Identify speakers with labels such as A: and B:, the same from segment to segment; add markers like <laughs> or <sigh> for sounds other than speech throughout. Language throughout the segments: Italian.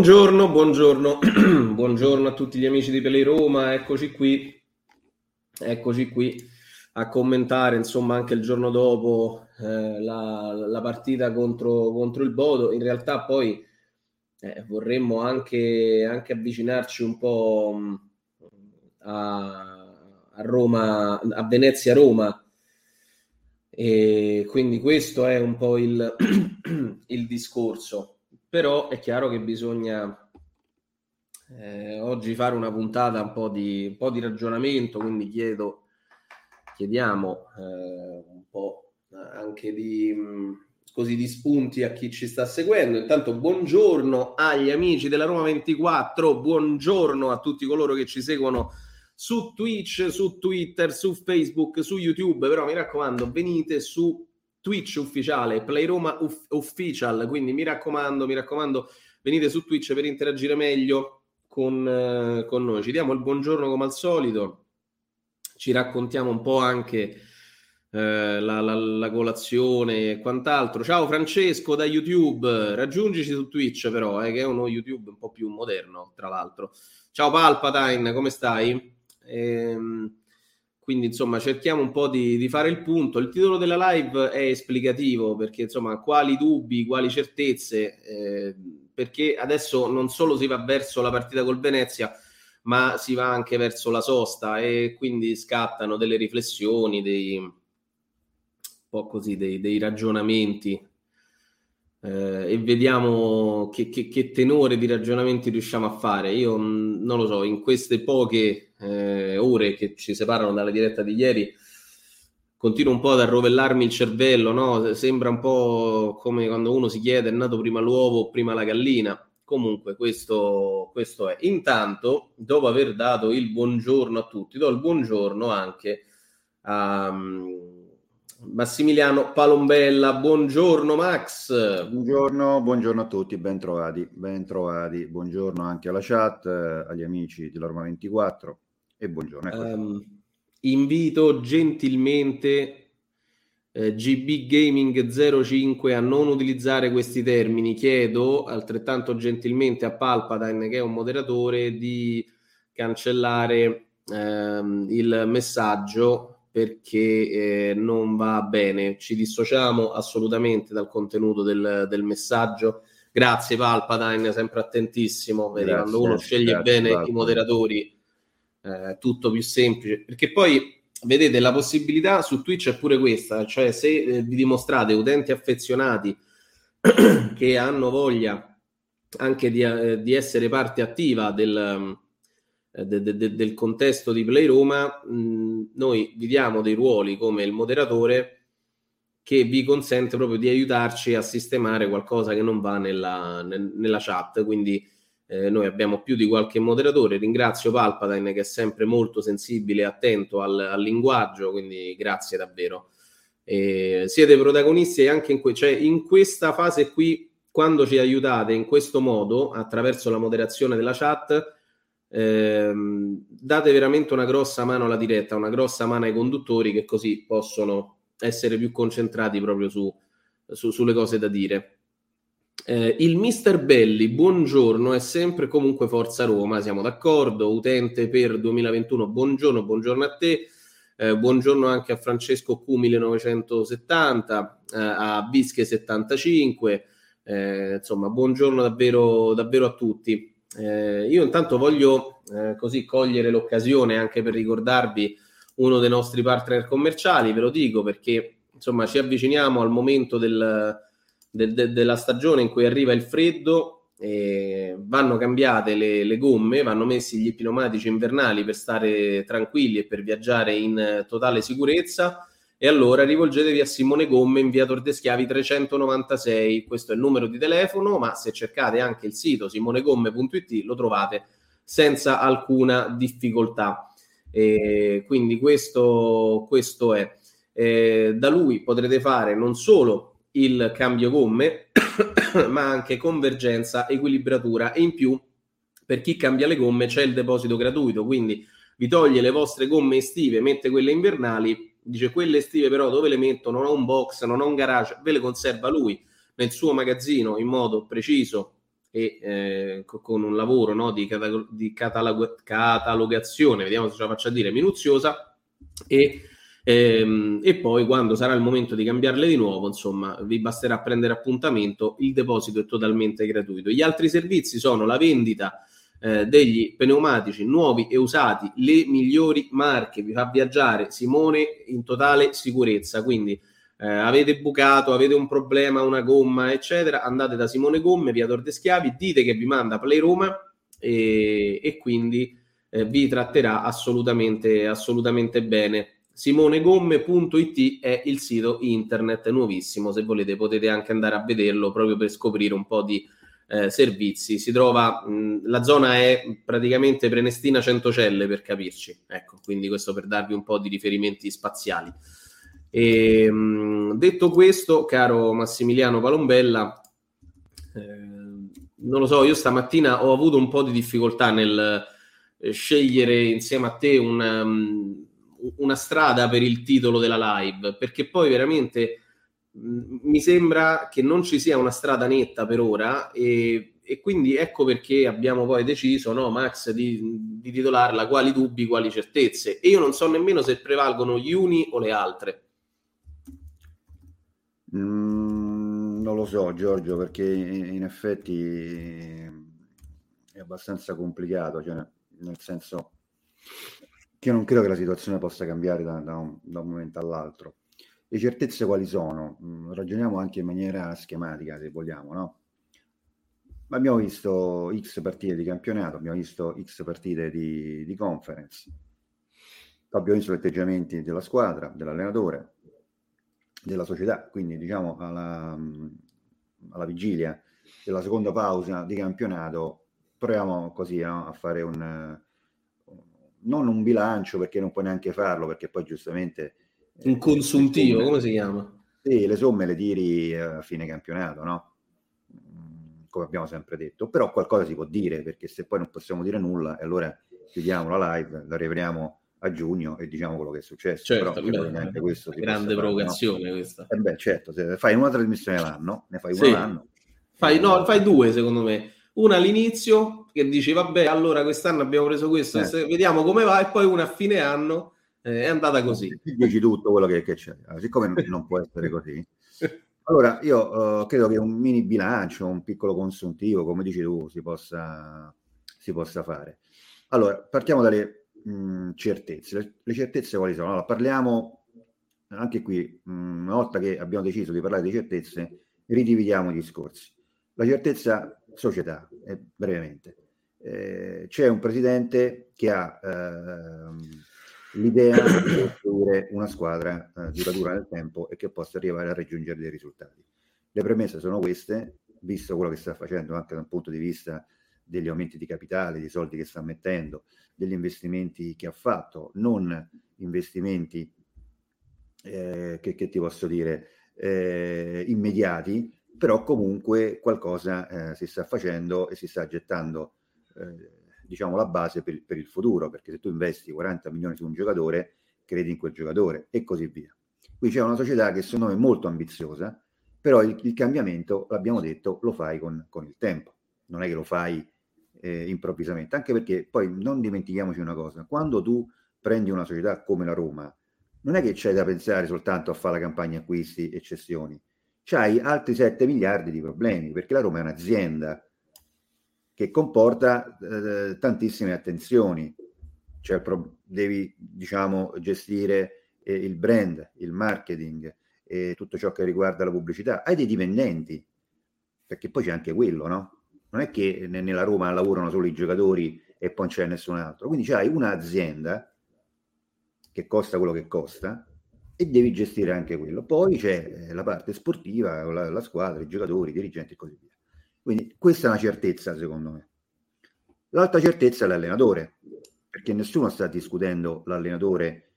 A: Buongiorno, buongiorno, <clears throat> buongiorno a tutti gli amici di Pele Roma, eccoci qui, eccoci qui a commentare insomma anche il giorno dopo eh, la, la, partita contro, contro, il Bodo. In realtà poi eh, vorremmo anche, anche, avvicinarci un po' mm, a, a Roma, a Venezia-Roma. E quindi questo è un po' il, <clears throat> il discorso però è chiaro che bisogna eh, oggi fare una puntata un po' di, un po di ragionamento, quindi chiedo, chiediamo eh, un po' anche di, mm, così, di spunti a chi ci sta seguendo. Intanto buongiorno agli amici della Roma 24, buongiorno a tutti coloro che ci seguono su Twitch, su Twitter, su Facebook, su YouTube, però mi raccomando, venite su Twitch ufficiale, Play Roma uff- Official, quindi mi raccomando, mi raccomando, venite su Twitch per interagire meglio con, eh, con noi. Ci diamo il buongiorno come al solito, ci raccontiamo un po' anche eh, la, la, la, colazione e quant'altro. Ciao Francesco da YouTube, raggiungici su Twitch però, eh, che è uno YouTube un po' più moderno, tra l'altro. Ciao Palpatine, come stai? Ehm, quindi insomma cerchiamo un po' di, di, fare il punto. Il titolo della live è esplicativo perché insomma quali dubbi, quali certezze, eh, perché adesso non solo si va verso la partita col Venezia, ma si va anche verso la sosta e quindi scattano delle riflessioni, dei, un po' così, dei, dei ragionamenti eh, e vediamo che, che, che, tenore di ragionamenti riusciamo a fare. Io mh, non lo so, in queste poche eh, ore che ci separano dalla diretta di ieri, continuo un po' ad arrovellarmi il cervello, no? Sembra un po' come quando uno si chiede è nato prima l'uovo o prima la gallina. Comunque, questo, questo è. Intanto, dopo aver dato il buongiorno a tutti, do il buongiorno anche a. Um, Massimiliano Palombella, buongiorno Max.
B: Buongiorno, buongiorno a tutti, ben trovati, ben trovati. Buongiorno anche alla chat, eh, agli amici della Roma 24 e buongiorno.
A: Um, invito gentilmente eh, GB Gaming 05 a non utilizzare questi termini. Chiedo altrettanto gentilmente a Palpatine, che è un moderatore, di cancellare ehm, il messaggio perché eh, non va bene. Ci dissociamo assolutamente dal contenuto del, del messaggio. Grazie Palpatine, sempre attentissimo. Vedi, quando uno sceglie grazie, bene Palpatine. i moderatori, eh, tutto più semplice. Perché poi, vedete, la possibilità su Twitch è pure questa, cioè se eh, vi dimostrate utenti affezionati <clears throat> che hanno voglia anche di, eh, di essere parte attiva del eh, de, de, del contesto di Play Roma, mh, noi vi diamo dei ruoli come il moderatore che vi consente proprio di aiutarci a sistemare qualcosa che non va nella, nel, nella chat. Quindi eh, noi abbiamo più di qualche moderatore. Ringrazio Palpatine che è sempre molto sensibile e attento al, al linguaggio, quindi grazie davvero. Eh, siete protagonisti anche in, que- cioè in questa fase qui quando ci aiutate in questo modo, attraverso la moderazione della chat, ehm, date veramente una grossa mano alla diretta, una grossa mano ai conduttori che così possono essere più concentrati proprio su, su, sulle cose da dire. Eh, il Mister Belli, buongiorno, è sempre comunque Forza Roma, siamo d'accordo, utente per 2021, buongiorno, buongiorno a te, eh, buongiorno anche a Francesco Q 1970, eh, a Bische 75, eh, insomma, buongiorno davvero, davvero a tutti. Eh, io intanto voglio eh, così cogliere l'occasione anche per ricordarvi uno dei nostri partner commerciali, ve lo dico perché insomma ci avviciniamo al momento del, del, de, della stagione in cui arriva il freddo, e vanno cambiate le, le, gomme, vanno messi gli pneumatici invernali per stare tranquilli e per viaggiare in totale sicurezza. E allora rivolgetevi a Simone Gomme in via Tordeschiavi 396, questo è il numero di telefono, ma se cercate anche il sito simonegomme.it lo trovate senza alcuna difficoltà. E quindi questo, questo è. Eh, da lui potrete fare non solo il cambio gomme, <coughs> ma anche convergenza, equilibratura. E in più per chi cambia le gomme c'è il deposito gratuito, quindi vi toglie le vostre gomme estive, mette quelle invernali, dice quelle estive però dove le metto? Non ho un box, non ho un garage, ve le conserva lui nel suo magazzino in modo preciso e eh, con un lavoro no, di, catalog- di catalog- catalogazione, vediamo se ce la faccio a dire, minuziosa e Ehm, e poi quando sarà il momento di cambiarle di nuovo, insomma, vi basterà prendere appuntamento, il deposito è totalmente gratuito. Gli altri servizi sono la vendita eh, degli pneumatici nuovi e usati, le migliori marche, vi fa viaggiare Simone in totale sicurezza, quindi eh, avete bucato, avete un problema, una gomma, eccetera, andate da Simone Gomme, via Tordeschiavi, dite che vi manda Play Roma e, e quindi eh, vi tratterà assolutamente, assolutamente bene simonegomme.it è il sito internet nuovissimo, se volete potete anche andare a vederlo proprio per scoprire un po' di eh, servizi. Si trova, mh, la zona è praticamente Prenestina Centocelle per capirci, ecco, quindi questo per darvi un po' di riferimenti spaziali. E, mh, detto questo, caro Massimiliano Palombella, eh, non lo so, io stamattina ho avuto un po' di difficoltà nel eh, scegliere insieme a te un... Um, una strada per il titolo della live, perché poi veramente mh, mi sembra che non ci sia una strada netta per ora e, e quindi ecco perché abbiamo poi deciso, no, Max, di, di, titolarla Quali dubbi, quali certezze. E io non so nemmeno se prevalgono gli uni o le altre.
B: Mm, non lo so, Giorgio, perché in effetti è abbastanza complicato, cioè nel senso io non credo che la situazione possa cambiare da, da, un, da un, momento all'altro. Le certezze quali sono? Mm, ragioniamo anche in maniera schematica, se vogliamo, no? Abbiamo visto X partite di campionato, abbiamo visto X partite di, di conference, abbiamo visto gli atteggiamenti della squadra, dell'allenatore, della società, quindi diciamo alla, alla vigilia della seconda pausa di campionato proviamo così no? a fare un, non un bilancio perché non puoi neanche farlo, perché poi giustamente...
A: Un consuntivo, somme, come si chiama?
B: Sì, le somme le tiri a fine campionato, no? Mm, come abbiamo sempre detto, però qualcosa si può dire, perché se poi non possiamo dire nulla, allora chiudiamo la live, la rivediamo a giugno e diciamo quello che è successo.
A: Certo, però beh, neanche questo grande provocazione no? questa.
B: Eh beh, certo, se fai una trasmissione l'anno, ne fai una sì. l'anno.
A: Fai, no, fai due secondo me una all'inizio che dici vabbè allora quest'anno abbiamo preso questo, eh. vediamo come va e poi una a fine anno eh, è andata così.
B: Dici tutto quello che, che c'è, siccome non può essere così. Allora io uh, credo che un mini bilancio, un piccolo consuntivo, come dici tu, si possa, si possa fare. Allora, partiamo dalle mh, certezze. Le, le, certezze quali sono? Allora, parliamo anche qui, mh, una volta che abbiamo deciso di parlare di certezze, ridividiamo i discorsi. La certezza società, eh, brevemente. Eh, c'è un presidente che ha eh, l'idea di costruire una squadra eh, duratura nel tempo e che possa arrivare a raggiungere dei risultati. Le premesse sono queste, visto quello che sta facendo anche da un punto di vista degli aumenti di capitale, dei soldi che sta mettendo, degli investimenti che ha fatto, non investimenti eh, che, che, ti posso dire eh, immediati, però comunque qualcosa eh, si sta facendo e si sta gettando eh, diciamo la base per, per, il futuro, perché se tu investi 40 milioni su un giocatore, credi in quel giocatore e così via. Qui c'è una società che secondo me è molto ambiziosa, però il, il cambiamento, l'abbiamo detto, lo fai con, con, il tempo, non è che lo fai eh, improvvisamente, anche perché poi non dimentichiamoci una cosa, quando tu prendi una società come la Roma, non è che c'è da pensare soltanto a fare la campagna acquisti e cessioni, c'hai altri 7 miliardi di problemi, perché la Roma è un'azienda che comporta eh, tantissime attenzioni, cioè pro- devi diciamo gestire eh, il brand, il marketing e tutto ciò che riguarda la pubblicità, hai dei dipendenti, perché poi c'è anche quello, no? Non è che nella Roma lavorano solo i giocatori e poi non c'è nessun altro, quindi c'hai un'azienda che costa quello che costa e devi gestire anche quello. Poi c'è eh, la parte sportiva, la, la squadra, i giocatori, i dirigenti e così via. Quindi questa è una certezza secondo me. L'altra certezza è l'allenatore, perché nessuno sta discutendo l'allenatore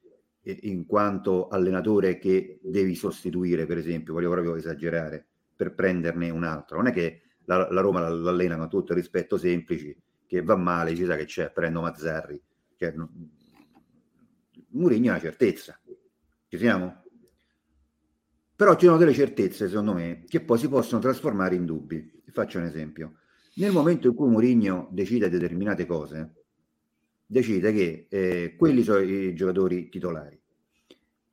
B: in quanto allenatore che devi sostituire, per esempio, voglio proprio esagerare, per prenderne un altro. Non è che la, la Roma l'allena con tutto il rispetto semplici, che va male, ci sa che c'è, prendo Mazzarri. Cioè, Murigno è una certezza, ci siamo? Però ci sono delle certezze, secondo me, che poi si possono trasformare in dubbi. Faccio un esempio. Nel momento in cui Mourinho decide determinate cose, decide che eh, quelli sono i giocatori titolari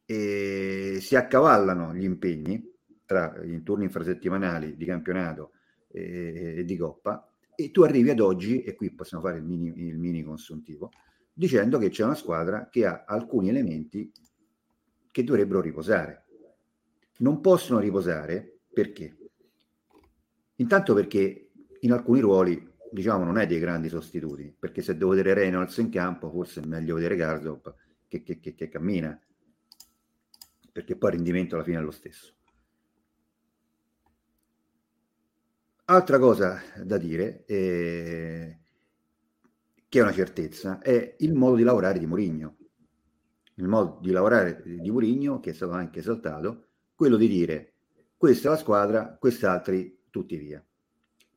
B: e si accavallano gli impegni tra i turni infrasettimanali di campionato e, e, di coppa e tu arrivi ad oggi, e qui possiamo fare il mini, il mini consuntivo, dicendo che c'è una squadra che ha alcuni elementi che dovrebbero riposare. Non possono riposare perché? Intanto perché in alcuni ruoli, diciamo, non è dei grandi sostituti, perché se devo vedere Reynolds in campo, forse è meglio vedere Garzop che, che, che, che cammina, perché poi il rendimento alla fine è lo stesso. Altra cosa da dire, eh, che è una certezza, è il modo di lavorare di Mourinho il modo di lavorare di Mourinho, che è stato anche esaltato, quello di dire questa è la squadra, quest'altri tutti via.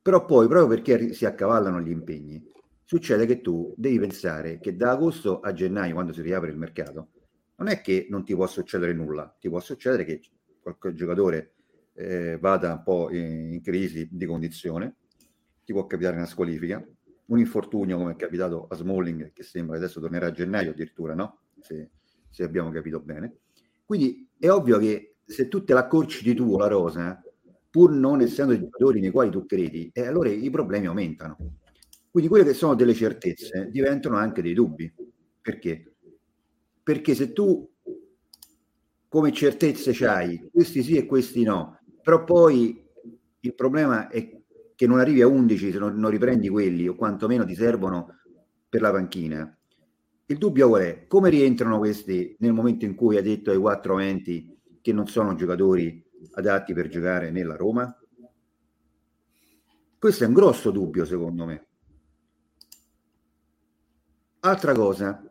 B: Però poi, proprio perché si accavallano gli impegni, succede che tu devi pensare che da agosto a gennaio, quando si riapre il mercato, non è che non ti può succedere nulla, ti può succedere che qualche giocatore eh, vada un po' in, in crisi di condizione, ti può capitare una squalifica, un infortunio come è capitato a Smalling, che sembra che adesso tornerà a gennaio addirittura, no? Se, se abbiamo capito bene. Quindi è ovvio che se tu te l'accorci di tuo la rosa, pur non essendo giocatori nei quali tu credi, eh, allora i problemi aumentano. Quindi quelle che sono delle certezze diventano anche dei dubbi. Perché? Perché se tu come certezze c'hai questi sì e questi no, però poi il problema è che non arrivi a 11 se non, non riprendi quelli o quantomeno ti servono per la panchina il dubbio qual è? Come rientrano questi nel momento in cui hai detto ai quattro enti che non sono giocatori adatti per giocare nella Roma? Questo è un grosso dubbio, secondo me. Altra cosa,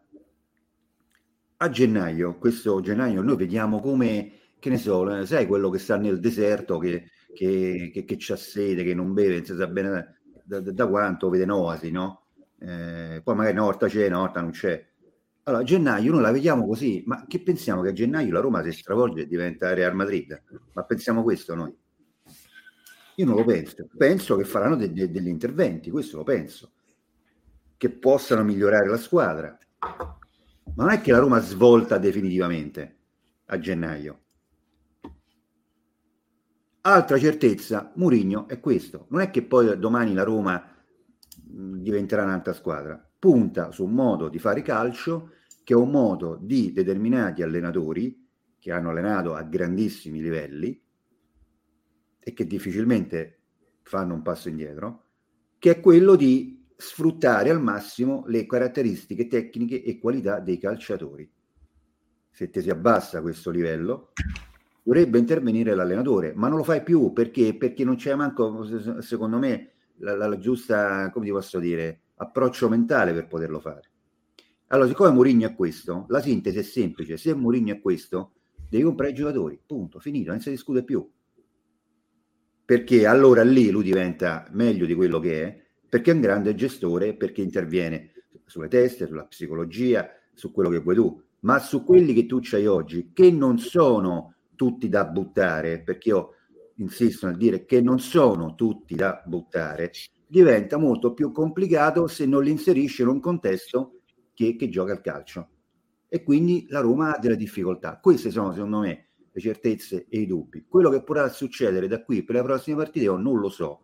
B: a gennaio, questo gennaio, noi vediamo come, che ne so, sai quello che sta nel deserto, che, che, che, che c'ha sede, che non beve, non si sa bene da, da, da quanto, vede Noasi, no? Eh, poi magari una c'è, una non c'è. Allora, gennaio noi la vediamo così, ma che pensiamo che a gennaio la Roma si stravolge e diventa Real Madrid? Ma pensiamo questo noi? Io non lo penso, penso che faranno de- de- degli interventi, questo lo penso, che possano migliorare la squadra. Ma non è che la Roma svolta definitivamente a gennaio. Altra certezza, Murigno è questo. Non è che poi domani la Roma diventerà un'altra squadra. Punta su un modo di fare calcio che è un modo di determinati allenatori che hanno allenato a grandissimi livelli e che difficilmente fanno un passo indietro, che è quello di sfruttare al massimo le caratteristiche tecniche e qualità dei calciatori. Se ti si abbassa questo livello, dovrebbe intervenire l'allenatore, ma non lo fai più perché? Perché non c'è manco, secondo me, la, la, la giusta, come ti posso dire, approccio mentale per poterlo fare. Allora, siccome Mourinho è questo, la sintesi è semplice. Se Mourinho è questo, devi comprare i giocatori. Punto, finito, non si discute più. perché allora lì lui diventa meglio di quello che è, perché è un grande gestore, perché interviene sulle teste, sulla psicologia, su quello che vuoi tu, ma su quelli che tu c'hai oggi, che non sono tutti da buttare, perché io insisto nel dire che non sono tutti da buttare, diventa molto più complicato se non li inserisci in un contesto che, che gioca al calcio. E quindi la Roma ha delle difficoltà. Queste sono, secondo me, le certezze e i dubbi. Quello che potrà succedere da qui per le prossime partite io non lo so.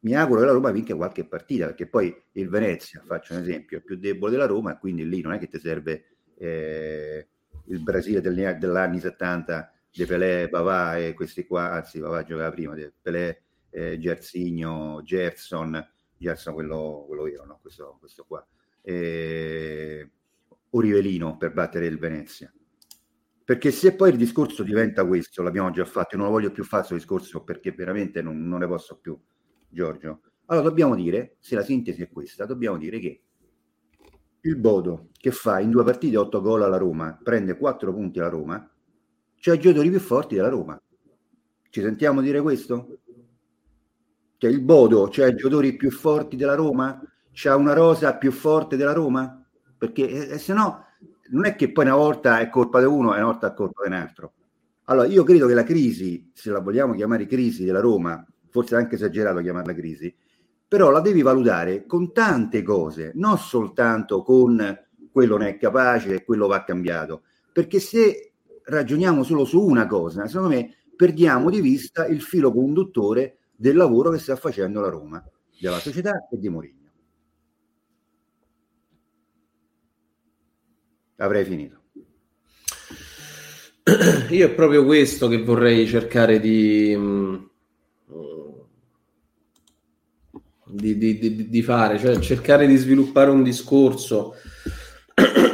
B: Mi auguro che la Roma vinca qualche partita, perché poi il Venezia, faccio un esempio, è più debole della Roma, quindi lì non è che ti serve eh, il Brasile degli, dell'anni 70 De Pelé, Bavà e questi qua, anzi Bavà giocava prima, De Pelé, eh, Gersigno, Gerson, Gerson quello, quello vero, no? questo, questo qua, e, o Rivelino per battere il Venezia. Perché se poi il discorso diventa questo, l'abbiamo già fatto, io non lo voglio più fare questo discorso perché veramente non, non ne posso più, Giorgio. Allora dobbiamo dire, se la sintesi è questa, dobbiamo dire che il Bodo che fa in due partite 8 gol alla Roma, prende 4 punti alla Roma, c'è i giocatori più forti della Roma. Ci sentiamo dire questo? Cioè il Bodo, cioè i giocatori più forti della Roma, c'ha una rosa più forte della Roma? Perché eh, se no non è che poi una volta è colpa di uno e una volta è colpa di un altro. Allora io credo che la crisi, se la vogliamo chiamare crisi della Roma, forse è anche esagerato chiamarla crisi, però la devi valutare con tante cose, non soltanto con quello non è capace e quello va cambiato, perché se ragioniamo solo su una cosa, secondo me perdiamo di vista il filo conduttore del lavoro che sta facendo la Roma, della società e di Mourinho. Avrei finito. <clears throat>
A: Io è proprio questo che vorrei cercare di, mm, di, di, di fare, cioè cercare di sviluppare un discorso. <clears throat>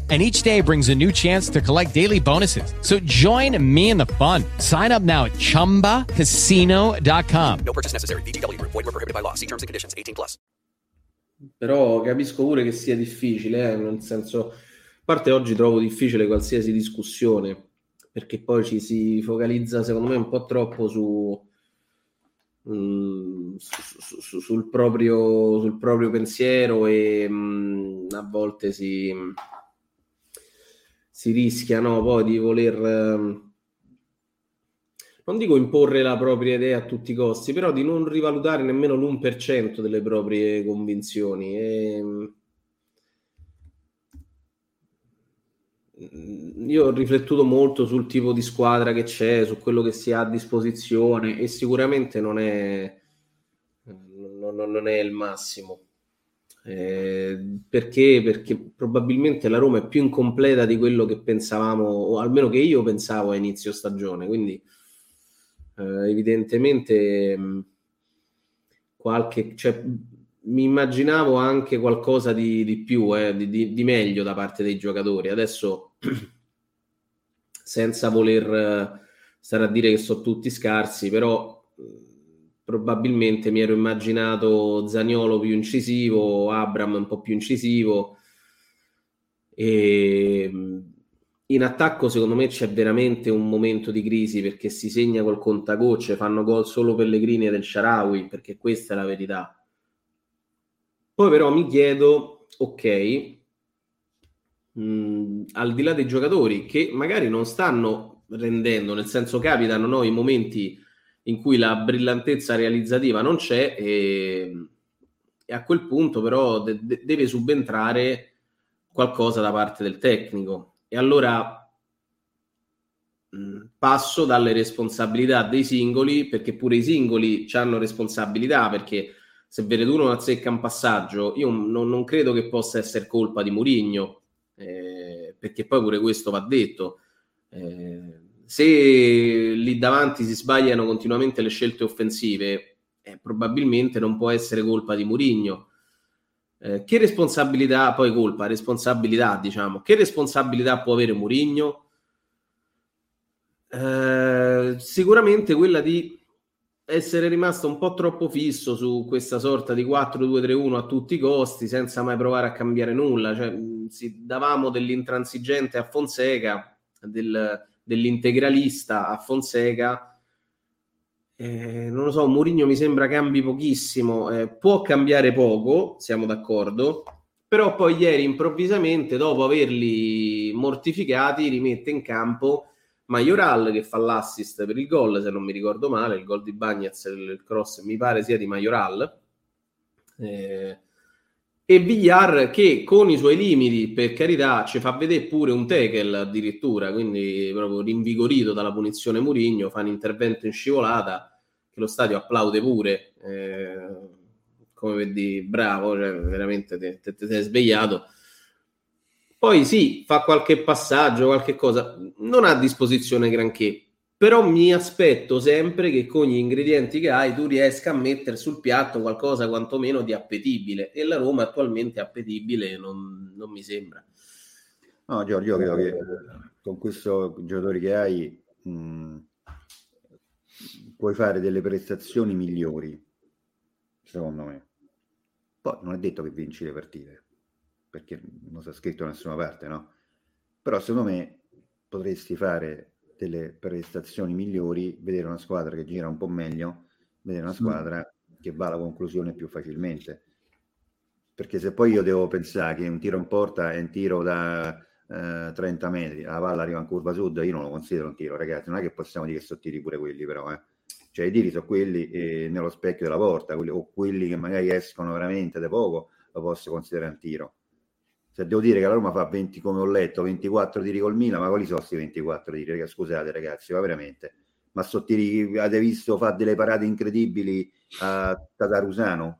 C: and each day brings a new chance to collect daily bonuses. So join me in the fun. Sign up now at ChumbaCasino.com. No purchase necessary. BGW. Void were prohibited by law. See terms and conditions.
A: 18 plus. Però capisco pure che sia difficile, eh? nel senso, a parte oggi trovo difficile qualsiasi discussione, perché poi ci si focalizza secondo me un po' troppo su... Mm, su, su, sul, proprio, sul proprio pensiero e mm, a volte si, si rischia no, poi di voler, ehm, non dico imporre la propria idea a tutti i costi, però di non rivalutare nemmeno l'1% delle proprie convinzioni. E, ehm, io ho riflettuto molto sul tipo di squadra che c'è, su quello che si ha a disposizione e sicuramente non è, non, non è il massimo. Eh, perché? Perché probabilmente la Roma è più incompleta di quello che pensavamo, o almeno che io pensavo a inizio stagione. Quindi, eh, evidentemente, mm, qualche, cioè, mi immaginavo anche qualcosa di, di più, eh, di, di, meglio da parte dei giocatori. Adesso, <clears throat> senza voler eh, stare a dire che sono tutti scarsi, però probabilmente mi ero immaginato Zagnolo più incisivo, Abram un po' più incisivo e in attacco secondo me c'è veramente un momento di crisi perché si segna col contagocce, fanno gol solo Pellegrini e del Sharawi perché questa è la verità. Poi però mi chiedo, ok, mh, al di là dei giocatori che magari non stanno rendendo, nel senso capitano no, i momenti in cui la brillantezza realizzativa non c'è e, e a quel punto però de- de- deve subentrare qualcosa da parte del tecnico. E allora mh, passo dalle responsabilità dei singoli, perché pure i singoli hanno responsabilità, perché se Veretuno non azzecca un passaggio, io non, non credo che possa essere colpa di Murigno, eh, perché poi pure questo va detto. Eh, se lì davanti si sbagliano continuamente le scelte offensive, eh, probabilmente non può essere colpa di Murigno. Eh, che responsabilità, poi colpa, responsabilità, diciamo, che responsabilità può avere Murigno? Eh, sicuramente quella di essere rimasto un po' troppo fisso su questa sorta di 4-2-3-1 a tutti i costi senza mai provare a cambiare nulla. Cioè, si, davamo dell'intransigente a Fonseca, del, dell'integralista a Fonseca. Eh, non lo so, Mourinho mi sembra cambi pochissimo, eh, può cambiare poco, siamo d'accordo, però poi ieri improvvisamente, dopo averli mortificati, rimette in campo Majoral che fa l'assist per il gol, se non mi ricordo male, il gol di Bagnez, il cross mi pare sia di Majoral. Eh, e Villar che con i suoi limiti, per carità, ci fa vedere pure un tackle addirittura, quindi proprio rinvigorito dalla punizione Murigno, fa un intervento in scivolata che lo stadio applaude pure. Eh, come vedi, bravo, cioè, veramente ti sei svegliato poi sì, fa qualche passaggio, qualche cosa, non ha a disposizione granché, però mi aspetto sempre che con gli ingredienti che hai tu riesca a mettere sul piatto qualcosa quantomeno di appetibile e la Roma attualmente appetibile non, non mi sembra.
B: No, Giorgio, io credo che con questo giocatore che hai mh, puoi fare delle prestazioni migliori, secondo me. Poi non è detto che vinci le partite perché non sta scritto da nessuna parte, no? Però secondo me potresti fare delle prestazioni migliori, vedere una squadra che gira un po' meglio, vedere una squadra che va alla conclusione più facilmente. Perché se poi io devo pensare che un tiro in porta è un tiro da eh, 30 metri, la palla arriva in curva sud, io non lo considero un tiro, ragazzi, non è che possiamo dire che sono tiri pure quelli, però, eh. Cioè i tiri sono quelli eh, nello specchio della porta, quelli, o quelli che magari escono veramente da poco, lo posso considerare un tiro se devo dire che la Roma fa 20 come ho letto 24 tiri col Milan ma quali sono questi 24 tiri? Scusate ragazzi ma veramente. Ma so tiri avete visto fa delle parate incredibili a Tatarusano?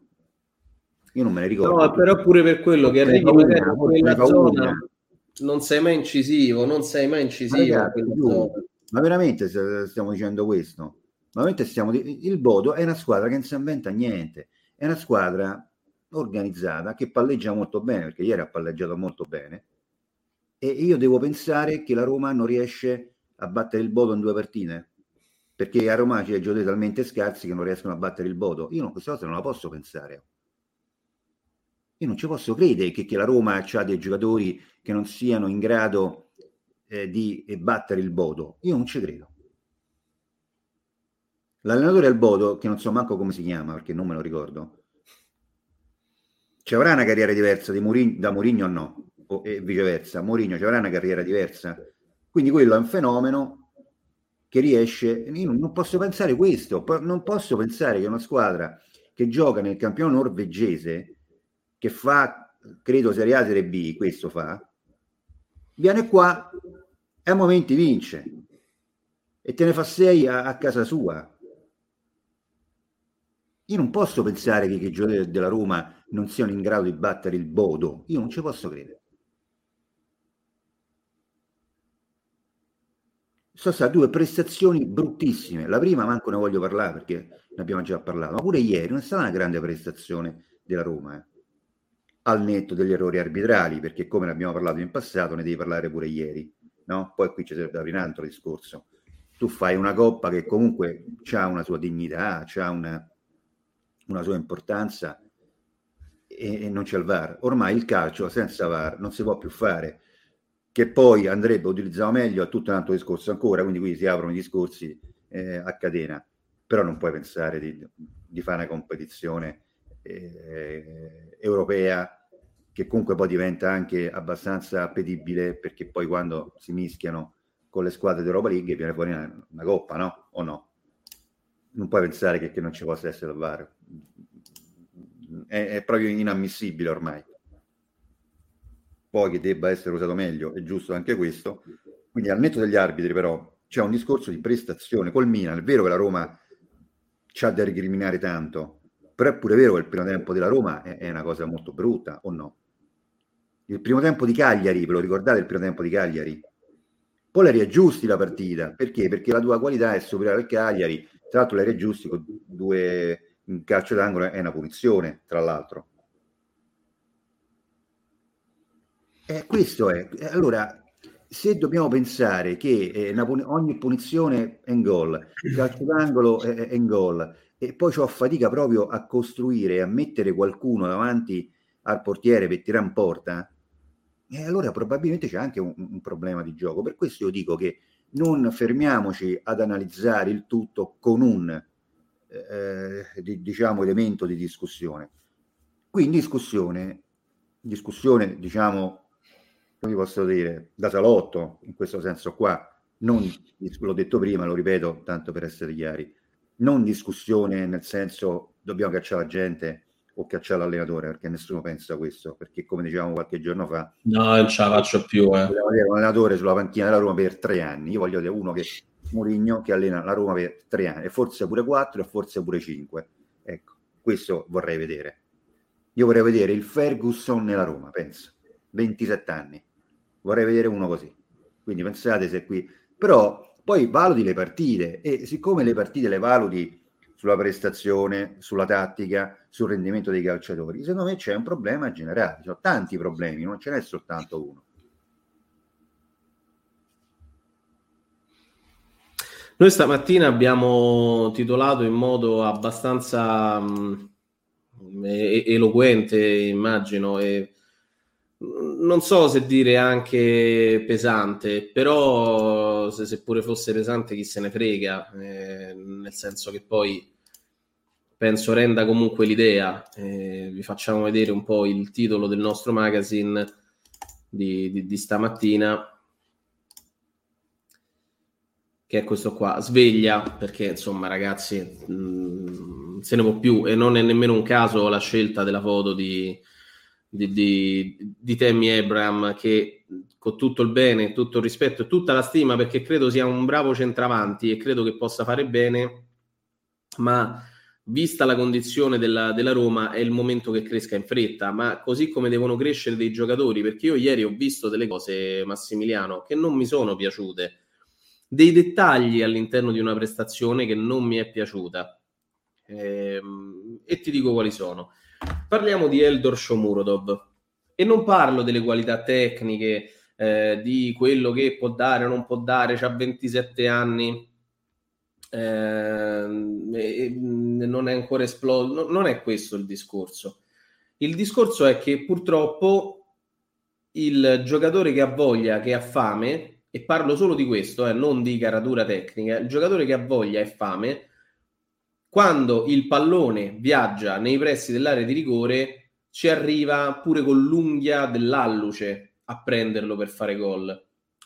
B: Io non me ne ricordo.
A: no però pure per quello che arrivi magari in quella zona non sei mai incisivo non sei mai incisivo ma, ragazzi,
B: ma veramente stiamo dicendo questo? Ma veramente stiamo il Bodo è una squadra che non si inventa niente. È una squadra organizzata che palleggia molto bene, perché ieri ha palleggiato molto bene, e io devo pensare che la Roma non riesce a battere il Bodo in due partite, perché a Roma c'è giocatori talmente scarsi che non riescono a battere il Bodo. Io non, questa cosa non la posso pensare. Io non ci posso credere che, che la Roma ha dei giocatori che non siano in grado eh, di eh, battere il Bodo. Io non ci credo. L'allenatore al Bodo, che non so manco come si chiama perché non me lo ricordo, ci avrà una carriera diversa Murigno, da Mourinho o no? O, e viceversa, Mourinho ci avrà una carriera diversa. Quindi quello è un fenomeno che riesce. Io non posso pensare questo, non posso pensare che una squadra che gioca nel campionato norvegese, che fa, credo, Serie A, Serie B, questo fa, viene qua e a momenti vince e te ne fa sei a, a casa sua. Io non posso pensare che, che i giocatori della Roma non siano in grado di battere il Bodo. Io non ci posso credere. Sono state due prestazioni bruttissime. La prima manco ne voglio parlare perché ne abbiamo già parlato, ma pure ieri non è stata una grande prestazione della Roma. Eh. Al netto degli errori arbitrali, perché come ne abbiamo parlato in passato, ne devi parlare pure ieri. No? Poi qui c'è da aprire un altro discorso. Tu fai una coppa che comunque ha una sua dignità, ha una, una sua importanza e, e non c'è il VAR. Ormai il calcio senza VAR non si può più fare, che poi andrebbe utilizzato meglio a tutto un altro discorso ancora, quindi qui si aprono i discorsi eh, a catena, però non puoi pensare di, di fare una competizione eh, europea che comunque poi diventa anche abbastanza appetibile perché poi quando si mischiano con le squadre d'Europa League viene fuori una, una coppa, no? O no? Non puoi pensare che, che non ci possa essere il VAR è, è proprio inammissibile ormai. poi che debba essere usato meglio, è giusto anche questo. Quindi al netto degli arbitri però c'è un discorso di prestazione col Milan, è vero che la Roma c'ha da recriminare tanto, però è pure vero che il primo tempo della Roma è, è una cosa molto brutta, o no? Il primo tempo di Cagliari, ve lo ricordate il primo tempo di Cagliari? Poi le riaggiusti la partita, perché? Perché la tua qualità è superiore al Cagliari, tra l'altro le riaggiusti con due in calcio d'angolo è una punizione, tra l'altro. Eh, questo è. Allora, se dobbiamo pensare che eh, ogni punizione è in gol, il calcio d'angolo è, è in gol, e poi ho fatica proprio a costruire a mettere qualcuno davanti al portiere per tirare in porta, e allora probabilmente c'è anche un, un, problema di gioco. Per questo io dico che non fermiamoci ad analizzare il tutto con un eh, di, diciamo elemento di discussione. Qui in discussione, discussione diciamo, come posso dire, da salotto, in questo senso qua, non, l'ho detto prima, lo ripeto, tanto per essere chiari, non discussione nel senso dobbiamo cacciare la gente o cacciare l'allenatore, perché nessuno pensa a questo, perché come dicevamo qualche giorno fa...
A: No, non ce la faccio più. Eh.
B: Un allenatore sulla panchina della Roma per tre anni, io voglio dire uno che Mourinho che allena la Roma per tre anni, forse pure quattro e forse pure cinque. Ecco, questo vorrei vedere. Io vorrei vedere il Ferguson nella Roma, penso, 27 anni. Vorrei vedere uno così. Quindi pensate se qui... Però poi valuti le partite e siccome le partite le valuti sulla prestazione, sulla tattica, sul rendimento dei calciatori. Secondo me c'è un problema generale, ci sono tanti problemi, non ce n'è soltanto uno.
A: Noi stamattina abbiamo titolato in modo abbastanza mh, mm, eloquente, immagino, e non so se dire anche pesante, però se, seppure fosse pesante chi se ne frega, eh, nel senso che poi penso renda comunque l'idea. Eh, vi facciamo vedere un po' il titolo del nostro magazine di, di, di stamattina, che è questo qua, sveglia, perché insomma ragazzi mh, mm, se ne può più e non è nemmeno un caso la scelta della foto di, di, di, di Tammy Abraham che con tutto il bene, tutto il rispetto e tutta la stima perché credo sia un bravo centravanti e credo che possa fare bene, ma vista la condizione della, della, Roma, è il momento che cresca in fretta, ma così come devono crescere dei giocatori, perché io ieri ho visto delle cose, Massimiliano, che non mi sono piaciute, dei dettagli all'interno di una prestazione che non mi è piaciuta. Ehm, e ti dico quali sono. Parliamo di Eldor Shomurodov e non parlo delle qualità tecniche, eh, di quello che può dare o non può dare, ha 27 anni, eh, non è ancora esploso, non è questo il discorso. Il discorso è che purtroppo il giocatore che ha voglia, che ha fame, e parlo solo di questo, eh, non di caratura tecnica, il giocatore che ha voglia e fame, quando il pallone viaggia nei pressi dell'area di rigore, ci arriva pure con l'unghia dell'alluce a prenderlo per fare gol.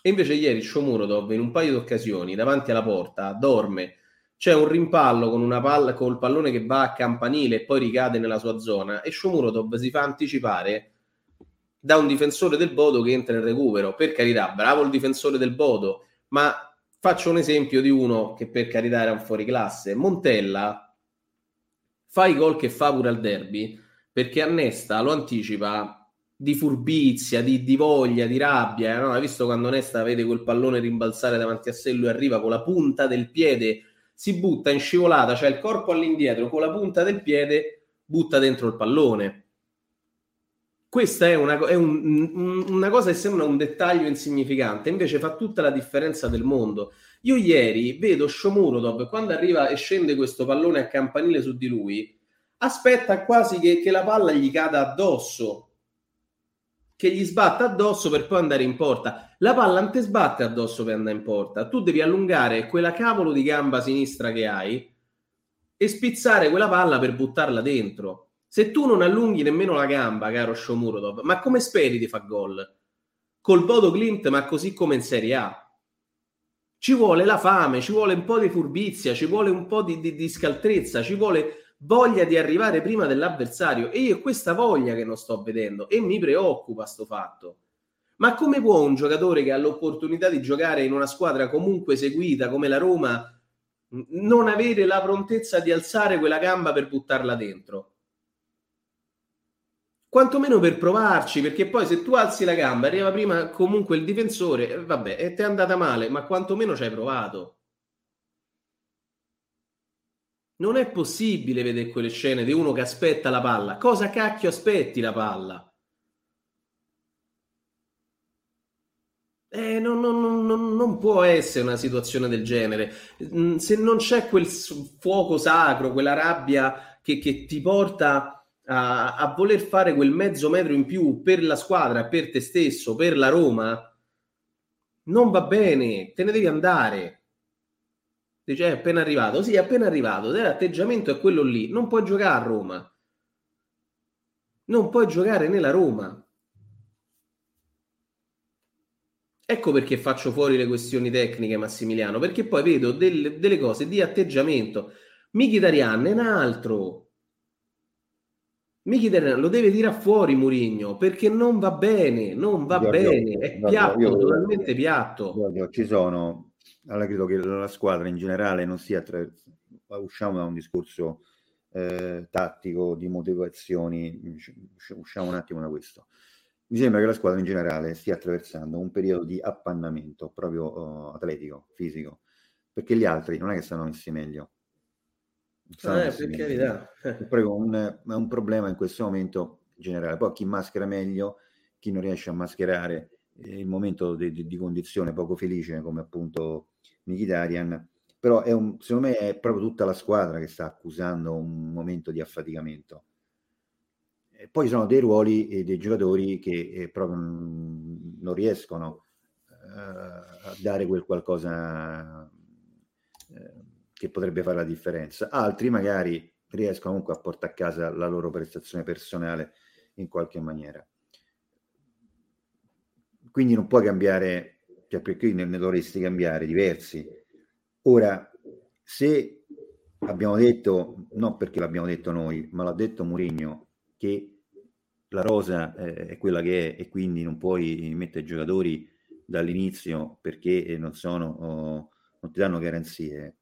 A: E invece ieri Shomurodov in un paio di occasioni davanti alla porta dorme, c'è un rimpallo con una palla col pallone che va a campanile e poi ricade nella sua zona e Shomurodov si fa anticipare da un difensore del Bodo che entra in recupero. Per carità, bravo il difensore del Bodo, ma faccio un esempio di uno che per carità era un fuoriclasse. Montella fa i gol che fa pure al derby perché Annesta lo anticipa di furbizia, di, di voglia, di rabbia. No? Hai visto quando Nesta vede quel pallone rimbalzare davanti a sé, lui arriva con la punta del piede, si butta in scivolata, cioè il corpo all'indietro, con la punta del piede butta dentro il pallone. Questa è una, è un, un, una cosa che sembra un dettaglio insignificante, invece fa tutta la differenza del mondo. Io ieri vedo Shomurodov quando arriva e scende questo pallone a campanile su di lui, aspetta quasi che, che la palla gli cada addosso che gli sbatta addosso per poi andare in porta. La palla non ti sbatte addosso per andare in porta. Tu devi allungare quella cavolo di gamba sinistra che hai e spizzare quella palla per buttarla dentro. Se tu non allunghi nemmeno la gamba, caro Shomurodov, ma come speri di far gol? Col Bodo Clint, ma così come in Serie A. Ci vuole la fame, ci vuole un po' di furbizia, ci vuole un po' di, di, di scaltrezza, ci vuole voglia di arrivare prima dell'avversario e io questa voglia che non sto vedendo e mi preoccupa sto fatto Ma come può un giocatore che ha l'opportunità di giocare in una squadra comunque seguita come la Roma non avere la prontezza di alzare quella gamba per buttarla dentro? Quantomeno per provarci, perché poi se tu alzi la gamba, arriva prima comunque il difensore, vabbè, e ti è andata male, ma quantomeno ci hai provato. Non è possibile vedere quelle scene di uno che aspetta la palla. Cosa cacchio aspetti la palla? Eh, non, non, non, non, può essere una situazione del genere. Mm, se non c'è quel fuoco sacro, quella rabbia che, che ti porta a, a, voler fare quel mezzo metro in più per la squadra, per te stesso, per la Roma, non va bene, te ne devi andare. Dice, è appena arrivato. Sì, è appena arrivato. L'atteggiamento è quello lì. Non puoi giocare a Roma. Non puoi giocare nella Roma. Ecco perché faccio fuori le questioni tecniche, Massimiliano, perché poi vedo delle, delle cose di atteggiamento. Mkhitaryan è un altro. Mkhitaryan lo deve dire a fuori Murigno perché non va bene, non va Giorgio, bene, è piatto, io, totalmente piatto.
B: Ci sono allora credo che la squadra in generale non sia tra... usciamo da un discorso eh, tattico di motivazioni, usciamo un attimo da questo. Mi sembra che la squadra in generale stia attraversando un periodo di appannamento proprio uh, atletico, fisico, perché gli altri non è che stanno messi meglio.
A: Eh, per carità.
B: È un, è un problema in questo momento generale. Poi chi maschera meglio, chi non riesce a mascherare il momento di, di, di condizione poco felice come appunto Mkhitaryan, però è un, secondo me è proprio tutta la squadra che sta accusando un momento di affaticamento. E poi ci sono dei ruoli e dei giocatori che eh, proprio non riescono eh, a dare quel qualcosa eh, che potrebbe fare la differenza. Altri magari riescono comunque a portare a casa la loro prestazione personale in qualche maniera. Quindi non puoi cambiare cioè perché ne, ne dovresti cambiare diversi. Ora, se abbiamo detto, non perché l'abbiamo detto noi, ma l'ha detto Mourinho, che la rosa eh, è quella che è e quindi non puoi mettere giocatori dall'inizio perché non sono, oh, non ti danno garanzie.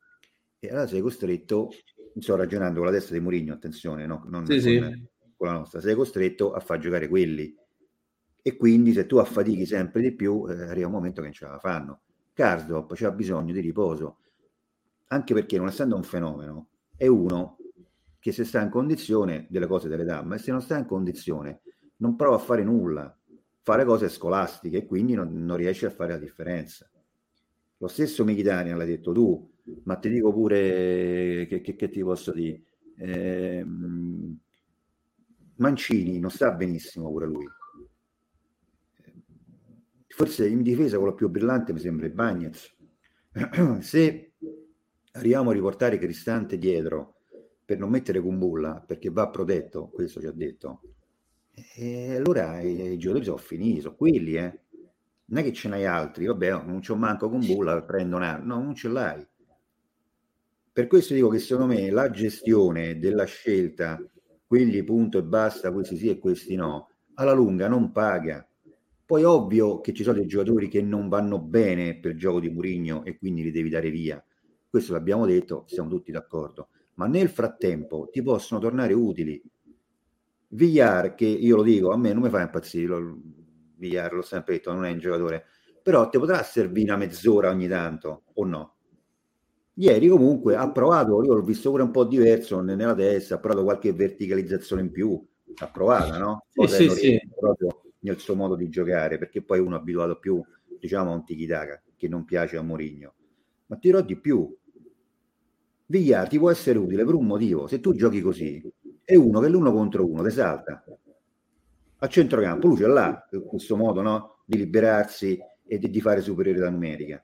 B: E allora sei costretto, sto ragionando con la testa di Mourinho, attenzione, no? non sì, con, sì. con la nostra, sei costretto a far giocare quelli e quindi se tu affatichi sempre di più eh, arriva un momento che non ce la fanno. Karsdorp ha bisogno di riposo, anche perché non essendo un fenomeno, è uno che se sta in condizione delle cose delle damme, e se non sta in condizione non prova a fare nulla, fare cose scolastiche e quindi non, non riesce a fare la differenza. Lo stesso Mkhitaryan l'hai detto tu, ma ti dico pure che, che, che ti posso dire. Eh, Mancini non sta benissimo pure lui forse in difesa quello più brillante mi sembra il Bagnez. <clears throat> Se arriviamo a riportare Cristante dietro per non mettere Kumbulla, perché va protetto, questo ci ha detto, e allora i, i giocatori sono finiti, sono quelli, eh. Non è che ce n'hai altri, vabbè, non c'ho manco Kumbulla, prendo un altro, no, non ce l'hai. Per questo dico che secondo me la gestione della scelta, quelli punto e basta, questi sì e questi no, alla lunga non paga poi ovvio che ci sono dei giocatori che non vanno bene per gioco di Murigno e quindi li devi dare via. Questo l'abbiamo detto, siamo tutti d'accordo. Ma nel frattempo ti possono tornare utili. Villar, che io lo dico, a me non mi fa impazzire, lo, Villar l'ho sempre detto, non è un giocatore, però ti potrà servire una mezz'ora ogni tanto, o no? Ieri comunque ha provato, io l'ho visto pure un po' diverso nella testa, ha provato qualche verticalizzazione in più, ha provato, no?
A: Sì, sì, sì.
B: Proprio nel suo modo di giocare, perché poi uno è abituato più, diciamo, a un tiki-taka, che non piace a Mourinho. Ma ti dirò di più. Villar ti può essere utile per un motivo. Se tu giochi così, è uno che l'uno contro uno ti salta. A centrocampo, lui ce l'ha, questo modo no? di liberarsi e di, di fare superiorità numerica.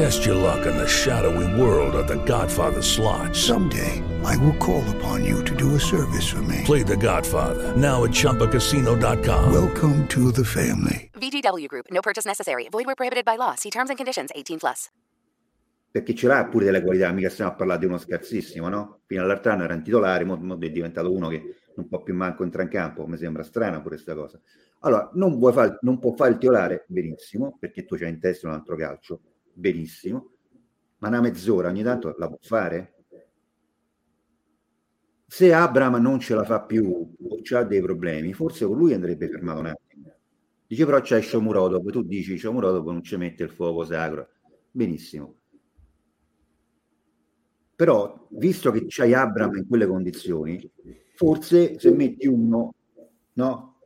D: Test your luck in the shadowy world of The Godfather slot.
E: Someday, I will call upon you to do a service for me.
D: Play The Godfather now at ChumbaCasino.com.
E: Welcome to the family.
F: VGW Group. No purchase necessary. Void where prohibited by law. See terms and conditions. 18 plus.
B: Perché ce l'ha pure delle qualità, mica stiamo a parlare di uno scarsissimo, no? Fino all'altro anno era un titolare, mo, mo è diventato uno che non può più manco entrare in campo, mi sembra strana pure questa cosa. Allora, non, vuoi fare, non può fare il titolare benissimo, perché tu c'hai in testa un altro calcio, benissimo, ma una mezz'ora ogni tanto la può fare? Se Abram non ce la fa più o ha dei problemi, forse con lui andrebbe fermato un attimo. Dice però c'è Shomurodov, tu dici Shomurodov non ci mette il fuoco sacro. Benissimo. Però, visto che c'hai Abram in quelle condizioni, forse se metti uno no,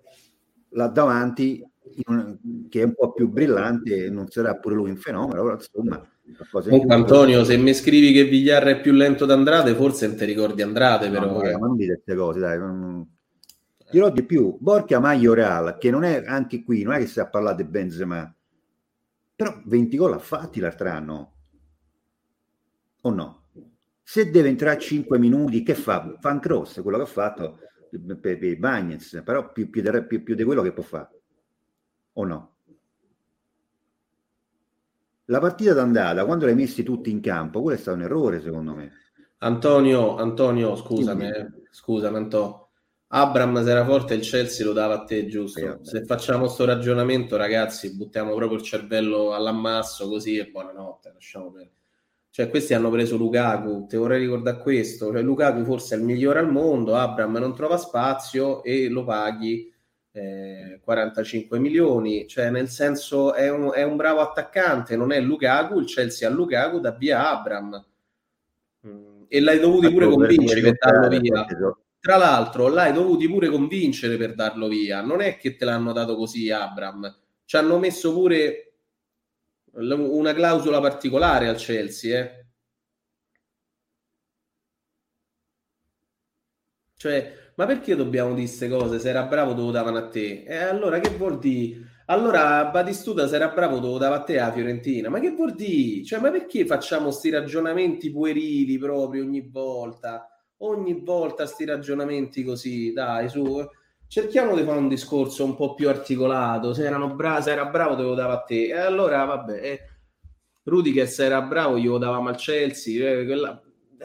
B: là davanti un, che è un po' più brillante, non sarà pure lui un fenomeno, però insomma...
A: Comunque, Antonio, se mi scrivi che Vigliarra è più lento d'Andrade, forse non ti ricordi Andrade, però.
B: No, eh. non dite queste cose, dai. Non... Dirò di più, Borca Majoral, che non è anche qui, non è che si è parlato di Benzema, però 20 gol ha fatti l'altro anno, o no? Se deve entrare a 5 minuti, che fa? Fa un cross, quello che ha fatto per, per Bagnets, però più, più, più, più di quello che può fare, o no? La partita d'andata, quando l'hai messi tutti in campo, quello è stato un errore, secondo me.
A: Antonio, Antonio, scusami, eh, scusami, Antonio. Abram se era forte il Chelsea lo dava a te, giusto? Eh, se facciamo questo ragionamento, ragazzi, buttiamo proprio il cervello all'ammasso così e buonanotte, lasciamo perdere. Cioè, questi hanno preso Lukaku, ti vorrei ricordare questo. Cioè, Lukaku forse è il migliore al mondo, Abram non trova spazio e lo paghi eh, 45 milioni. Cioè, nel senso, è un, è un, bravo attaccante, non è Lukaku, il Chelsea a Lukaku da via Abram. Mm. E l'hai dovuti pure convincere per darlo via. Tra l'altro, l'hai dovuti pure convincere per darlo via. Non è che te l'hanno dato così, Abram. Ci hanno messo pure una clausola particolare al Chelsea, eh? Cioè, ma perché dobbiamo dire queste cose? Se era bravo te lo davano a te. E allora che vuol dire? Allora Batistuta se era bravo te lo dava a te a Fiorentina. Ma che vuol dire? Cioè, ma perché facciamo questi ragionamenti puerili proprio ogni volta? Ogni volta sti ragionamenti così, dai, su cerchiamo di fare un discorso un po' più articolato. Se, bra- se era bravo, te lo dava a te. E allora, vabbè, eh, Rudiger se era bravo, glielo davamo al Chelsea. Eh, quella...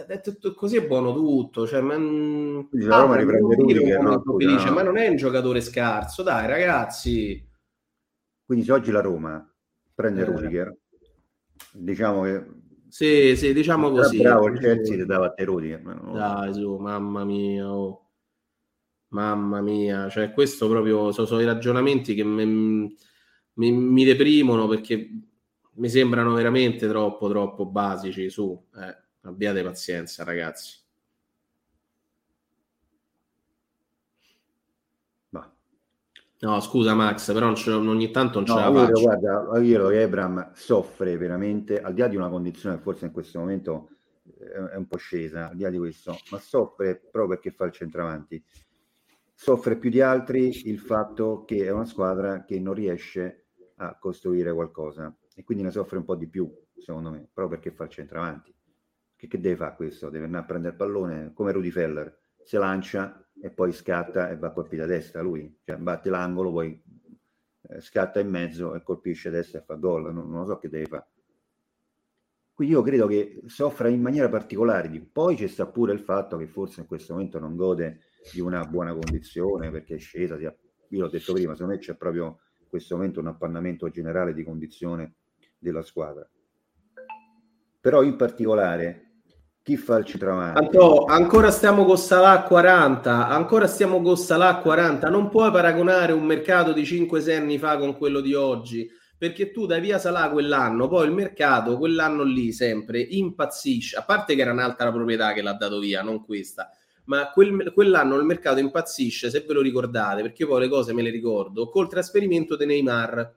A: Detto così è buono tutto. Cioè, ma...
B: La Roma ah, riprende Rudiger, no,
A: ma non è un giocatore scarso, dai, ragazzi.
B: Quindi se oggi la Roma prende eh. Rudiger, diciamo che
A: sì, sì, diciamo così.
B: Bravo il Chelsea ti dava a te Rudiger. No.
A: Dai, su, mamma mia, oh. Mamma mia, cioè questo proprio sono, sono i ragionamenti che mi, mi, mi, deprimono perché mi sembrano veramente troppo, troppo basici. Su, eh, abbiate pazienza, ragazzi. No, scusa Max, però ogni tanto non ce no, la faccio.
B: Guarda, io che Ebram soffre veramente, al di là di una condizione che forse in questo momento è un po' scesa, al di là di questo, ma soffre proprio perché fa il centravanti soffre più di altri il fatto che è una squadra che non riesce a costruire qualcosa e quindi ne soffre un po' di più, secondo me, proprio perché fa il centravanti. Che, che deve fare questo? Deve andare a prendere il pallone come Rudy Feller, si lancia e poi scatta e va a colpire a destra lui, cioè batte l'angolo, poi eh, scatta in mezzo e colpisce a destra e fa gol, non, non lo so che deve fare. Quindi io credo che soffra in maniera particolare poi c'è sta pure il fatto che forse in questo momento non gode di una buona condizione perché è scesa. Io l'ho detto prima, secondo me c'è proprio in questo momento un appannamento generale di condizione della squadra. Però in particolare chi fa il centravanti?
A: Anto, ancora stiamo con Salah 40, ancora stiamo con Salah 40, non puoi paragonare un mercato di 5-6 anni fa con quello di oggi perché tu dai via Salà quell'anno, poi il mercato quell'anno lì sempre impazzisce, a parte che era un'altra proprietà che l'ha dato via, non questa, ma quel, quell'anno il mercato impazzisce, se ve lo ricordate, perché poi le cose me le ricordo, col trasferimento di Neymar.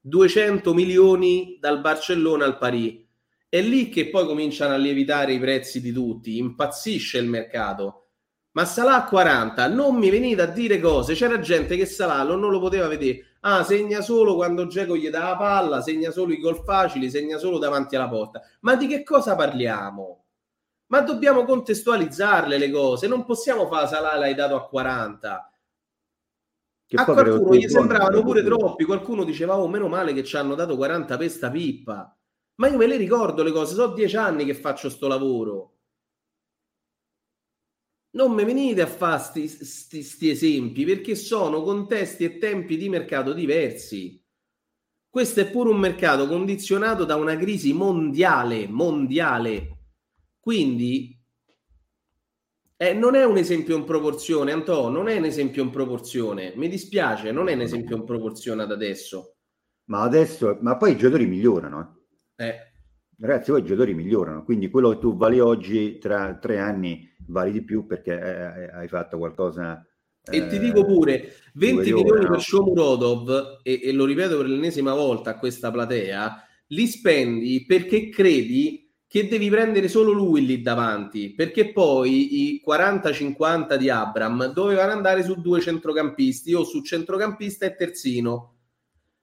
A: 200 milioni dal Barcellona al Paris. È lì che poi cominciano a lievitare i prezzi di tutti, impazzisce il mercato. Ma Salah a 40, non mi venite a dire cose. C'era gente che Salah non lo poteva vedere. Ah, segna solo quando Geco gli dà la palla, segna solo i gol facili, segna solo davanti alla porta. Ma di che cosa parliamo? Ma dobbiamo contestualizzarle le cose. Non possiamo fare Salah l'hai dato a 40. Che a qualcuno gli sembravano pure troppi. Qualcuno diceva, oh, meno male che ci hanno dato 40 per sta pippa. Ma io me le ricordo le cose, so dieci anni che faccio sto lavoro. Non mi venite a fare questi esempi perché sono contesti e tempi di mercato diversi. Questo è pure un mercato condizionato da una crisi mondiale, mondiale. Quindi eh, non è un esempio in proporzione, Antonio, non è un esempio in proporzione. Mi dispiace, non è un esempio in proporzione ad adesso.
B: Ma adesso, ma poi i giocatori migliorano.
A: Eh. Eh.
B: Ragazzi, poi i giocatori migliorano, quindi quello che tu vali oggi tra tre anni vali di più perché eh, eh hai fatto qualcosa.
A: E ti dico pure 20 milioni per Shomurodov, e, e lo ripeto per l'ennesima volta a questa platea, li spendi perché credi che devi prendere solo lui lì davanti, perché poi i 40-50 di Abram dovevano andare su due centrocampisti o su centrocampista e terzino.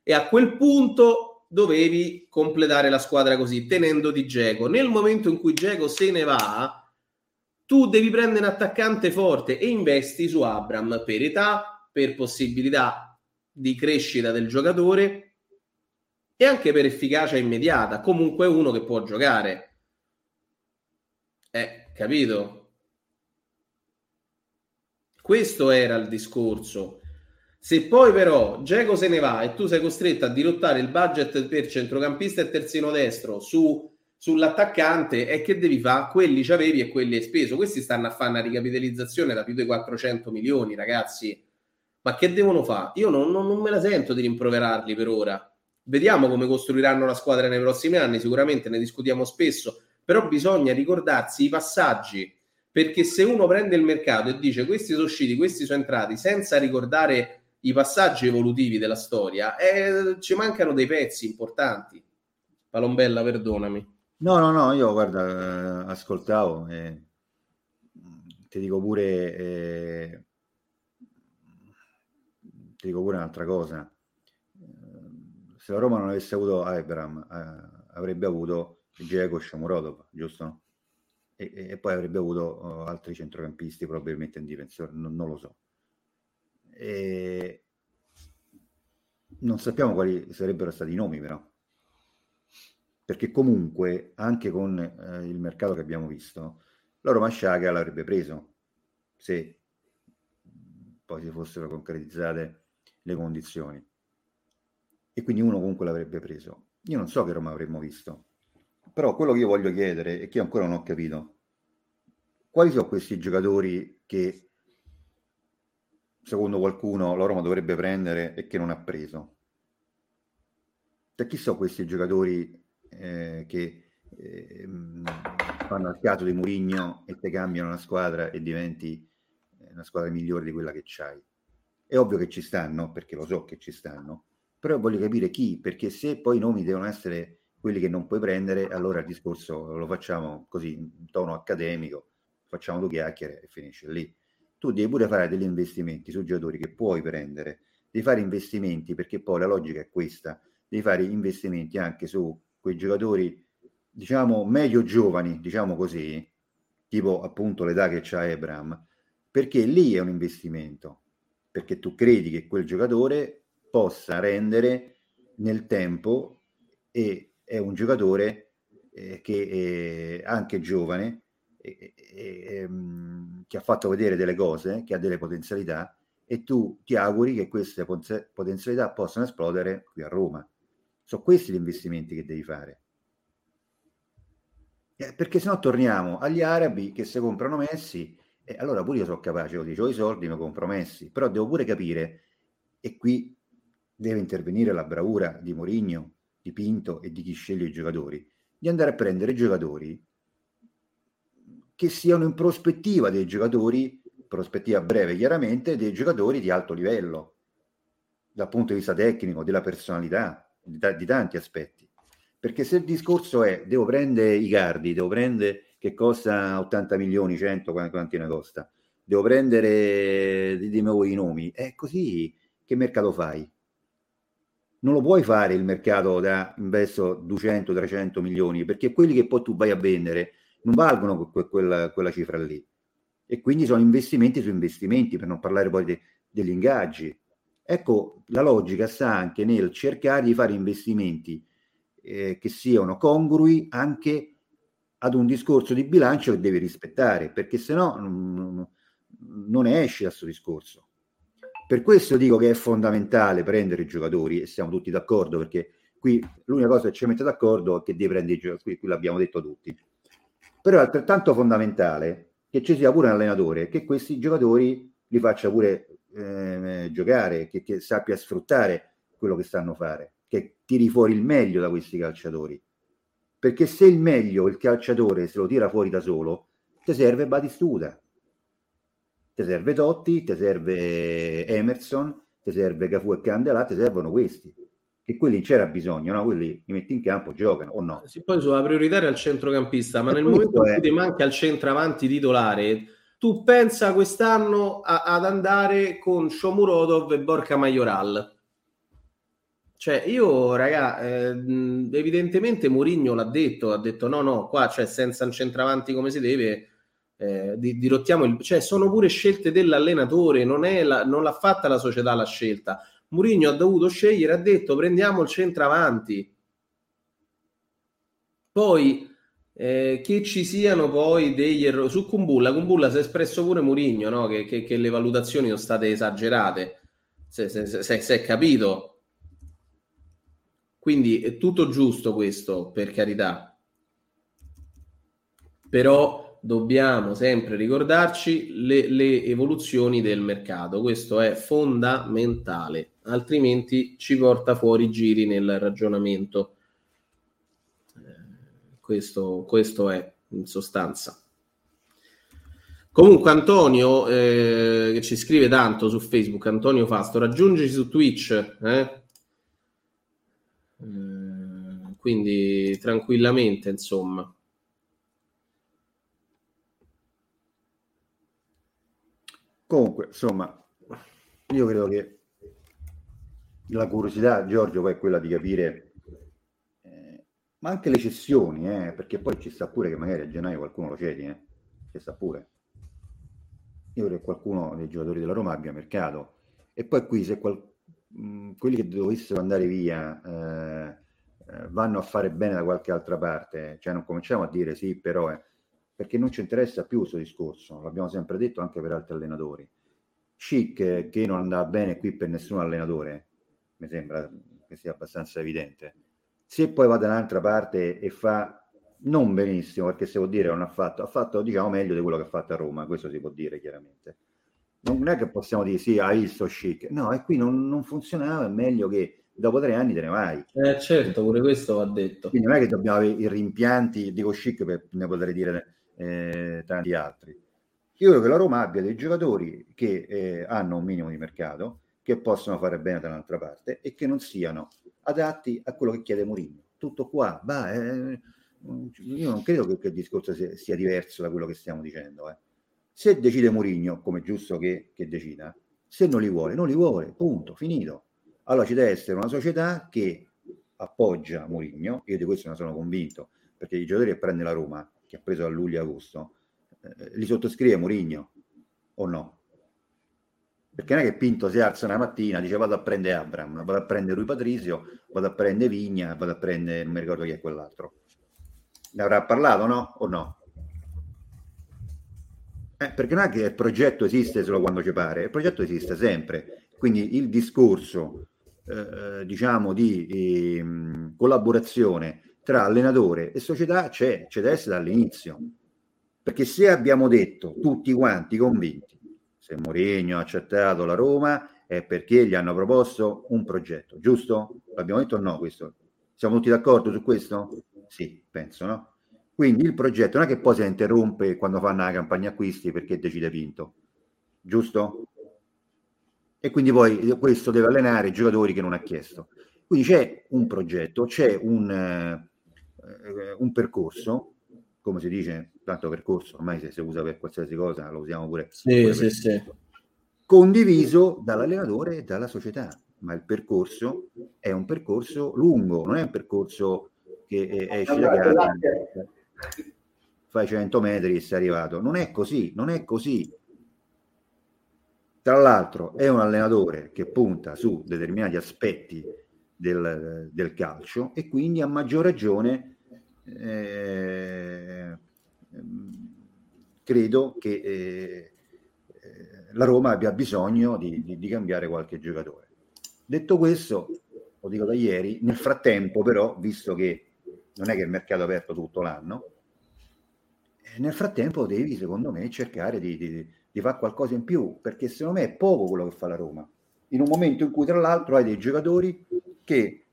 A: E a quel punto dovevi completare la squadra così, tenendo di Geco. Nel momento in cui Geco se ne va, tu devi prendere un attaccante forte e investi su Abram per età, per possibilità di crescita del giocatore e anche per efficacia immediata. Comunque uno che può giocare. Eh, capito? Questo era il discorso. Se poi però Geco se ne va e tu sei costretto a dirottare il budget per centrocampista e terzino destro su, sull'attaccante, e che devi fare? Quelli ci avevi e quelli hai speso. Questi stanno a fare una ricapitalizzazione da più di 400 milioni, ragazzi. Ma che devono fare? Io non, non, non me la sento di rimproverarli per ora. Vediamo come costruiranno la squadra nei prossimi anni, sicuramente ne discutiamo spesso, però bisogna ricordarsi i passaggi, perché se uno prende il mercato e dice questi sono usciti, questi sono entrati, senza ricordare i passaggi evolutivi della storia, eh, ci mancano dei pezzi importanti. Palombella, perdonami.
B: No, no, no, io guarda, eh, ascoltavo e ti dico pure, eh, ti dico pure un'altra cosa. Se la Roma non avesse avuto Abram, eh, avrebbe avuto Diego Shamurodov, giusto? E, e, poi avrebbe avuto uh, altri centrocampisti probabilmente in difensore, non, non lo so. E non sappiamo quali sarebbero stati i nomi, però. Perché comunque, anche con eh, il mercato che abbiamo visto, la Roma Sciaga l'avrebbe preso se poi si fossero concretizzate le condizioni. E quindi uno comunque l'avrebbe preso. Io non so che Roma avremmo visto, però quello che io voglio chiedere e che ancora non ho capito, quali sono questi giocatori che secondo qualcuno, la Roma dovrebbe prendere e che non ha preso. Cioè, chi sono questi giocatori eh, che eh, fanno al fiato di Murigno e te cambiano la squadra e diventi eh, una squadra migliore di quella che c'hai? È ovvio che ci stanno, perché lo so che ci stanno, però voglio capire chi, perché se poi i nomi devono essere quelli che non puoi prendere, allora il discorso lo facciamo così in tono accademico, facciamo due chiacchiere e finisce lì tu devi pure fare degli investimenti su giocatori che puoi prendere, devi fare investimenti perché poi la logica è questa, devi fare investimenti anche su quei giocatori diciamo meglio giovani, diciamo così, tipo appunto l'età che c'ha Ebram, perché lì è un investimento, perché tu credi che quel giocatore possa rendere nel tempo e è un giocatore eh, che è anche giovane e, e, ehm, che ha fatto vedere delle cose, che ha delle potenzialità e tu ti auguri che queste potenzialità possano esplodere qui a Roma. Sono questi gli investimenti che devi fare. Eh, perché se no torniamo agli arabi che se comprano Messi, eh, allora pure io sono capace, dico, ho i soldi, mi compro Messi, però devo pure capire, e qui deve intervenire la bravura di Mourinho, di Pinto e di chi sceglie i giocatori, di andare a prendere giocatori che siano in prospettiva dei giocatori, prospettiva breve chiaramente, dei giocatori di alto livello, dal punto di vista tecnico, della personalità, di, di tanti aspetti. Perché se il discorso è devo prendere i cardi, devo prendere che costa 80 milioni, 100, quanti ne costa, devo prendere, dimmi voi i nomi, è così, che mercato fai? Non lo puoi fare il mercato da investo 200-300 milioni, perché quelli che poi tu vai a vendere non valgono que- quella, quella, cifra lì. E quindi sono investimenti su investimenti, per non parlare poi de- degli ingaggi. Ecco, la logica sta anche nel cercare di fare investimenti eh, che siano congrui anche ad un discorso di bilancio che devi rispettare, perché se no non, non esci da questo discorso. Per questo dico che è fondamentale prendere i giocatori e siamo tutti d'accordo, perché qui l'unica cosa che ci mette d'accordo è che devi prendere i giocatori, qui l'abbiamo detto tutti. Però è altrettanto fondamentale che ci sia pure un allenatore che questi giocatori li faccia pure eh, giocare, che, che sappia sfruttare quello che stanno a fare, che tiri fuori il meglio da questi calciatori. Perché se il meglio il calciatore se lo tira fuori da solo, ti serve Batistuta, ti serve Totti, ti serve Emerson, ti serve Cafu e Candelà, ti servono questi. Che quelli c'era bisogno, no? Quelli li metti in campo, giocano o no?
A: Sì, poi sulla prioritaria al centrocampista, ma e nel momento in cui ti manca il centravanti titolare, tu pensa quest'anno a, ad andare con Shomurodov e Borca Majoral. Cioè, io, raga, eh, evidentemente Mourinho l'ha detto, ha detto no, no, qua cioè, senza un centravanti come si deve, eh, di, dirottiamo il... Cioè, sono pure scelte dell'allenatore, non, la, non l'ha fatta la società la scelta. Mourinho ha dovuto scegliere, ha detto prendiamo il centravanti. Poi eh, che ci siano poi degli errori su Kumbulla, Kumbulla si è espresso pure Mourinho, no? che, che, che, le valutazioni sono state esagerate, se, se è capito. Quindi è tutto giusto questo, per carità. Però dobbiamo sempre ricordarci le, le, evoluzioni del mercato. Questo è fondamentale, altrimenti ci porta fuori giri nel ragionamento. Eh, questo, questo è in sostanza. Comunque Antonio, eh, che ci scrive tanto su Facebook, Antonio Fasto, raggiungici su Twitch. Eh? Eh, quindi tranquillamente, insomma.
B: Comunque, insomma, io credo che la curiosità, Giorgio, poi è quella di capire, eh, ma anche le cessioni, eh, perché poi ci sta pure che magari a gennaio qualcuno lo cedi, eh, ci sta pure. Io che qualcuno dei giocatori della Roma abbia mercato. E poi qui, se qual- mh, quelli che dovessero andare via eh, eh, vanno a fare bene da qualche altra parte, cioè non cominciamo a dire sì, però... Eh, perché non ci interessa più questo discorso, l'abbiamo sempre detto anche per altri allenatori. Chic che non andava bene qui per nessun allenatore, mi sembra che sia abbastanza evidente. Se poi va da un'altra parte e fa non benissimo, perché si può dire non ha fatto, ha fatto diciamo meglio di quello che ha fatto a Roma, questo si può dire chiaramente. Non è che possiamo dire sì, ha visto chic, no, e qui non, non funzionava, è meglio che dopo tre anni te ne vai.
A: Eh certo, pure questo va detto.
B: Quindi non è che dobbiamo avere i rimpianti, dico chic per ne potrei dire eh, tanti altri. Io credo che la Roma abbia dei giocatori che eh, hanno un minimo di mercato, che possono fare bene da un'altra parte e che non siano adatti a quello che chiede Mourinho. Tutto qua, bah, eh, io non credo che, che il discorso sia, sia, diverso da quello che stiamo dicendo. Eh. Se decide Mourinho, come è giusto che, che decida, se non li vuole, non li vuole, punto, finito. Allora ci deve essere una società che appoggia Mourinho, io di questo ne sono convinto, perché i giocatori che prende la Roma che ha preso a luglio e agosto, eh, li sottoscrive Murigno o no? Perché non è che Pinto si alza una mattina, dice vado a prendere Abram, vado a prendere Rui Patrizio, vado a prendere Vigna, vado a prendere, non mi ricordo chi è quell'altro. Ne avrà parlato, no? O no? Eh, perché non è che il progetto esiste solo quando ci pare, il progetto esiste sempre. Quindi il discorso, eh, diciamo, di eh, collaborazione tra allenatore e società c'è, c'è da essere dall'inizio. Perché se abbiamo detto tutti quanti convinti, se Mourinho ha accettato la Roma è perché gli hanno proposto un progetto, giusto? L'abbiamo detto o no questo? Siamo tutti d'accordo su questo? Sì, penso, no? Quindi il progetto non è che poi si interrompe quando fanno la campagna acquisti perché decide Pinto, giusto? E quindi poi questo deve allenare i giocatori che non ha chiesto. Quindi c'è un progetto, c'è un, eh, un percorso, come si dice, tanto percorso, ormai se si usa per qualsiasi cosa lo usiamo pure.
A: Sì,
B: pure
A: sì, sì.
B: Condiviso dall'allenatore e dalla società, ma il percorso è un percorso lungo, non è un percorso che eh, esci da casa, fai 100 metri e sei arrivato. Non è così, non è così. Tra l'altro è un allenatore che punta su determinati aspetti del, del calcio e quindi a maggior ragione eh, credo che eh, la Roma abbia bisogno di, di, di, cambiare qualche giocatore. Detto questo, lo dico da ieri, nel frattempo però, visto che non è che il mercato è aperto tutto l'anno, eh, nel frattempo devi, secondo me, cercare di, di fare qualcosa in più, perché secondo me è poco quello che fa la Roma. In un momento in cui, tra l'altro, hai dei giocatori che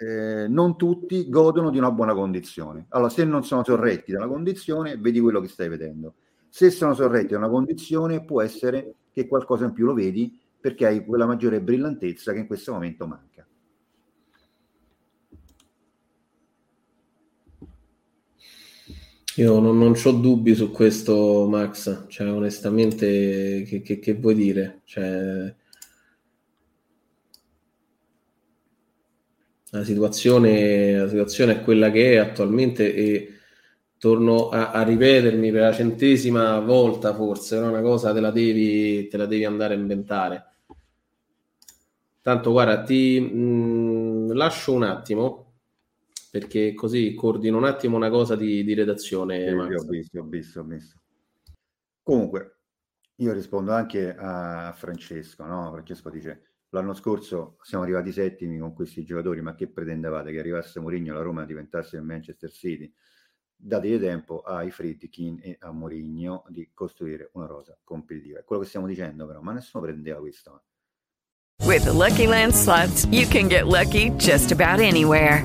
B: eh, non tutti godono di una buona condizione. Allora, se non sono sorretti dalla condizione, vedi quello che stai vedendo. Se sono sorretti da una condizione, può essere che qualcosa in più lo vedi perché hai quella maggiore brillantezza che in questo momento manca.
A: Io non, non ho dubbi su questo, Max. Cioè, onestamente, che, che, che vuoi dire? Cioè, la situazione, la situazione è quella che è attualmente e torno a, a, ripetermi per la centesima volta forse, no? una cosa te la, devi, te la devi andare a inventare. Tanto guarda, ti mh, lascio un attimo perché così coordino un attimo una cosa di, di redazione.
B: Sì, ho visto, ho visto, ho visto. Comunque, io rispondo anche a Francesco, no? Francesco dice, l'anno scorso siamo arrivati settimi con questi giocatori, ma che pretendevate? Che arrivasse Mourinho la Roma diventasse il Manchester City? dategli tempo ai Friedkin e a Mourinho di costruire una rosa competitiva. È quello che stiamo dicendo però, ma nessuno prendeva questo.
G: With the Lucky Land slots, you can get lucky just about anywhere.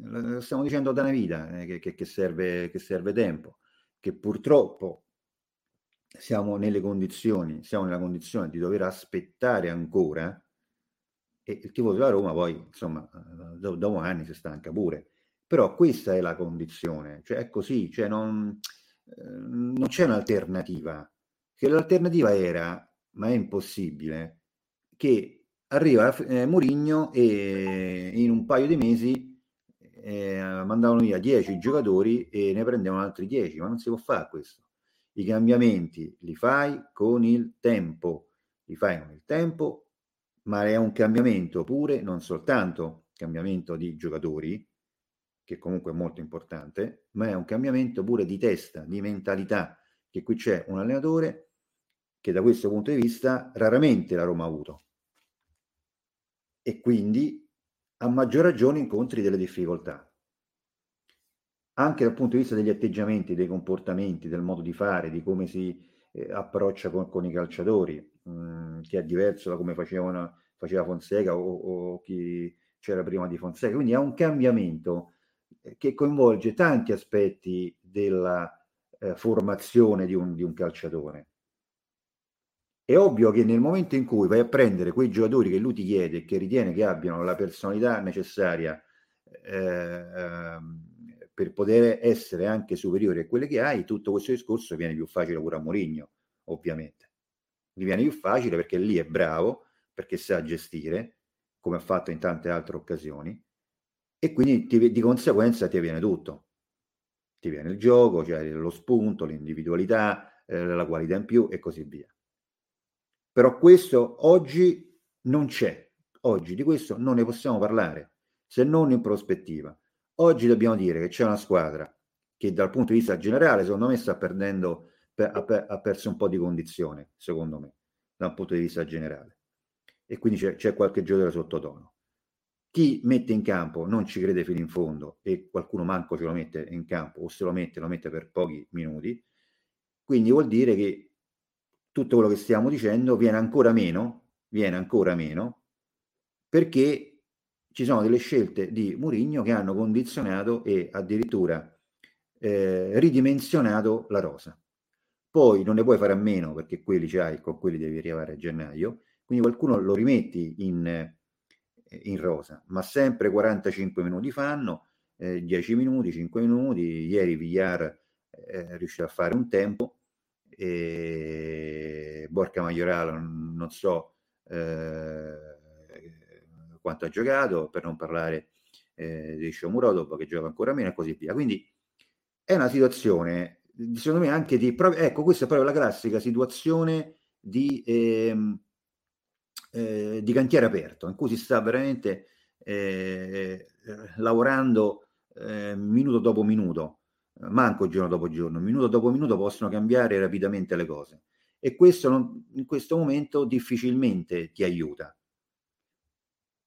B: lo stiamo dicendo da una vita eh, che, che, serve, che serve tempo, che purtroppo siamo nelle condizioni, siamo nella condizione di dover aspettare ancora e il tifoso della Roma poi, insomma, eh, dopo anni si stanca pure. Però questa è la condizione, cioè è così, cioè non, eh, non c'è un'alternativa. Che l'alternativa era, ma è impossibile, che arriva eh, Mourinho e in un paio di mesi eh, mandavano via 10 giocatori e ne prendevano altri 10, ma non si può fare questo. I cambiamenti li fai con il tempo, li fai con il tempo, ma è un cambiamento pure, non soltanto cambiamento di giocatori, che comunque è molto importante, ma è un cambiamento pure di testa, di mentalità, che qui c'è un allenatore che da questo punto di vista raramente la Roma ha avuto. E quindi a maggior ragione incontri delle difficoltà. Anche dal punto di vista degli atteggiamenti, dei comportamenti, del modo di fare, di come si eh, approccia con, con, i calciatori, mh, mm, che è diverso da come facevano, faceva Fonseca o, o, chi c'era prima di Fonseca. Quindi è un cambiamento eh, che coinvolge tanti aspetti della eh, formazione di un, di un calciatore. È ovvio che nel momento in cui vai a prendere quei giocatori che lui ti chiede e che ritiene che abbiano la personalità necessaria eh, per poter essere anche superiori a quelle che hai, tutto questo discorso viene più facile pure a Mourinho, ovviamente. Gli viene più facile perché lì è bravo, perché sa gestire, come ha fatto in tante altre occasioni, e quindi ti, di conseguenza ti viene tutto. Ti viene il gioco, cioè lo spunto, l'individualità, eh, la qualità in più e così via. Però questo oggi non c'è. Oggi di questo non ne possiamo parlare, se non in prospettiva. Oggi dobbiamo dire che c'è una squadra che dal punto di vista generale, secondo me, sta perdendo, ha, perso un po' di condizione, secondo me, dal punto di vista generale. E quindi c'è, c'è qualche giocatore sottotono. Chi mette in campo non ci crede fino in fondo e qualcuno manco ce lo mette in campo o se lo mette, lo mette per pochi minuti. Quindi vuol dire che tutto quello che stiamo dicendo viene ancora meno, viene ancora meno, perché ci sono delle scelte di Murigno che hanno condizionato e addirittura eh, ridimensionato la rosa. Poi non ne puoi fare a meno perché quelli ce hai, con quelli devi arrivare a gennaio, quindi qualcuno lo rimetti in, eh, in rosa, ma sempre 45 minuti fanno, eh, 10 minuti, 5 minuti, ieri Villar eh, è riuscito a fare un tempo, e Borca Maioralo non so eh, quanto ha giocato, per non parlare eh, di Shomurodov che gioca ancora meno e così via. Quindi è una situazione, secondo me, anche di... Ecco, questa è proprio la classica situazione di, eh, eh, di cantiere aperto, in cui si sta veramente eh, lavorando eh, minuto dopo minuto, manco giorno dopo giorno, minuto dopo minuto possono cambiare rapidamente le cose. E questo non, in questo momento difficilmente ti aiuta.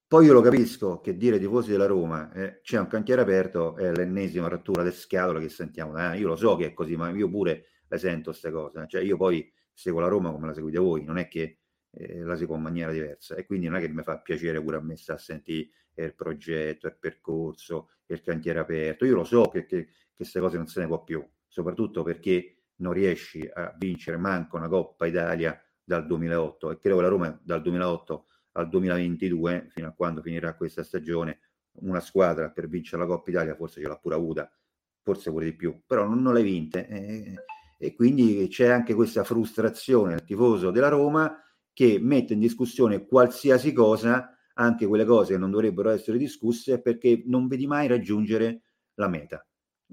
B: Poi io lo capisco che dire tifosi della Roma eh, c'è un cantiere aperto è l'ennesima rottura del scatole che sentiamo. Eh, io lo so che è così, ma io pure le sento queste cose. Cioè io poi seguo la Roma come la seguite voi, non è che eh, la seguo in maniera diversa e quindi non è che mi fa piacere pure a me stare a sentire il progetto, il percorso, il cantiere aperto. Io lo so che, che queste cose non se ne può più, soprattutto perché non riesci a vincere manco una Coppa Italia dal 2008 e credo che la Roma dal 2008 al 2022, fino a quando finirà questa stagione, una squadra per vincere la Coppa Italia forse ce l'ha pure avuta, forse pure di più, però non, non l'hai vinte. Eh, e quindi c'è anche questa frustrazione del tifoso della Roma che mette in discussione qualsiasi cosa, anche quelle cose che non dovrebbero essere discusse, perché non vedi mai raggiungere la meta.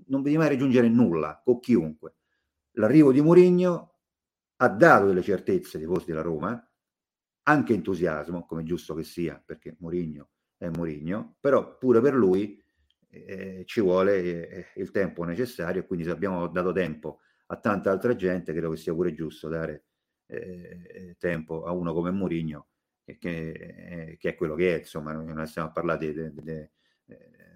B: Non vedi mai raggiungere nulla con chiunque. L'arrivo di Mourinho ha dato delle certezze ai tifosi della Roma, anche entusiasmo, come giusto che sia, perché Mourinho è Mourinho, però pure per lui eh, ci vuole eh, il tempo necessario quindi se abbiamo dato tempo a tanta altra gente, credo che sia pure giusto dare eh, tempo a uno come Mourinho, che, che, è quello che è, insomma, non stiamo a parlare de, de,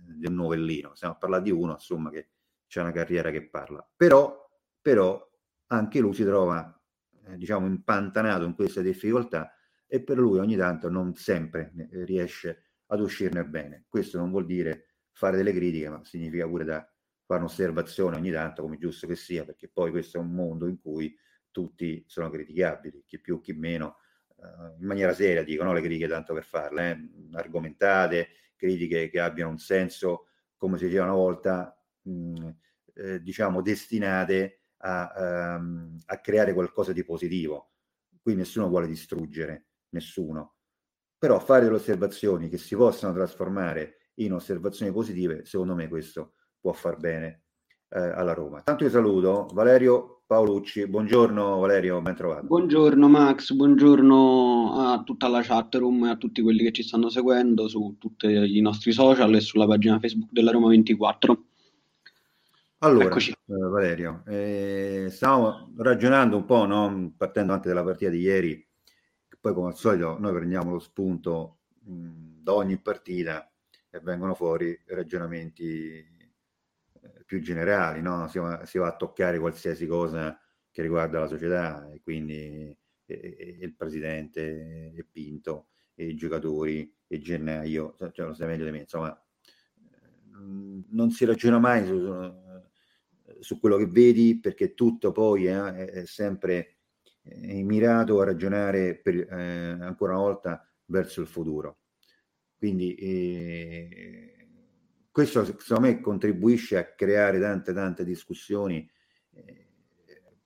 B: de, del novellino, stiamo a parlare di uno, insomma, che c'è una carriera che parla. Però, però anche lui si trova, eh, diciamo, impantanato in queste difficoltà e per lui ogni tanto non sempre riesce ad uscirne bene. Questo non vuol dire fare delle critiche, ma significa pure da fare un'osservazione ogni tanto, come giusto che sia, perché poi questo è un mondo in cui tutti sono criticabili, chi più, chi meno, eh, in maniera seria dicono le critiche tanto per farle, eh, argomentate, critiche che abbiano un senso, come si diceva una volta, mh, eh, diciamo destinate a, um, a creare qualcosa di positivo. Qui nessuno vuole distruggere nessuno. Però fare delle osservazioni che si possano trasformare in osservazioni positive, secondo me questo può far bene eh, alla Roma. Tanto io saluto Valerio Paolucci, buongiorno Valerio, ben trovato.
H: Buongiorno Max, buongiorno a tutta la chat room e a tutti quelli che ci stanno seguendo su tutti i nostri social e sulla pagina Facebook della Roma 24.
B: Allora, eh, Valerio, eh, stiamo ragionando un po', no? partendo anche dalla partita di ieri, poi come al solito noi prendiamo lo spunto mh, da ogni partita e vengono fuori ragionamenti più generali, no? si, va, si, va, a toccare qualsiasi cosa che riguarda la società e quindi e, e, il presidente e Pinto e i giocatori e Gennaio, cioè lo sai meglio di me, insomma non si ragiona mai su, su quello che vedi perché tutto poi eh, è sempre è mirato a ragionare per, eh, ancora una volta verso il futuro. Quindi eh, questo secondo me contribuisce a creare tante tante discussioni eh,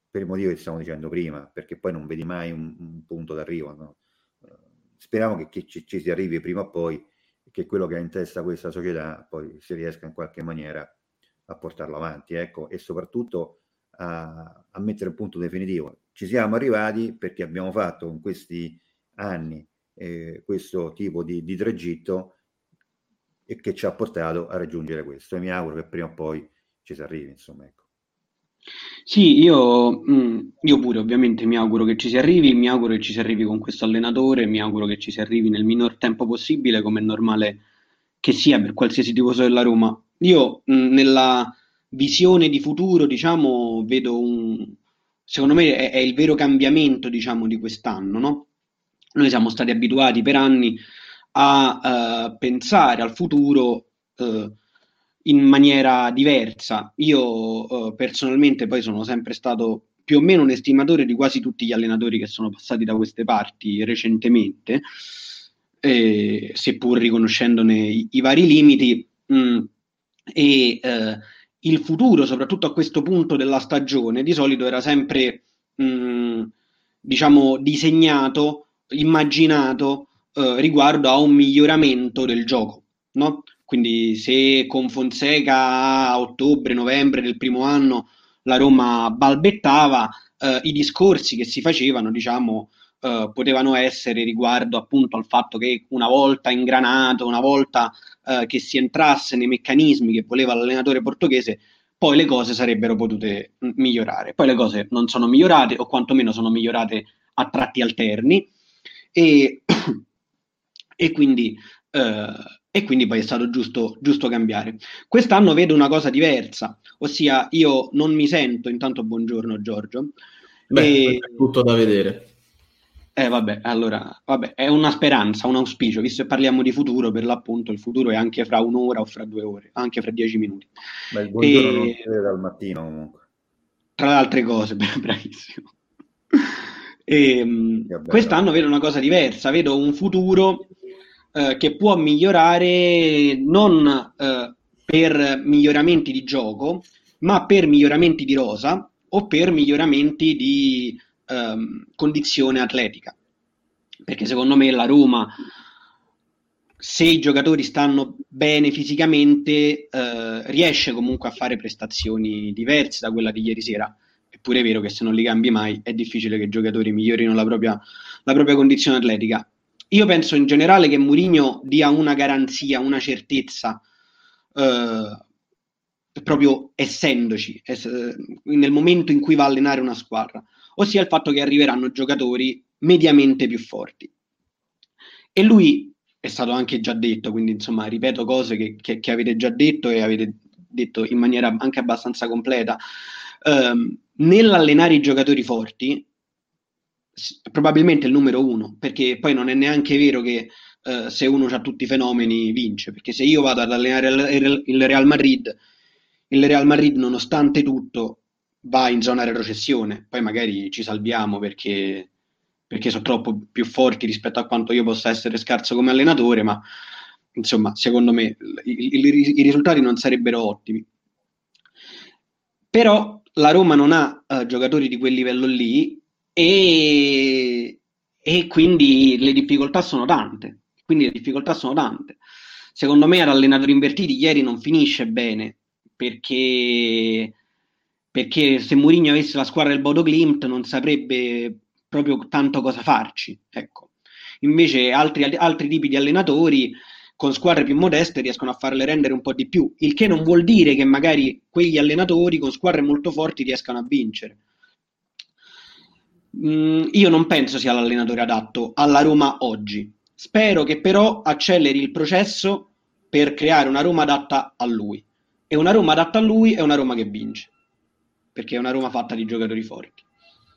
B: per i motivi che stiamo dicendo prima, perché poi non vedi mai un, un punto d'arrivo. No? Speriamo che, che ci, ci, si arrivi prima o poi che quello che ha in testa questa società poi si riesca in qualche maniera a portarlo avanti, ecco, e soprattutto a, a mettere un punto definitivo. Ci siamo arrivati perché abbiamo fatto in questi anni eh, questo tipo di, di tragitto e che ci ha portato a raggiungere questo. E mi auguro che prima o poi ci si arrivi, insomma, ecco.
H: Sì, io, mh, io pure ovviamente mi auguro che ci si arrivi, mi auguro che ci si arrivi con questo allenatore, mi auguro che ci si arrivi nel minor tempo possibile, come è normale che sia per qualsiasi tifoso della Roma. Io mh, nella visione di futuro, diciamo, vedo un... secondo me è, è il vero cambiamento, diciamo, di quest'anno, no? Noi siamo stati abituati per anni a uh, pensare al futuro uh, in maniera diversa. Io uh, personalmente poi sono sempre stato più o meno un estimatore di quasi tutti gli allenatori che sono passati da queste parti recentemente, eh, seppur riconoscendone i, i vari limiti. Mh, mm, e eh, il futuro, soprattutto a questo punto della stagione, di solito era sempre, mh, mm, diciamo, disegnato, immaginato eh, riguardo a un miglioramento del gioco, no? Quindi se con Fonseca a ottobre, novembre del primo anno la Roma balbettava, eh, i discorsi che si facevano, diciamo, eh, potevano essere riguardo appunto al fatto che una volta ingranato, una volta eh, che si entrasse nei meccanismi che voleva l'allenatore portoghese, poi le cose sarebbero potute migliorare. Poi le cose non sono migliorate, o quantomeno sono migliorate a tratti alterni, e, <clears throat> e quindi eh, e quindi poi è stato giusto, giusto, cambiare. Quest'anno vedo una cosa diversa, ossia io non mi sento, intanto buongiorno Giorgio.
A: Beh, e... è tutto da vedere.
H: Eh vabbè, allora, vabbè, è una speranza, un auspicio, visto che parliamo di futuro, per l'appunto il futuro è anche fra un'ora o fra due ore, anche fra dieci minuti.
B: Beh, il buongiorno e... non dal mattino comunque.
H: Tra le altre cose, <laughs> bravissimo. E, ehm, quest'anno vedo una cosa diversa, vedo un futuro eh, che può migliorare non eh, per miglioramenti di gioco, ma per miglioramenti di rosa o per miglioramenti di ehm, condizione atletica. Perché secondo me la Roma, se i giocatori stanno bene fisicamente, eh, riesce comunque a fare prestazioni diverse da quella di ieri sera. Eppure è vero che se non li cambi mai è difficile che i giocatori migliorino la propria, la propria condizione atletica. Io penso in generale che Mourinho dia una garanzia, una certezza, eh, proprio essendoci, es- nel momento in cui va a allenare una squadra, ossia il fatto che arriveranno giocatori mediamente più forti. E lui è stato anche già detto, quindi insomma ripeto cose che, che, che avete già detto e avete detto in maniera anche abbastanza completa. Um, nell'allenare i giocatori forti, probabilmente il numero uno, perché poi non è neanche vero che uh, se uno ha tutti i fenomeni vince, perché se io vado ad allenare il Real Madrid, il Real Madrid nonostante tutto va in zona retrocessione, poi magari ci salviamo perché, perché sono troppo più forti rispetto a quanto io possa essere scarso come allenatore, ma insomma secondo me i, i, i risultati non sarebbero ottimi. Però la Roma non ha uh, giocatori di quel livello lì e, e quindi le difficoltà sono tante. Quindi le difficoltà sono tante. Secondo me ad allenatori invertiti ieri non finisce bene perché, perché se Mourinho avesse la squadra del Bodo Glimt non saprebbe proprio tanto cosa farci. Ecco. Invece altri, altri tipi di allenatori con squadre più modeste riescono a farle rendere un po' di più, il che non vuol dire che magari quegli allenatori con squadre molto forti riescano a vincere. Mm, io non penso sia l'allenatore adatto alla Roma oggi. Spero che però acceleri il processo per creare una Roma adatta a lui. E una Roma adatta a lui è una Roma che vince, perché è una Roma fatta di giocatori forti.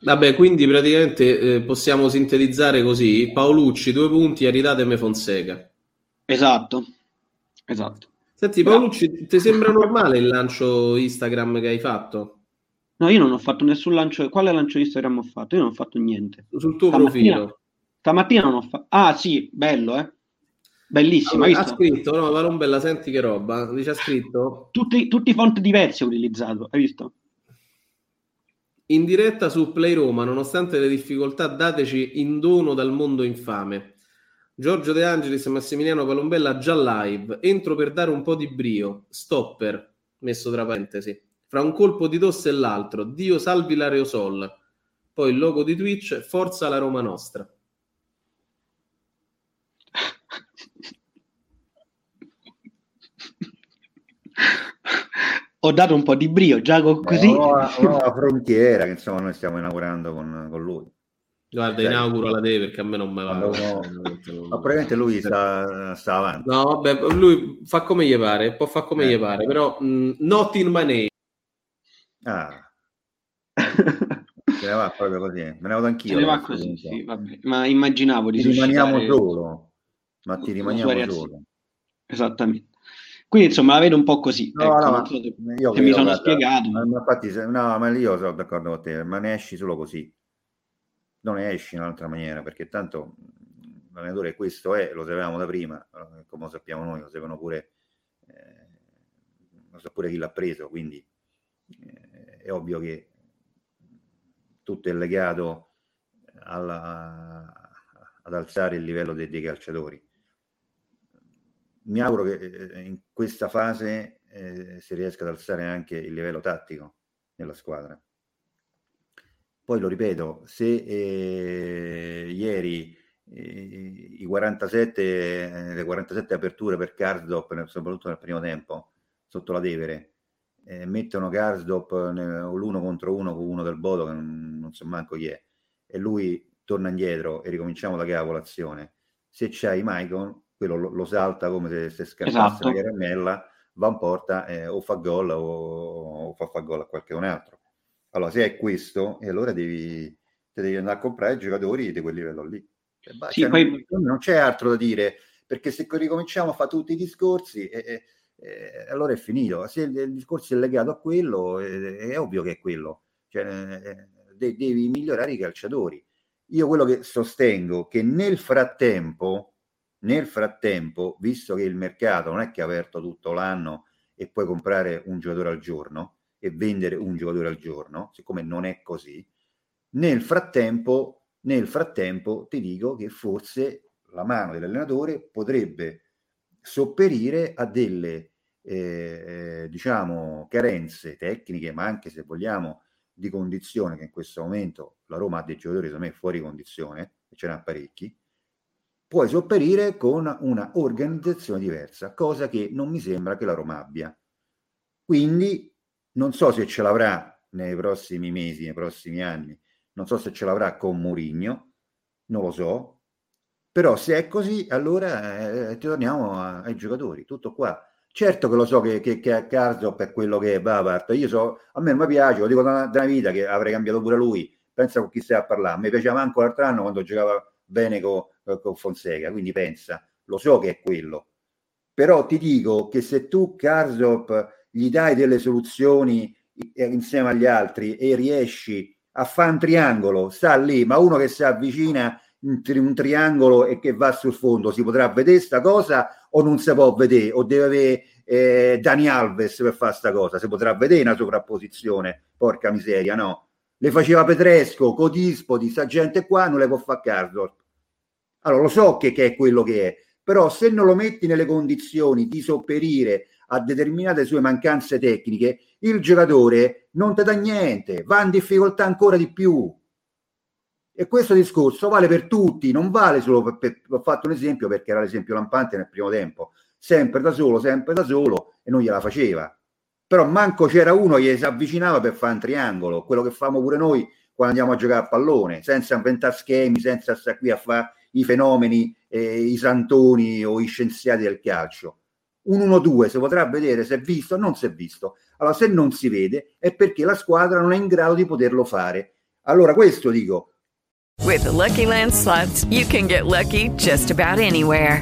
A: Vabbè, quindi praticamente eh, possiamo sintetizzare così: Paolucci, due punti, Aridatemi Fonseca.
H: Esatto, esatto.
A: Senti, Paolucci, ti sembra normale il lancio Instagram che hai fatto?
H: No, io non ho fatto nessun lancio. Quale lancio di Instagram ho fatto? Io non ho fatto niente.
A: Sul tuo
H: Stamattina-
A: profilo.
H: Stamattina non ho fatto. Ah, sì, bello, eh. Bellissimo. hai
A: ha scritto, no, Palombella, senti che roba. Dice ha scritto
H: Tutti, tutti i font diversi ho utilizzato, hai visto?
A: in diretta su Play Roma, nonostante le difficoltà, dateci in dono dal mondo infame. Giorgio De Angelis e Massimiliano Palombella già live. Entro per dare un po' di brio. Stopper, messo tra parentesi. Fra un colpo di tosse e l'altro. Dio salvi l'Areosol. Poi il logo di Twitch, forza la Roma nostra.
H: Ho dato un po' di brio, già co- così.
B: Nuova, nuova frontiera che insomma noi stiamo inaugurando con, con lui.
A: Guarda,
B: Cioè,
A: inauguro la te perché a me non me va.
B: quando uno- <laughs> Ma probabilmente lui sta, sta avanti.
A: No, vabbè, lui fa come gli pare, può fare come
B: Eh.
A: gli pare, però mh, not in my name.
B: Ah. <laughs> Se ne va proprio così. Me ne vado anch'io.
H: Se ne va così, sì. Ma immaginavo di
B: Ti rimaniamo solo. Ma ti rimaniamo solo.
H: Esattamente. Quindi insomma la vedo un po' così.
B: No,
H: ecco,
B: no,
H: so se,
B: io
H: se mi
B: credo,
H: sono
B: guarda,
H: spiegato.
B: ma- ma infatti, se- no, ma io sono d'accordo con te, ma ne esci solo così. Non ne esci in un'altra maniera, perché tanto l'allenatore questo è, lo sapevamo da prima, eh, come lo sappiamo noi, lo sapevano pure, eh, lo sa pure chi l'ha preso, quindi eh, è ovvio che tutto è legato alla- ad alzare il livello dei, dei calciatori. Mi auguro che eh, in questa fase eh, si riesca ad alzare anche il livello tattico nella squadra. Poi lo ripeto, se eh, ieri eh, i 47, eh, le 47 aperture per Karsdorp, soprattutto nel primo tempo, sotto la Tevere, eh, mettono Karsdorp nel- l'uno contro uno con uno del Bodo, che non, non so manco chi è, e lui torna indietro e ricominciamo da capo l'azione. Se c'hai Maicon, quello lo, lo salta come se, se scappasse
H: Esatto.
B: una caramella, va in porta eh, o fa gol o, o fa, fa gol a qualcun altro. Allora, se è questo, e allora devi, te devi andare a comprare i giocatori di quel livello lì. Cioè,
H: Sì,
B: cioè,
H: poi-
B: non, non c'è altro da dire, perché se ricominciamo a fare tutti i discorsi, eh, eh, eh, allora è finito. Se il, il discorso è legato a quello, eh, è ovvio che è quello. Cioè, eh, de- devi migliorare i calciatori. Io quello che sostengo che nel frattempo, nel frattempo, visto che il mercato non è che è aperto tutto l'anno e puoi comprare un giocatore al giorno e vendere un giocatore al giorno, siccome non è così, nel frattempo, nel frattempo ti dico che forse la mano dell'allenatore potrebbe sopperire a delle eh, diciamo carenze tecniche, ma anche se vogliamo di condizione che in questo momento la Roma ha dei giocatori secondo me fuori condizione, e ce n'ha parecchi, puoi sopperire con una organizzazione diversa, cosa che non mi sembra che la Roma abbia. Quindi non so se ce l'avrà nei prossimi mesi, nei prossimi anni, non so se ce l'avrà con Mourinho, non lo so, però se è così allora eh, torniamo a- ai giocatori, tutto qua. Certo che lo so che, che, che Karsdorp è quello che è Bavart, io so, a me non mi piace, lo dico da una, da una vita che avrei cambiato pure lui, pensa con chi stai a parlare, mi piaceva anche l'altro anno quando giocava bene con, con Fonseca, quindi pensa, lo so che è quello, però ti dico che se tu Karsdorp gli dai delle soluzioni eh, insieme agli altri e riesci a fare un triangolo, sta lì, ma uno che si avvicina in tri- un triangolo e che va sul fondo, si potrà vedere sta cosa o non si può vedere? O deve avere eh, Dani Alves per fare sta cosa? Si potrà vedere una sovrapposizione? Porca miseria, no? Le faceva Petresco, Codispoti, sta gente qua non le può fare Karsdorp. Allora lo so che, che è quello che è, però se non lo metti nelle condizioni di sopperire a determinate sue mancanze tecniche, il giocatore non ti dà niente, va in difficoltà ancora di più. E questo discorso vale per tutti, non vale solo per, per- ho fatto un esempio perché era l'esempio lampante nel primo tempo, sempre da solo, sempre da solo e non gliela faceva. Però manco c'era uno che si avvicinava per fare un triangolo, quello che famo pure noi quando andiamo a giocare a pallone, senza inventare schemi, senza stare qui a fare i fenomeni, eh, i santoni o i scienziati del calcio. Un 1-2 si potrà vedere se è visto o non si è visto. Allora, se non si vede è perché la squadra non è in grado di poterlo fare. Allora, questo dico,
G: With the Lucky Land slots, you can get lucky just about anywhere.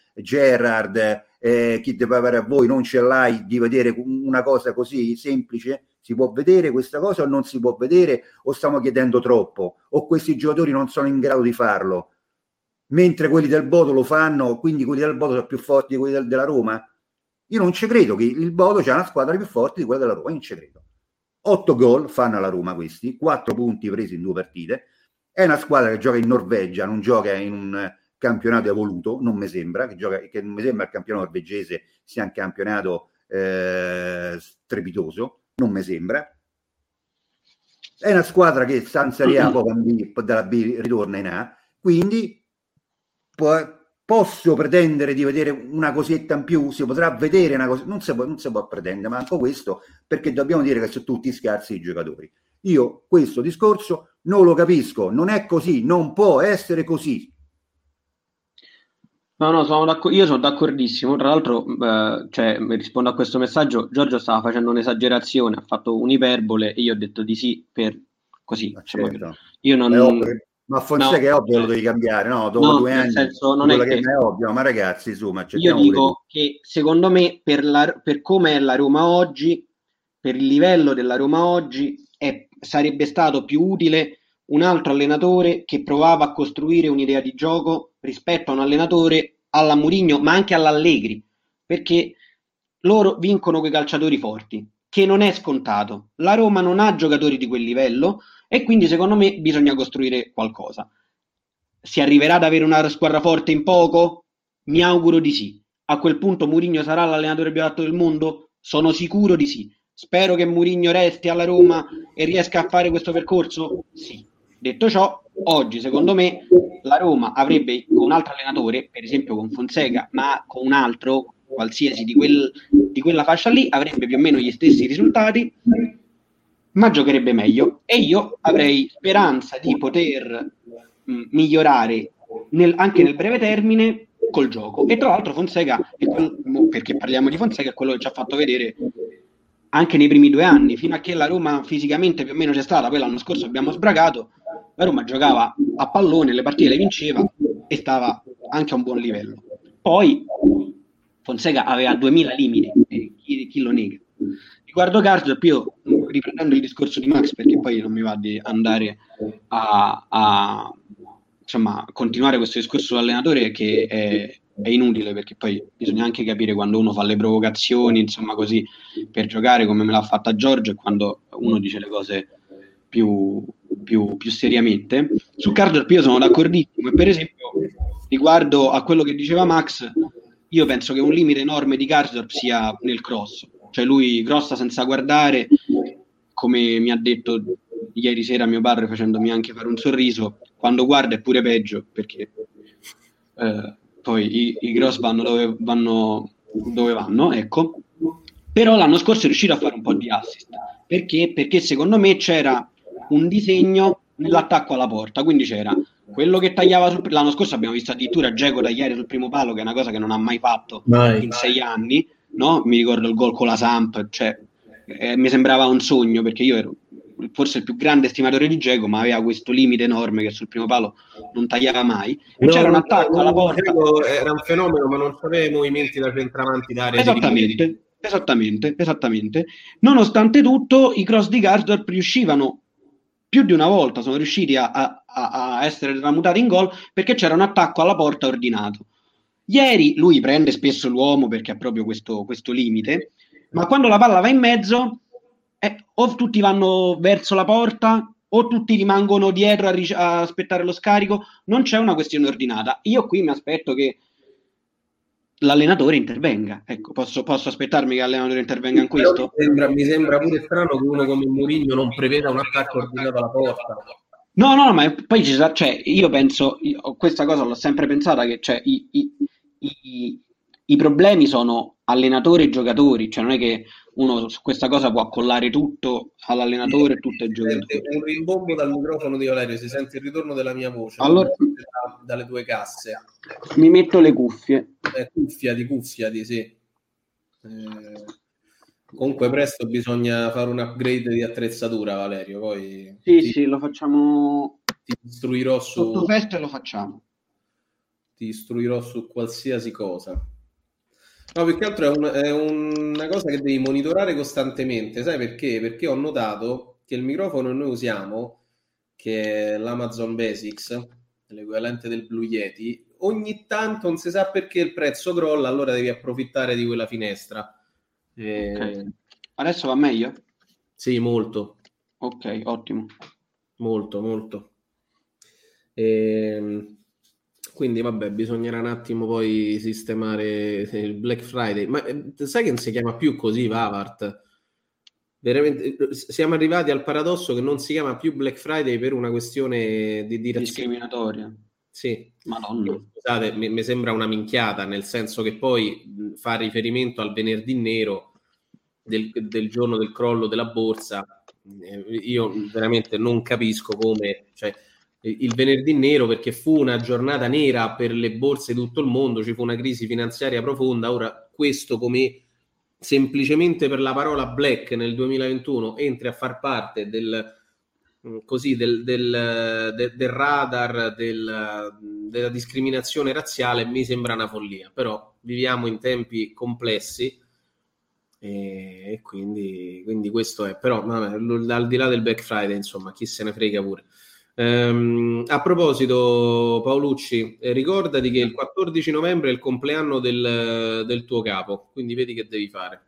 B: Gerrard, eh, chi deve avere a voi non ce l'hai di vedere una cosa così semplice? Si può vedere questa cosa o non si può vedere o stiamo chiedendo troppo o questi giocatori non sono in grado di farlo? Mentre quelli del Bodo lo fanno, quindi quelli del Bodo sono più forti di quelli del, della Roma? Io non ci credo che il Bodo c'è una squadra più forte di quella della Roma, io non ci credo. 8 gol fanno alla Roma questi, 4 punti presi in due partite. È una squadra che gioca in Norvegia, non gioca in un campionato evoluto, non mi sembra, che, gioca, che non mi sembra il campionato norvegese sia un campionato eh, strepitoso, non mi sembra. È una squadra che sta in Serie A, <clears throat> poi dalla B ritorna in A, quindi può, posso pretendere di vedere una cosetta in più, si potrà vedere una cosa, non si può, non si può pretendere, ma anche questo, perché dobbiamo dire che sono tutti scarsi i giocatori. Io questo discorso non lo capisco, non è così, non può essere così.
H: No, no, sono d'accordo, io sono d'accordissimo. Tra l'altro, eh, cioè, rispondo a questo messaggio, Giorgio stava facendo un'esagerazione, ha fatto un'iparbole e io ho detto di sì per così. Certo. Insomma, io non...
B: Ovvio, ma Fonseca no, è ovvio lo devi cambiare, no? Dopo
H: no,
B: due anni
H: senso, non è, che...
B: che è ovvio, ma ragazzi, insomma,
H: io dico che secondo me per, la, per come è la Roma oggi, per il livello della Roma oggi, è, sarebbe stato più utile un altro allenatore che provava a costruire un'idea di gioco rispetto a un allenatore alla Murigno, ma anche all'Allegri, perché loro vincono quei calciatori forti, che non è scontato. La Roma non ha giocatori di quel livello e quindi secondo me bisogna costruire qualcosa. Si arriverà ad avere una squadra forte in poco? Mi auguro di sì. A quel punto Murigno sarà l'allenatore più alto del mondo? Sono sicuro di sì. Spero che Murigno resti alla Roma e riesca a fare questo percorso? Sì. Detto ciò, oggi secondo me la Roma avrebbe con un altro allenatore, per esempio con Fonseca, ma con un altro qualsiasi di, quel, di quella fascia lì, avrebbe più o meno gli stessi risultati, ma giocherebbe meglio. E io avrei speranza di poter mh, migliorare nel, anche nel breve termine col gioco. E tra l'altro Fonseca, quello, perché parliamo di Fonseca, è quello che ci ha fatto vedere anche nei primi due anni, fino a che la Roma fisicamente più o meno c'è stata, poi l'anno scorso abbiamo sbragato, la Roma giocava a pallone, le partite le vinceva e stava anche a un buon livello. Poi Fonseca aveva 2000 limiti, e chi, chi lo nega? Riguardo Garzop, io riprendendo il discorso di Max, perché poi non mi va di andare a, a insomma, continuare questo discorso sull'allenatore che è, è inutile perché poi bisogna anche capire quando uno fa le provocazioni, insomma così, per giocare come me l'ha fatta Giorgio e quando uno dice le cose più, più, più seriamente. Su Cardor io sono d'accordissimo e per esempio riguardo a quello che diceva Max, io penso che un limite enorme di Cardor sia nel cross, cioè lui crossa senza guardare, come mi ha detto ieri sera mio padre facendomi anche fare un sorriso, quando guarda è pure peggio perché eh, poi i, i cross vanno dove, vanno dove vanno, ecco. Però l'anno scorso è riuscito a fare un po' di assist. Perché? Perché secondo me c'era un disegno nell'attacco alla porta, quindi c'era quello che tagliava sul, l'anno scorso abbiamo visto addirittura Geco tagliare sul primo palo, che è una cosa che non ha mai fatto mai. in sei anni, no? Mi ricordo il gol con la Samp, cioè eh, mi sembrava un sogno perché io ero forse il più grande stimatore di Geco, ma aveva questo limite enorme che sul primo palo non tagliava mai. E no, c'era un attacco alla porta.
A: Era un fenomeno, ma non aveva i movimenti da centravanti d'area.
H: Esattamente, esattamente, esattamente. Nonostante tutto, i cross di Garsdorp riuscivano più di una volta sono riusciti a, a, a essere tramutati in gol perché c'era un attacco alla porta ordinato. Ieri lui prende spesso l'uomo perché ha proprio questo, questo limite, ma quando la palla va in mezzo, eh, o tutti vanno verso la porta o tutti rimangono dietro a, ric- a, aspettare lo scarico, non c'è una questione ordinata. Io qui mi aspetto che l'allenatore intervenga. Ecco, posso, posso aspettarmi che l'allenatore intervenga in questo?
A: Mi sembra, mi sembra pure strano che uno come Mourinho non preveda un attacco ordinato alla porta.
H: No, no, ma poi ci sa, cioè, io penso, io, questa cosa l'ho sempre pensata, che cioè, i, i, i, i problemi sono allenatori e giocatori, cioè non è che uno su questa cosa può accollare tutto all'allenatore e tutto ai giocatori.
A: Un rimbombo dal microfono di Valerio, si sente il ritorno della mia voce
H: allora,
A: da, dalle tue casse.
H: Mi metto le cuffie.
A: Eh, cuffiati, cuffiati, sì. Eh, comunque presto bisogna fare un upgrade di attrezzatura, Valerio. Poi
H: sì, ti, sì, lo facciamo.
A: Ti istruirò su.
H: Sotto festa lo facciamo.
A: Ti istruirò su qualsiasi cosa. No, più che altro è, un, è, una cosa che devi monitorare costantemente, sai perché? Perché ho notato che il microfono che noi usiamo, che è l'Amazon Basics, l'equivalente del Blue Yeti, ogni tanto non si sa perché il prezzo crolla, allora devi approfittare di quella finestra.
H: E... Okay. Adesso va meglio?
A: Sì, molto.
H: Ok, ottimo.
A: Molto, molto. E ehm, quindi vabbè, bisognerà un attimo poi sistemare il Black Friday. Ma eh, sai che non si chiama più così Vavart? Veramente, eh, siamo arrivati al paradosso che non si chiama più Black Friday per una questione di, di
H: discriminatoria.
A: Sì.
H: Madonna.
A: Scusate, mi, mi, sembra una minchiata, nel senso che poi fa riferimento al venerdì nero del, del giorno del crollo della borsa. Eh, io veramente non capisco come... Cioè, il venerdì nero perché fu una giornata nera per le borse di tutto il mondo, ci fu una crisi finanziaria profonda. Ora, questo come semplicemente per la parola black nel 2021 entri a far parte del, mm, così, del, del, del, del radar della discriminazione razziale, mi sembra una follia. Però viviamo in tempi complessi e, quindi, quindi questo è. Però vabbè, al di là del Black Friday, insomma, chi se ne frega pure. Um, a proposito, Paolucci, eh, ricordati che il 14 novembre è il compleanno del, del, tuo capo, quindi vedi che devi fare.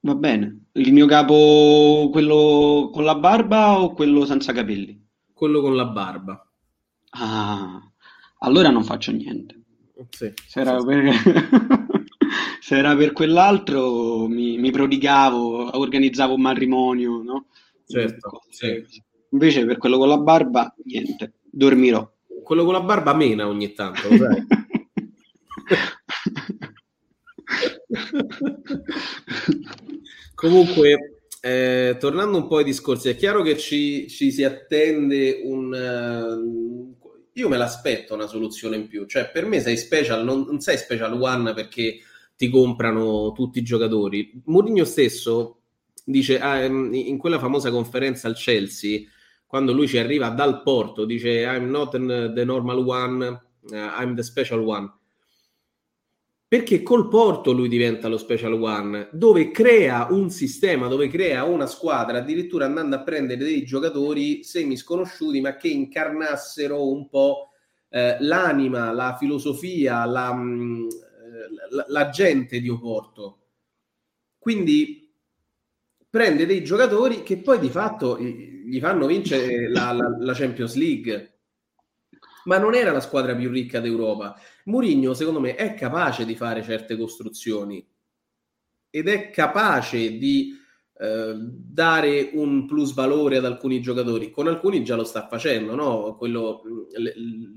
H: Va bene. Il mio capo, quello con la barba o quello senza capelli?
A: Quello con la barba.
H: Ah, allora non faccio niente.
A: Sì,
H: se, era
A: sì,
H: per... <laughs> se era per quell'altro mi, mi prodigavo, organizzavo un matrimonio, no?
A: Certo, sì.
H: Invece per quello con la barba, niente, dormirò.
A: Quello con la barba mena ogni tanto, lo sai? <laughs> Comunque, eh, tornando un po' ai discorsi, è chiaro che ci, ci si attende un... Uh, io me l'aspetto una soluzione in più, cioè per me sei special, non, non sei special one perché ti comprano tutti i giocatori. Mourinho stesso dice ah, in quella famosa conferenza al Chelsea quando lui ci arriva dal porto, dice I'm not the normal one, uh, I'm the special one. Perché col porto lui diventa lo special one, dove crea un sistema, dove crea una squadra, addirittura andando a prendere dei giocatori semi sconosciuti, ma che incarnassero un po' eh, l'anima, la filosofia, la, mm, la, la gente di Oporto. Quindi prende dei giocatori che poi di fatto gli fanno vincere la, la, la Champions League ma non era la squadra più ricca d'Europa. Mourinho, secondo me, è capace di fare certe costruzioni ed è capace di eh, dare un plus valore ad alcuni giocatori. Con alcuni già lo sta facendo, no? Quello,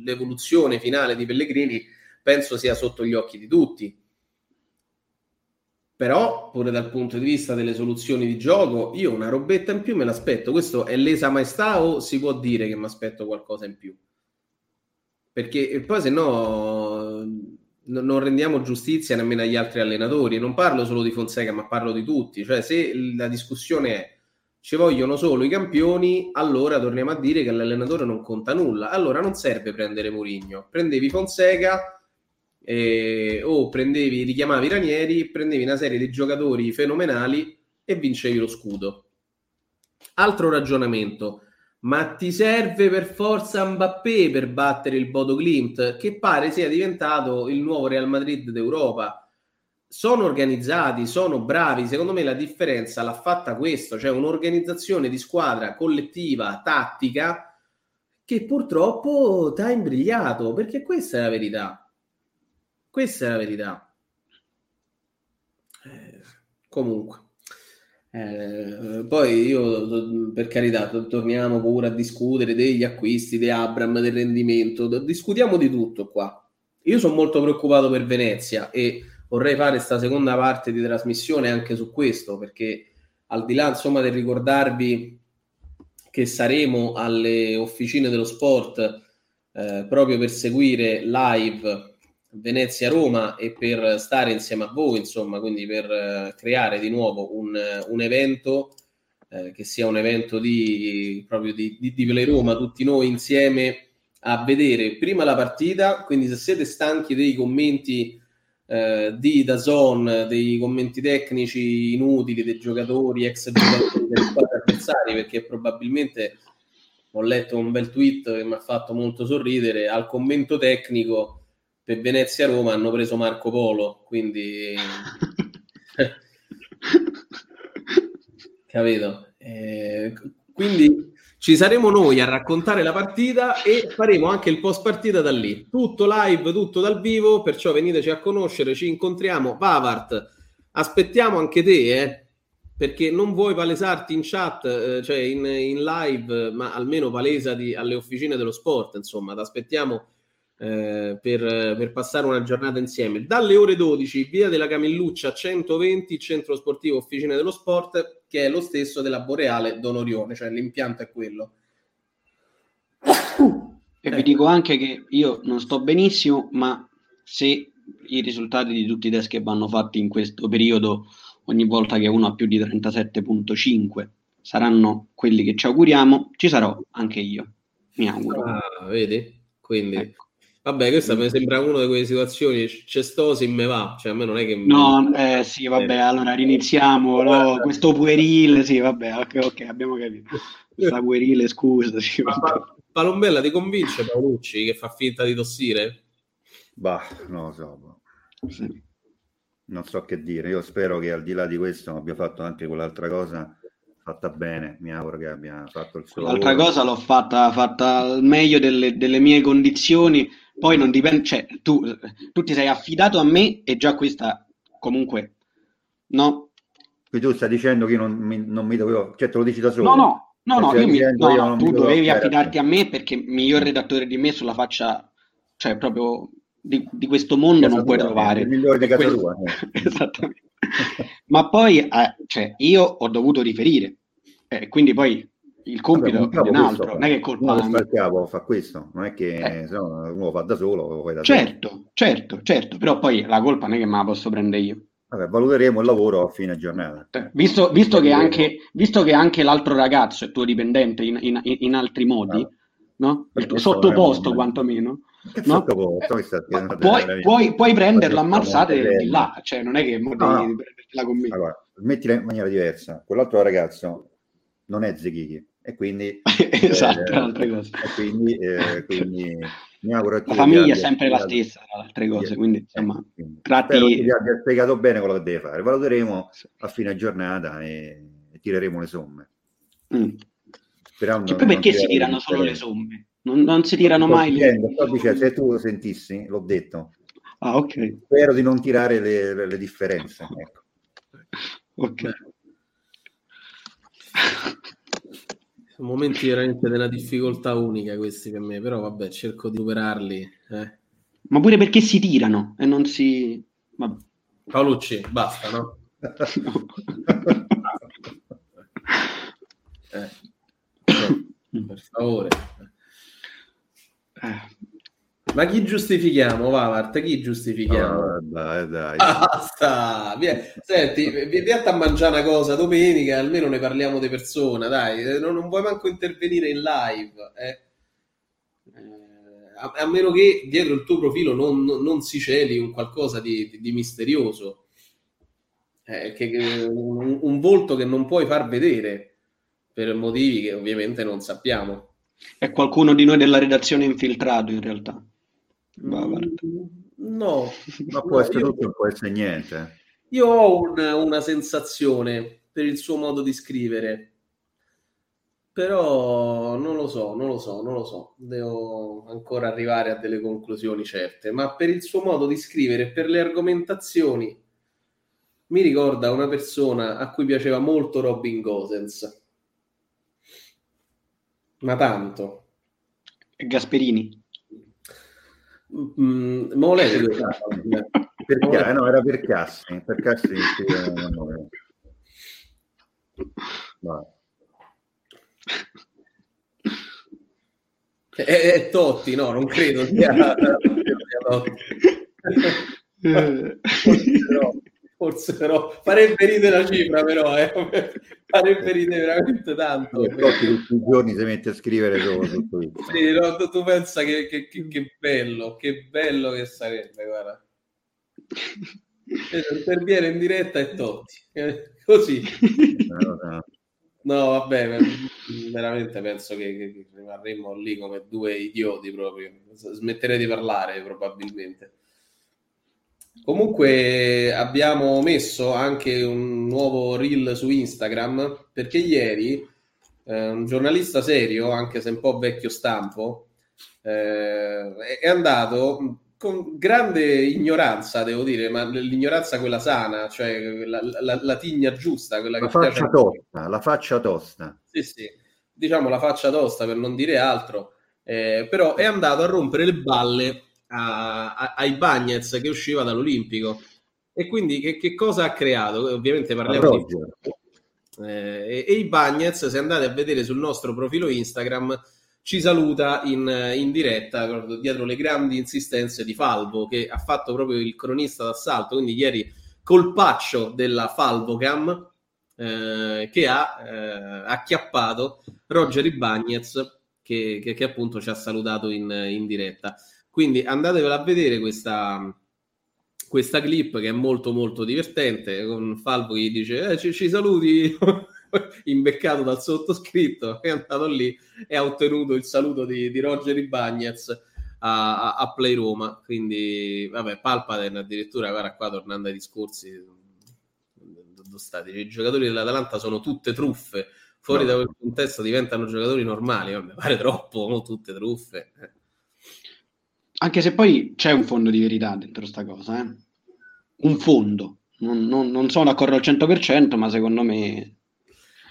A: l'evoluzione finale di Pellegrini penso sia sotto gli occhi di tutti però pure dal punto di vista delle soluzioni di gioco io una robetta in più me l'aspetto. Questo è lesa maestà o si può dire che mi aspetto qualcosa in più? Perché poi se no non rendiamo giustizia nemmeno agli altri allenatori. Non parlo solo di Fonseca ma parlo di tutti. Cioè se la discussione è ci vogliono solo i campioni allora torniamo a dire che l'allenatore non conta nulla. Allora non serve prendere Mourinho. Prendevi Fonseca eh, o prendevi, richiamavi Ranieri, prendevi una serie di giocatori fenomenali e vincevi lo scudo. Altro ragionamento, ma ti serve per forza Mbappé per battere il Bodo Glimt, che pare sia diventato il nuovo Real Madrid d'Europa. Sono organizzati, sono bravi. Secondo me la differenza l'ha fatta questo, cioè un'organizzazione di squadra collettiva, tattica, che purtroppo ti ha imbrigliato, perché questa è la verità. Questa è la verità. Eh, comunque. Eh, poi io, per carità, torniamo pure a discutere degli acquisti di Abram, del rendimento, discutiamo di tutto qua. Io sono molto preoccupato per Venezia e vorrei fare questa seconda parte di trasmissione anche su questo, perché al di là insomma del ricordarvi che saremo alle officine dello sport eh, proprio per seguire live Venezia-Roma e per stare insieme a voi, insomma, quindi per eh, creare di nuovo un, un evento eh, che sia un evento di, proprio di, di, di Play Roma, tutti noi insieme a vedere prima la partita, quindi se siete stanchi dei commenti eh, di Dazon, dei commenti tecnici inutili dei giocatori, ex giocatori delle squadre avversarie, perché probabilmente ho letto un bel tweet che mi ha fatto molto sorridere, al commento tecnico per Venezia-Roma hanno preso Marco Polo, quindi... <laughs> Capito? Eh, quindi ci saremo noi a raccontare la partita e faremo anche il post partita da lì. Tutto live, tutto dal vivo, perciò veniteci a conoscere, ci incontriamo. Pavart, aspettiamo anche te, eh, perché non vuoi palesarti in chat, eh, cioè in, in, live, ma almeno palesati alle officine dello sport, insomma, ti aspettiamo eh, per, per, passare una giornata insieme. Dalle ore 12, via della Camilluccia 120, centro sportivo Officina dello Sport, che è lo stesso della Boreale Don Orione, cioè l'impianto è quello.
H: E vi dico anche che io non sto benissimo, ma se i risultati di tutti i test che vanno fatti in questo periodo, ogni volta che uno ha più di 37.5, saranno quelli che ci auguriamo, ci sarò anche io. Mi auguro.
A: Ah, vedi? Quindi ecco. Vabbè, questa mi sembra una di quelle situazioni, c'è sto se me va, cioè a me non è che...
H: No, eh, sì, vabbè, allora riniziamo, no, questo puerile, sì, vabbè, ok, ok, abbiamo capito. Questa puerile, scusa. Sì,
A: pa- Palombella ti convince Paolucci che fa finta di tossire?
B: Bah, non lo so. Boh. Sì. Non so che dire, io spero che al di là di questo abbia fatto anche quell'altra cosa fatta bene, mi auguro che abbia fatto il suo
H: L'altra lavoro. cosa l'ho fatta, fatta al meglio delle, delle mie condizioni, poi non dipende, cioè tu, tu, ti sei affidato a me e già questa comunque, no?
B: Quindi tu stai dicendo che io non mi, non mi dovevo, cioè te lo dici da solo?
H: No, no, no, no, io mi, no, io tu dovevi affidarti a me perché miglior redattore di me sulla faccia, cioè proprio di, di questo mondo casa non puoi trovare. Il migliore di casa questo... tua. Eh. <laughs> Esattamente. Ma poi, eh, cioè, io ho dovuto riferire, eh, quindi poi il compito Vabbè, è un altro, questo, non è che è colpa
B: uno del capo fa questo, non è che eh. se no, uno fa da solo,
H: da certo, solo. certo, certo, però poi la colpa non è che me la posso prendere io.
B: Vabbè, valuteremo il lavoro a fine giornata.
H: Eh, visto, visto, che anche, visto, che anche, l'altro ragazzo è tuo dipendente in, in, in altri modi, ah. no? sottoposto quantomeno, no? Eh, puoi, puoi, puoi, prenderlo ammazzate di là, cioè non è che no, no. devi prenderla con me.
B: Allora, mettila in maniera diversa. Quell'altro ragazzo non è Zechichi e quindi <laughs>
H: esatto, eh, altre cose.
B: E quindi, eh, <laughs> quindi mi auguro
H: che la famiglia è sempre la stessa tra altre cose quindi insomma eh, quindi, tratti...
B: spero che abbia spiegato bene quello che deve fare. Valuteremo a fine giornata e, e tireremo le somme.
H: Mm. Sperando poi perché si tirano solo le somme? Non, non si tirano sto mai
B: dicendo, le... sto dicendo, se tu lo sentissi l'ho detto.
H: Ah ok.
B: Spero di non tirare le, le, le differenze ecco.
H: ok <laughs>
A: sono momenti veramente della difficoltà unica questi per me, però vabbè, cerco di superarli. Eh.
H: Ma pure perché si tirano e non si... Vabbè.
A: Paolucci, basta, <laughs> no? eh. per favore. Eh. Ma chi giustifichiamo, Vavart? Chi giustifichiamo?
B: Oh, dai, dai.
A: Basta! Vieni. Senti, <laughs> vieni a mangiare una cosa domenica, almeno ne parliamo di persona, dai. Non, non vuoi manco intervenire in live, eh? eh a, a, meno che dietro il tuo profilo non, non si celi un qualcosa di, di, di misterioso. Eh, che, un, un volto che non puoi far vedere per motivi che ovviamente non sappiamo.
H: È qualcuno di noi della redazione infiltrato in realtà. Bavard.
A: No, <laughs>
B: Ma può essere
A: io-
B: tutto, può essere niente.
A: Io ho un- una sensazione per il suo modo di scrivere, però non lo so, non lo so, non lo so. Devo ancora arrivare a delle conclusioni certe, ma per il suo modo di scrivere e per le argomentazioni mi ricorda una persona a cui piaceva molto Robin Gosens. Ma tanto.
H: Gasperini.
A: Mm, ma lei
B: Perché? Eh, no, era per Cassi. Per Cassi sì, no.
A: È, è Totti, no, non credo sia, sia Totti. Però, forse però farebbe ridere la cifra, però eh. <laughs> farebbe ridere veramente tanto.
B: Tutti i giorni si mette a scrivere Twitter.
A: Sì, no, tu, tu pensa che, che- che- che bello, che bello che sarebbe, guarda. Interviene in diretta e Totti, Eh, così. No, vabbè, ver- veramente penso che, rimarremmo lì come due idioti proprio. Smetterei di parlare probabilmente. Comunque abbiamo messo anche un nuovo reel su Instagram perché ieri eh, un giornalista serio, anche se un po' vecchio stampo, eh, è- andato con grande ignoranza, devo dire, ma l'ignoranza quella sana, cioè la, la- la tigna giusta, quella
B: La
A: che
B: faccia tosta, la faccia tosta.
A: Sì, sì, diciamo la faccia tosta per non dire altro, eh, però è andato a rompere le balle a- a- ai Bagnets che usciva dall'Olimpico. E quindi che, che cosa ha creato? Ovviamente parliamo di... Eh, e, e i Bagnets, se andate a vedere sul nostro profilo Instagram, ci saluta in, in diretta dietro le grandi insistenze di Falvo, che ha fatto proprio il cronista d'assalto, quindi ieri colpaccio della Falvocam, eh, che ha eh, acchiappato Roger Ibagnez, che, che- che appunto ci ha salutato in, in diretta. Quindi andatevela a vedere questa, questa clip che è molto molto divertente con Falvo che gli dice eh, ci, ci saluti <laughs> imbeccato dal sottoscritto è andato lì e ha ottenuto il saluto di, di Roger Ibagnez a, a- a Play Roma quindi vabbè Palpaden addirittura guarda qua tornando ai discorsi stati i giocatori dell'Atalanta sono tutte truffe fuori
B: No.
A: da quel contesto diventano giocatori normali ma mi pare troppo no? tutte truffe.
H: Anche se poi c'è un fondo di verità dentro sta cosa, eh? Un fondo. Non, non- non sono d'accordo al 100%, ma secondo me...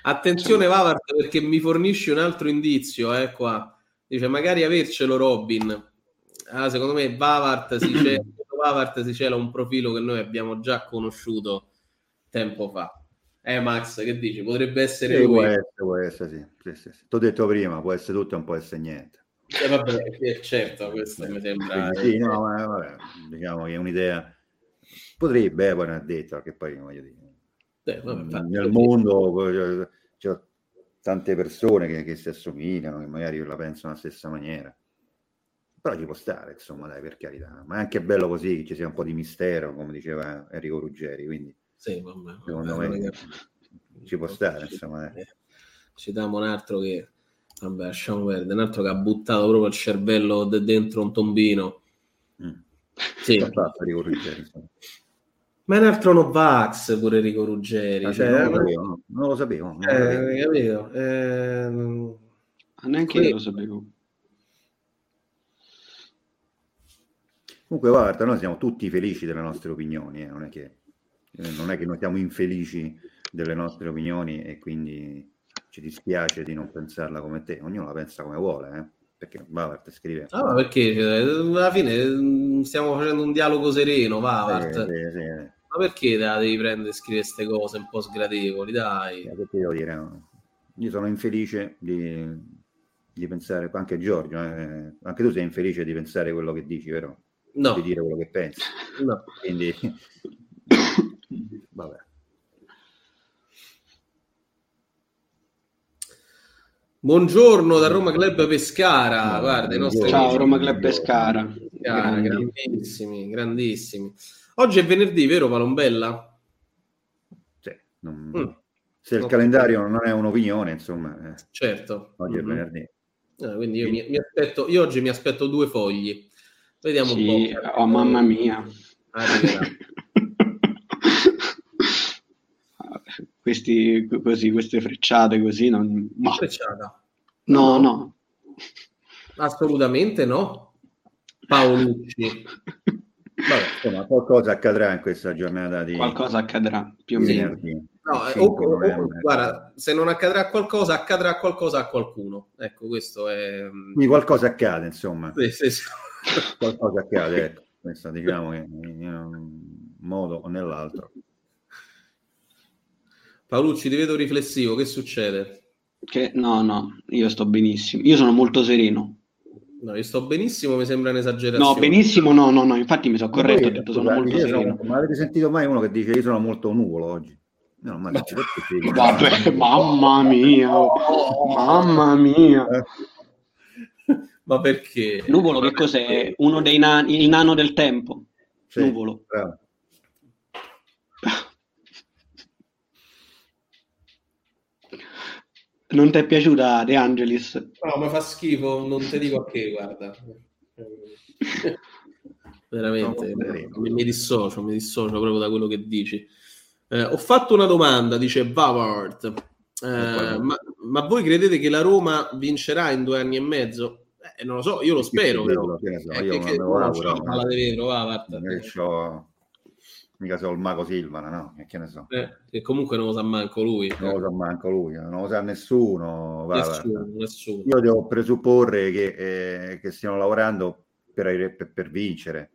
A: Attenzione Vavart perché mi fornisce un altro indizio, eh, qua. Dice magari avercelo Robin. Ah, secondo me Vavart si <clears throat> cela, Vavart si cela un profilo che noi abbiamo già conosciuto tempo fa. Eh Max, che dici? Potrebbe essere
B: Sì, può
A: lui.
B: essere, può essere, sì. Sì, sì, sì. T'ho detto prima, può essere tutto e non può essere niente.
A: Eh, vabbè, eh, certo, questo mi sembra...
B: Quindi sì, no, ma, vabbè, diciamo che è un'idea... Potrebbe, eh, poi non è detto, che poi voglio dire...
A: Eh, vabbè,
B: nel mondo c'è, c'è tante persone che, che si assomigliano, che magari la pensano alla stessa maniera. Però ci può stare, insomma, dai, per carità. Ma è anche bello così che ci sia un po' di mistero, come diceva Enrico Ruggeri, quindi
A: Sì, vabbè,
B: secondo
A: vabbè,
B: me ci può stare, insomma. dai.
A: Citiamo un altro che, vabbè, lasciamo perdere, un altro che ha buttato proprio il cervello de- dentro un tombino.
B: Mm.
A: Sì. Ma è un altro Novax pure Enrico Ruggeri.
B: Ah,
A: cioè,
B: non, lo sapevo, no, non lo sapevo. non lo
A: eh,
B: sapevo.
A: capito? Eh,
H: Neanche io lo sapevo.
B: Comunque, guarda, noi siamo tutti felici delle nostre opinioni, eh, non, è che, eh, non è che noi siamo infelici delle nostre opinioni e quindi ci dispiace di non pensarla come te. Ognuno la pensa come vuole, eh, perché Bavart scrive...
A: Ah, ma perché? Cioè, alla fine mm, stiamo facendo un dialogo sereno, Vavart.
B: Eh, sì, sì, eh.
A: Ma perché te la devi prendere e scrivere queste cose un po' sgradevoli? Dai.
B: Eh, che ti devo dire, no? Io sono infelice di, di pensare, anche Giorgio, eh, anche tu sei infelice di pensare quello che dici, vero?
A: No.
B: Di dire quello che pensi.
A: No.
B: Quindi,
A: Buongiorno da Roma Club Pescara. Guarda, i nostri
H: Ciao
A: amici.
H: Roma Club Pescara.
A: Pescara,
H: Grandi.
A: grandissimi, grandissimi. Oggi è venerdì, vero Palombella?
B: Sì, non-
A: Mm.
B: Se il
A: Ok.
B: calendario non è un'opinione, insomma, eh,
A: Certo.
B: oggi è
A: Mhm.
B: venerdì.
A: Eh, quindi io, mi, mi aspetto, io oggi mi aspetto due fogli. Vediamo
H: Sì,
A: un po'.
H: oh, mamma mia.
A: Arriverà.
H: Questi, così, queste frecciate così, non... ma-
A: Frecciata.
H: no, no.
A: Assolutamente no. Paolucci.
B: Vabbè, insomma, qualcosa accadrà in questa giornata di
H: Qualcosa accadrà, più o meno.
A: No, eh,
B: 5
A: o- o- guarda, se non accadrà qualcosa, accadrà qualcosa a qualcuno. Ecco, questo è...
B: Quindi qualcosa accade, insomma.
A: Sì, sì, sì.
B: Qualcosa accade, ecco. Questo diciamo che in un modo o nell'altro.
A: Paolucci, ti vedo riflessivo, che succede?
H: Che, no, no, io sto benissimo. Io sono molto sereno.
A: No, io sto benissimo, mi sembra un'esagerazione.
H: No, benissimo, no, no, no. Infatti mi sono
B: Ma
H: corretto, ho detto sono molto sereno.
B: sono- ma avete sentito mai uno che dice io sono molto nuvolo oggi? No, ma perché ti-
H: Vabbè, mamma mia, mamma mia.
A: Ma perché?
H: Nuvolo che cos'è? Uno dei nani, il nano del tempo.
B: Sì,
H: Nuvolo.
B: bravo.
H: Non ti è piaciuta De Angelis?
A: No, mi fa schifo, non ti dico a che, guarda. <laughs> Veramente, mi, mi dissocio, mi dissocio proprio da quello che dici. Eh, ho fatto una domanda, dice Bavard. Eh, ma, ma voi credete che la Roma vincerà in due anni e mezzo? Eh, non lo so, io lo spero.
B: Che
A: però.
B: che ne so,
A: Eh,
B: io
A: che-
B: non
A: che-
B: lo
A: no, c'ho palla di vetro, va, guarda.
B: Mica so il mago Silvana, no? E Che ne so.
A: Eh, che comunque non lo sa manco lui.
B: Non lo sa manco lui, non lo sa nessuno. va,
A: Nessuno, nessuno.
B: Io devo presupporre che, eh, che stiano lavorando per, per- per vincere.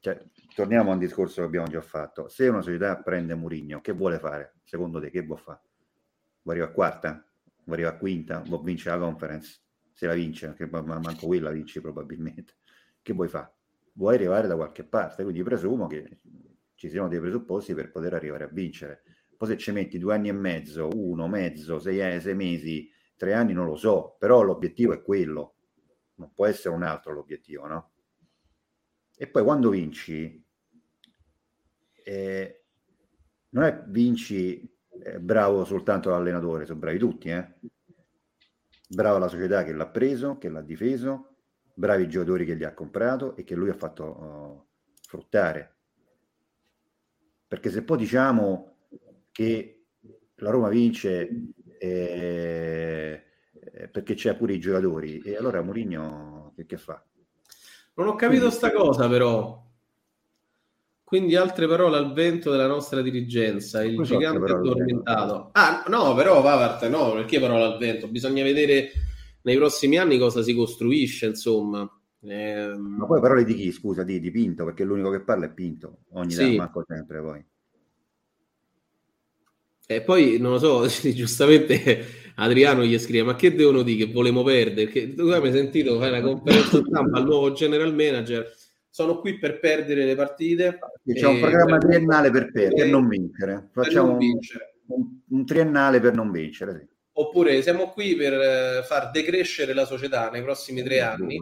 B: Cioè, torniamo a un discorso che abbiamo già fatto. Se una società prende Murigno, che vuole fare? Secondo te che vuole fare? Vuoi arrivare a quarta? Vuoi arrivare a quinta? Vuoi vincere la conference? Se la vince, che ma- ma- manco quella vinci probabilmente. Che vuoi fare? Vuoi arrivare da qualche parte? Quindi presumo che ci siano dei presupposti per poter arrivare a vincere. Poi se ci metti due anni e mezzo, uno, mezzo, sei, eh, sei mesi, tre anni, non lo so, però l'obiettivo è quello. Non può essere un altro l'obiettivo, no? E poi quando vinci, eh, non è vinci eh, bravo soltanto l'allenatore, sono bravi tutti, eh? Brava la società che l'ha preso, che l'ha difeso, bravi i giocatori che li ha comprato e che lui ha fatto oh, fruttare. Perché se poi diciamo che la Roma vince eh, eh, perché c'è pure i giocatori, e allora Mourinho che, che fa?
A: Non ho capito sta cosa, però. Quindi altre parole al vento della nostra dirigenza. Il gigante
B: al
A: addormentato. Ah, no, però Pavard, no, perché parole al vento? Bisogna vedere nei prossimi anni cosa si costruisce, insomma. Ehm,
B: Ma poi parole di chi? Scusa, di, di Pinto, perché l'unico che parla è Pinto, ogni
A: Sì.
B: tanto, manco sempre poi.
A: E poi, non lo so, <laughs> giustamente Adriano gli scrive, ma che devono dire che volemo perdere? Che, tu hai mai sentito fare una conferenza stampa al nuovo general manager? Sono qui per perdere le partite.
B: C'è un programma triennale per, per, per non vincere.
A: per
B: Facciamo
A: non
B: un,
A: vincere.
B: un- un triennale per non vincere. Sì.
A: Oppure siamo qui per eh, far decrescere la società nei prossimi tre anni.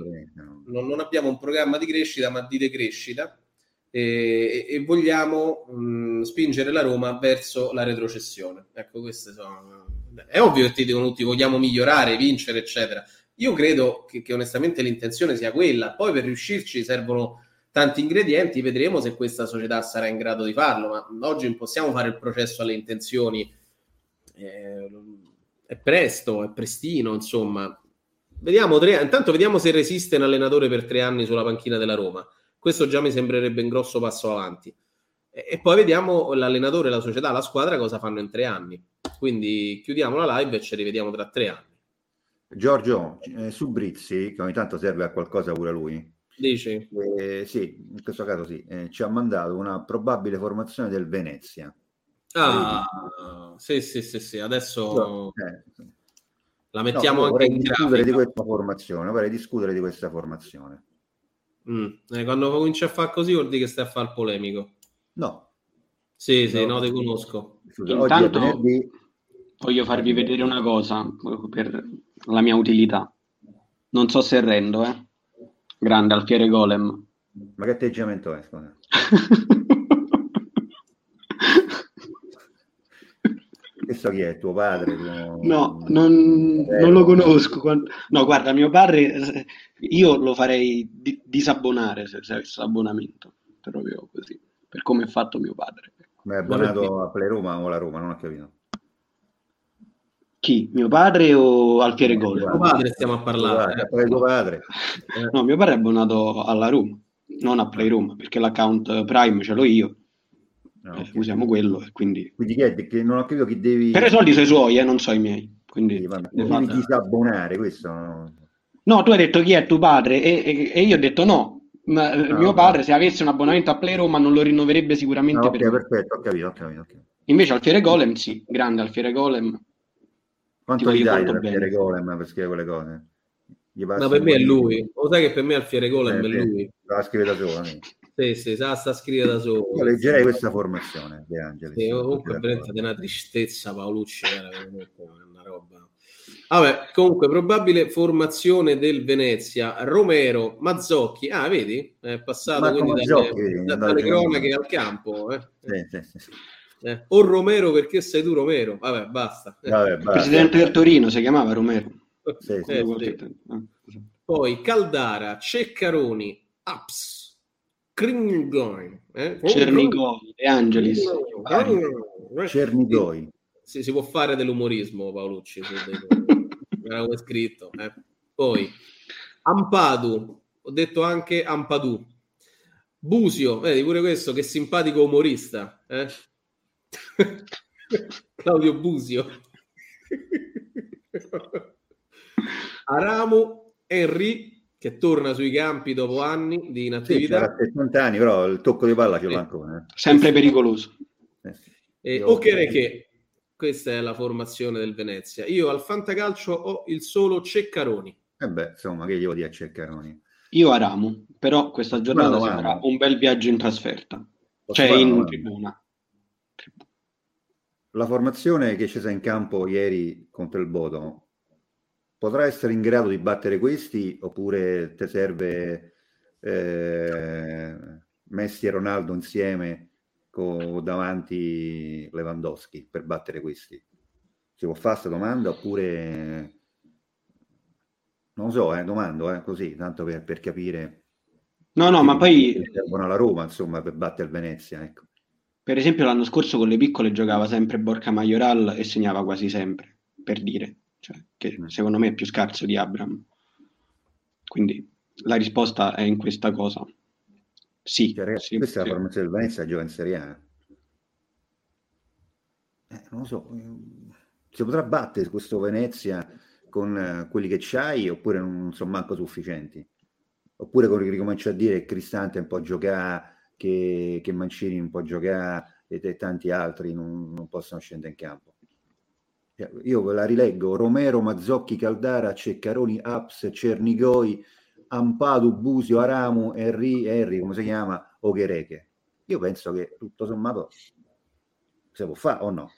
A: Non, non abbiamo un programma di crescita, ma di decrescita. E, e vogliamo mh, spingere la Roma verso la retrocessione. Ecco, queste sono. È ovvio che ti dicono tutti vogliamo migliorare, vincere, eccetera. Io credo che, che onestamente l'intenzione sia quella. Poi per riuscirci servono tanti ingredienti. Vedremo se questa società sarà in grado di farlo. Ma oggi non possiamo fare il processo alle intenzioni. Eh, è presto, è prestino, insomma. Vediamo tre, intanto vediamo se resiste un allenatore per tre anni sulla panchina della Roma. Questo già mi sembrerebbe un grosso passo avanti. E, e poi vediamo l'allenatore, la società, la squadra cosa fanno in tre anni. Quindi chiudiamo la live e ci rivediamo tra tre anni.
B: Giorgio, eh, su Brizzi, che ogni tanto serve a qualcosa pure lui,
A: Dici?
B: eh, sì, in questo caso sì, eh, ci ha mandato una probabile formazione del Venezia.
A: Ah, sì, sì, sì, sì. Adesso
B: Eh,
A: la
B: no,
A: mettiamo
B: io
A: anche in
B: discutere di questa formazione, vorrei discutere di questa formazione.
A: Mm. Eh, quando cominci a fare così vuol dire che stai a fare il polemico.
B: No.
A: Sì, sì,
B: No.
A: no, te conosco.
B: Scusa,
H: Intanto
B: venerdì,
H: voglio farvi vedere una cosa per la mia utilità. Non so se rendo, eh. Grande Alfiere Golem.
B: ma che atteggiamento è? Scusa? <laughs> so chi è, tuo padre? Tuo...
H: No, non,
B: Eh,
H: non lo conosco. No, guarda, mio padre, io lo farei di- disabbonare se, se avesse l'abbonamento, proprio così, per come è fatto mio padre.
B: Ma è abbonato a Play Roma o la Roma? Non ho capito.
H: Chi? Mio padre o Alfiere Gol?
A: Padre stiamo a parlare.
B: Tuo padre, tuo padre.
H: No, mio padre è abbonato alla Roma, non a Play Roma, perché l'account Prime ce l'ho io. Eh, usiamo quello e quindi...
B: Quindi chi è? Che non ho capito chi devi...
H: Però i soldi sono i suoi, eh, non so i miei. Quindi...
B: devi disabbonare, questo no?
H: No, tu hai detto chi è tuo padre e, e- e io ho detto no. Ma, eh,
B: Ah,
H: mio padre, se avesse un abbonamento a Play Roma, non lo rinnoverebbe sicuramente
B: Ah, ok,
H: per me.
B: perfetto, ho capito, ho capito. ho capito.
H: Invece Alfiere Golem, sì, grande Alfiere Golem.
B: Quanto gli dai per. Piere Golem per scrivere quelle cose? Gli
A: Ma per me è lui. Lo sai che per me Alfiere Golem
B: Eh,
A: è
B: sì,
A: lui.
B: La scrive da sola. Sì.
A: Sì, sa, sta a scrivere da solo.
B: Io leggerei questa formazione De Angelis.
A: Sì, comunque è veramente di una tristezza Paolucci era una roba. Vabbè, comunque probabile formazione del Venezia, Romero, Mazzocchi. Ah, vedi? È passato
B: Marco
A: quindi
B: Mazzocchi,
A: dalle, da- dalle cronache al campo. eh.
B: Sì, sì, sì.
A: Eh, O Romero perché sei tu Romero? Vabbè, basta. Eh.
B: Vabbè, basta.
H: Presidente del Torino si chiamava Romero.
B: Sì, sì.
A: Eh,
H: Qualche
A: sì. Poi Caldara, Ceccaroni, Aps, Kringoin, eh?
H: Cernigoi, De Angelis.
B: Cernigoi.
A: Sì, si può fare dell'umorismo, Paolucci. <laughs> Era come scritto. eh. Poi Ampadu, ho detto anche Ampadu. Busio, vedi pure questo, che simpatico umorista. eh? <laughs> Claudio Busio. <laughs> Aramu, Henry, che torna sui campi dopo anni di
B: Sì,
A: inattività.
B: c'era 70 anni, però il tocco di palla ce
A: Sì.
B: ancora. eh.
H: Sempre pericoloso.
A: E
B: Io-
A: Okereke, questa è la formazione del Venezia. Io al Fantacalcio ho il solo Ceccaroni.
B: Eh beh, insomma, che gli vuoi dire a Ceccaroni?
H: Io a Ramu, però questa giornata
B: no,
H: farà
B: ma-
H: un bel viaggio in trasferta,
B: Posso
H: cioè in
B: domanda?
H: tribuna.
B: La formazione che è scesa in campo ieri contro il Bodo potrà essere in grado di battere questi oppure ti serve eh, Messi e Ronaldo insieme con davanti Lewandowski per battere questi? Si può fare questa domanda oppure non so, eh, domando eh, così, tanto per, per capire
H: No, no, ma poi
B: servono alla Roma, insomma, per battere il Venezia, ecco.
H: per esempio l'anno scorso con le piccole giocava sempre Borca Majoral e segnava quasi sempre, per dire, cioè, che
B: Mm.
H: secondo me è più scarso di Abram. Quindi la risposta è in questa cosa. Sì,
B: Cioè, ragazzi,
H: sì,
B: questa è
H: sì.
B: la formazione del Venezia gioca in Serie A. Eh, non lo so, eh, si potrà battere questo Venezia con eh, quelli che c'hai oppure non sono manco sufficienti? Oppure con- ricomincia a dire che Cristante un po' giocare, che, che Mancini un po' giocare e, e tanti altri non, non possono scendere in campo. Io ve la rileggo, Romero, Mazzocchi, Caldara, Ceccaroni, Aps, Cernigoi, Ampadu, Busio, Aramu, Henry, Henry, come si chiama, Ochereche. Io penso che tutto sommato si può fare o no?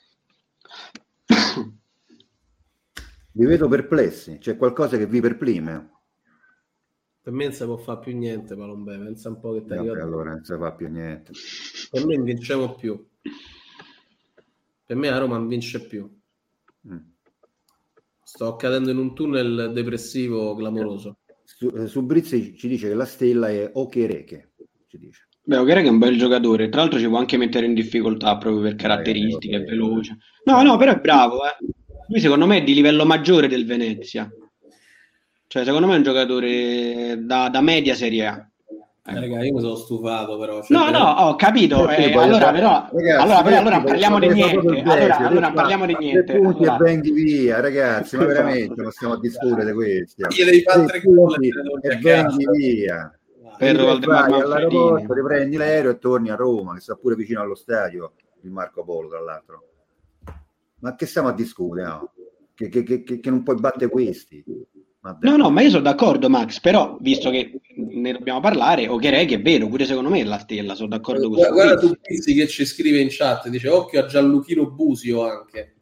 B: Vi vedo perplessi, c'è qualcosa che vi perplime?
A: Per me non si può fare più niente, Palombè. Pensa un po' che ti
B: Vabbè, allora non si fa più niente.
A: Per me non vinciamo più. Per me la Roma non vince più.
B: Mm.
A: Sto cadendo in un tunnel depressivo clamoroso.
B: Su, eh, su Brizzi ci dice che la stella è Ochereche, ci dice.
H: Beh, Okereke è un bel giocatore, tra l'altro ci può anche mettere in difficoltà proprio per caratteristiche, è veloce. No, no, però è bravo, eh. Lui secondo me è di livello maggiore del Venezia. Cioè, secondo me è un giocatore da, da media Serie A.
A: Eh, raga, io mi sono stufato però. cioè,
H: No,
A: per-
H: no, ho capito. Eh, allora, però,
B: Ragazzi,
H: allora, però, allora parliamo di niente.
B: il
H: Allora, allora parliamo di niente.
B: punti
H: Allora,
B: e vendi via, ragazzi, ma
H: Esatto.
B: veramente non stiamo a discutere di questo.
A: Gli devi fare
B: Tre punti
A: e
B: vendi via.
H: Per
B: vai all'aeroporto, ti prendi l'aereo e torni a Roma, che sta pure vicino allo stadio di Marco Polo, tra l'altro. Ma che stiamo a discutere? no? Che, che- che- che- che non puoi battere questi? Dai.
H: No, no, ma io sono d'accordo, Max, però visto che ne dobbiamo parlare, Okereke è vero, pure secondo me è la stella, sono d'accordo con
A: Guarda, guarda tu Pizzi che ci scrive in chat, dice occhio a Gianluchino Busio anche.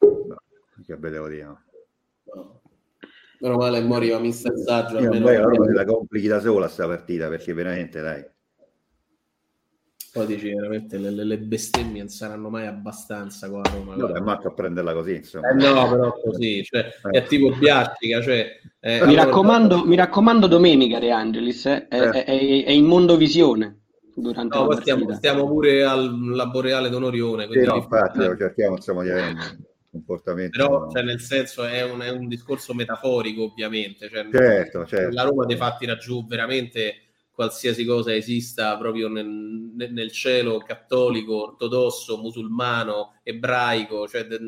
B: No, che vedevo dire.
A: Meno male moriva Mister Saggio.
B: Io
A: almeno-
B: poi la complichi da sola sta partita, perché veramente, dai.
A: Poi dici veramente le, le, le bestemmie non saranno mai abbastanza qua a Roma.
B: Vabbè, Marco a prenderla così, insomma.
A: Eh no, però così, cioè,
B: Eh.
A: è tipo Biastica, cioè... eh,
H: mi,
A: allora-
H: raccomando, mi raccomando domenica De Angelis, eh, è, è- è- è in mondovisione durante
A: No,
H: la
A: stiamo,
H: partita.
A: stiamo pure al Laboreale d'Onorione.
B: Sì,
A: quindi
B: no, infatti, cerchiamo insomma di avere un comportamento.
A: Però, cioè, nel senso, è un, è un discorso metaforico, ovviamente. Cioè,
B: Certo, certo.
A: La Roma dei fatti raggiù veramente qualsiasi cosa esista proprio nel, nel- cielo cattolico, ortodosso, musulmano, ebraico, cioè de-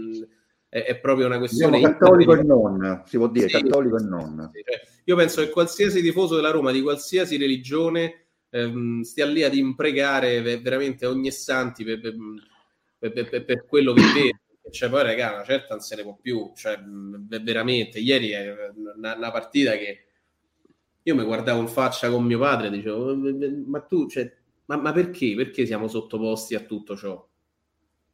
A: è, è proprio una questione
B: Diciamo cattolico e non, si può dire
A: Sì.
B: cattolico e non.
A: Cioè, io penso che qualsiasi tifoso della Roma di qualsiasi religione ehm, stia lì ad imprecare ve- veramente ogni santi per, per- per- per- quello che vede. Cioè, poi, raga, una certa non se ne può più. Cioè, veramente, ieri è una, una partita che io mi guardavo in faccia con mio padre e dicevo, ma tu, cioè, ma, ma perché? Perché siamo sottoposti a tutto ciò?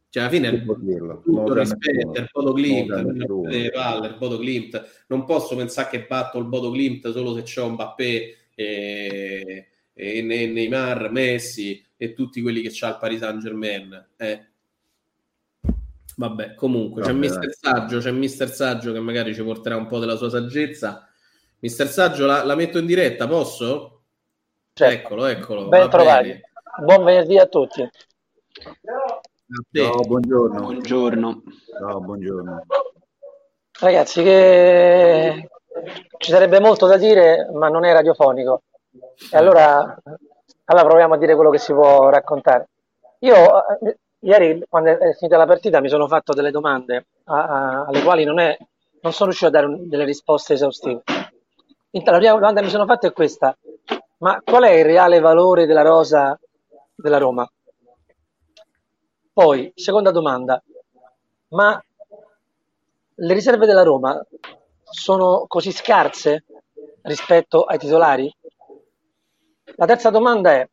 A: Cioè, alla fine tutto rispetto, il Bodo palle, il Bodo Klimt. Non posso pensare che batto il Bodo Klimt solo se c'è Mbappé e, e Ne- Neymar, Messi e tutti quelli che c'ha il Paris Saint Germain. Eh. Vabbè, comunque c'è
B: Vabbè,
A: Mister
B: dai.
A: Saggio, c'è Mister Saggio che magari ci porterà un po' della sua saggezza. Mister Saggio, la, la metto in diretta, posso? Eccolo, eccolo.
I: Ben
A: va
I: trovati. Buon venerdì a tutti.
A: A te.
B: Ciao, buongiorno.
H: Buongiorno.
B: Ciao, buongiorno.
I: Ragazzi, che ci sarebbe molto da dire, ma non è radiofonico. E allora, allora proviamo a dire quello che si può raccontare. Io eh, ieri, quando è finita la partita, mi sono fatto delle domande a- a- alle quali non, è- non sono riuscito a dare un- delle risposte esaustive. La prima domanda che mi sono fatta è questa: ma qual è il reale valore della rosa della Roma? Poi, seconda domanda, ma le riserve della Roma sono così scarse rispetto ai titolari? La terza domanda è,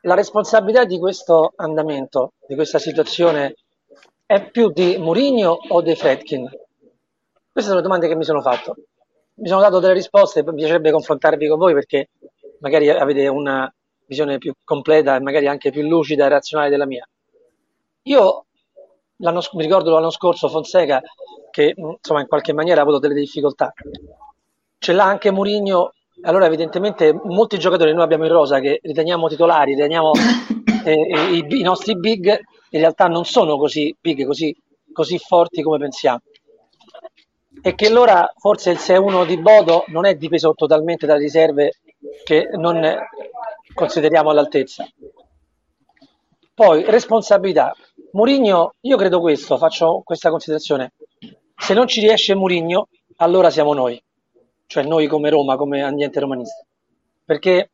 I: la responsabilità di questo andamento, di questa situazione, è più di Mourinho o dei Fredkin? Queste sono le domande che mi sono fatto. Mi sono dato delle risposte, mi piacerebbe confrontarvi con voi perché magari avete una visione più completa e magari anche più lucida e razionale della mia. Io mi ricordo l'anno scorso Fonseca che insomma in qualche maniera ha avuto delle difficoltà. Ce l'ha anche Mourinho, allora evidentemente molti giocatori noi abbiamo in rosa che riteniamo titolari, riteniamo <laughs> eh, i, i nostri big, in realtà non sono così big, così, così forti come pensiamo. E che allora forse il 6-1 di Bodo non è dipeso totalmente dalle riserve che non consideriamo all'altezza. Poi, responsabilità. Mourinho, io credo questo, faccio questa considerazione. Se non ci riesce Mourinho, allora siamo noi, cioè noi come Roma, come ambiente romanista. Perché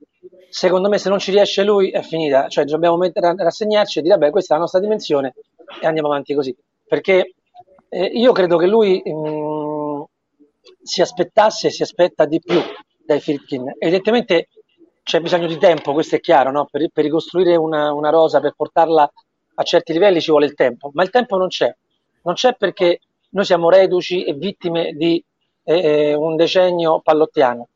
I: secondo me se non ci riesce lui è finita, cioè dobbiamo rassegnarci e dire vabbè questa è la nostra dimensione e andiamo avanti così. Perché eh, io credo che lui mh, si aspettasse e si aspetta di più dai Filkin. Evidentemente c'è bisogno di tempo, questo è chiaro, no? per, per ricostruire una, una rosa, per portarla a certi livelli ci vuole il tempo, ma il tempo non c'è. Non c'è perché noi siamo reduci e vittime di eh, un decennio pallottiano,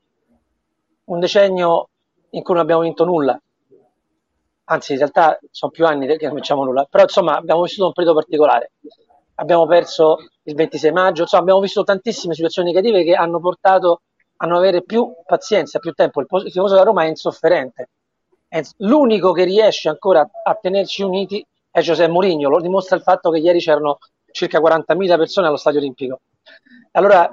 I: un decennio in cui non abbiamo vinto nulla. Anzi, in realtà sono più anni che non vinciamo nulla, però insomma abbiamo vissuto un periodo particolare. Abbiamo perso il 26 maggio, insomma abbiamo visto tantissime situazioni negative che hanno portato a non avere più pazienza, più tempo. Il tifoso della Roma è insofferente. L'unico che riesce ancora a tenerci uniti è Giuseppe Mourinho, lo dimostra il fatto che ieri c'erano circa 40.000 persone allo stadio olimpico. Allora,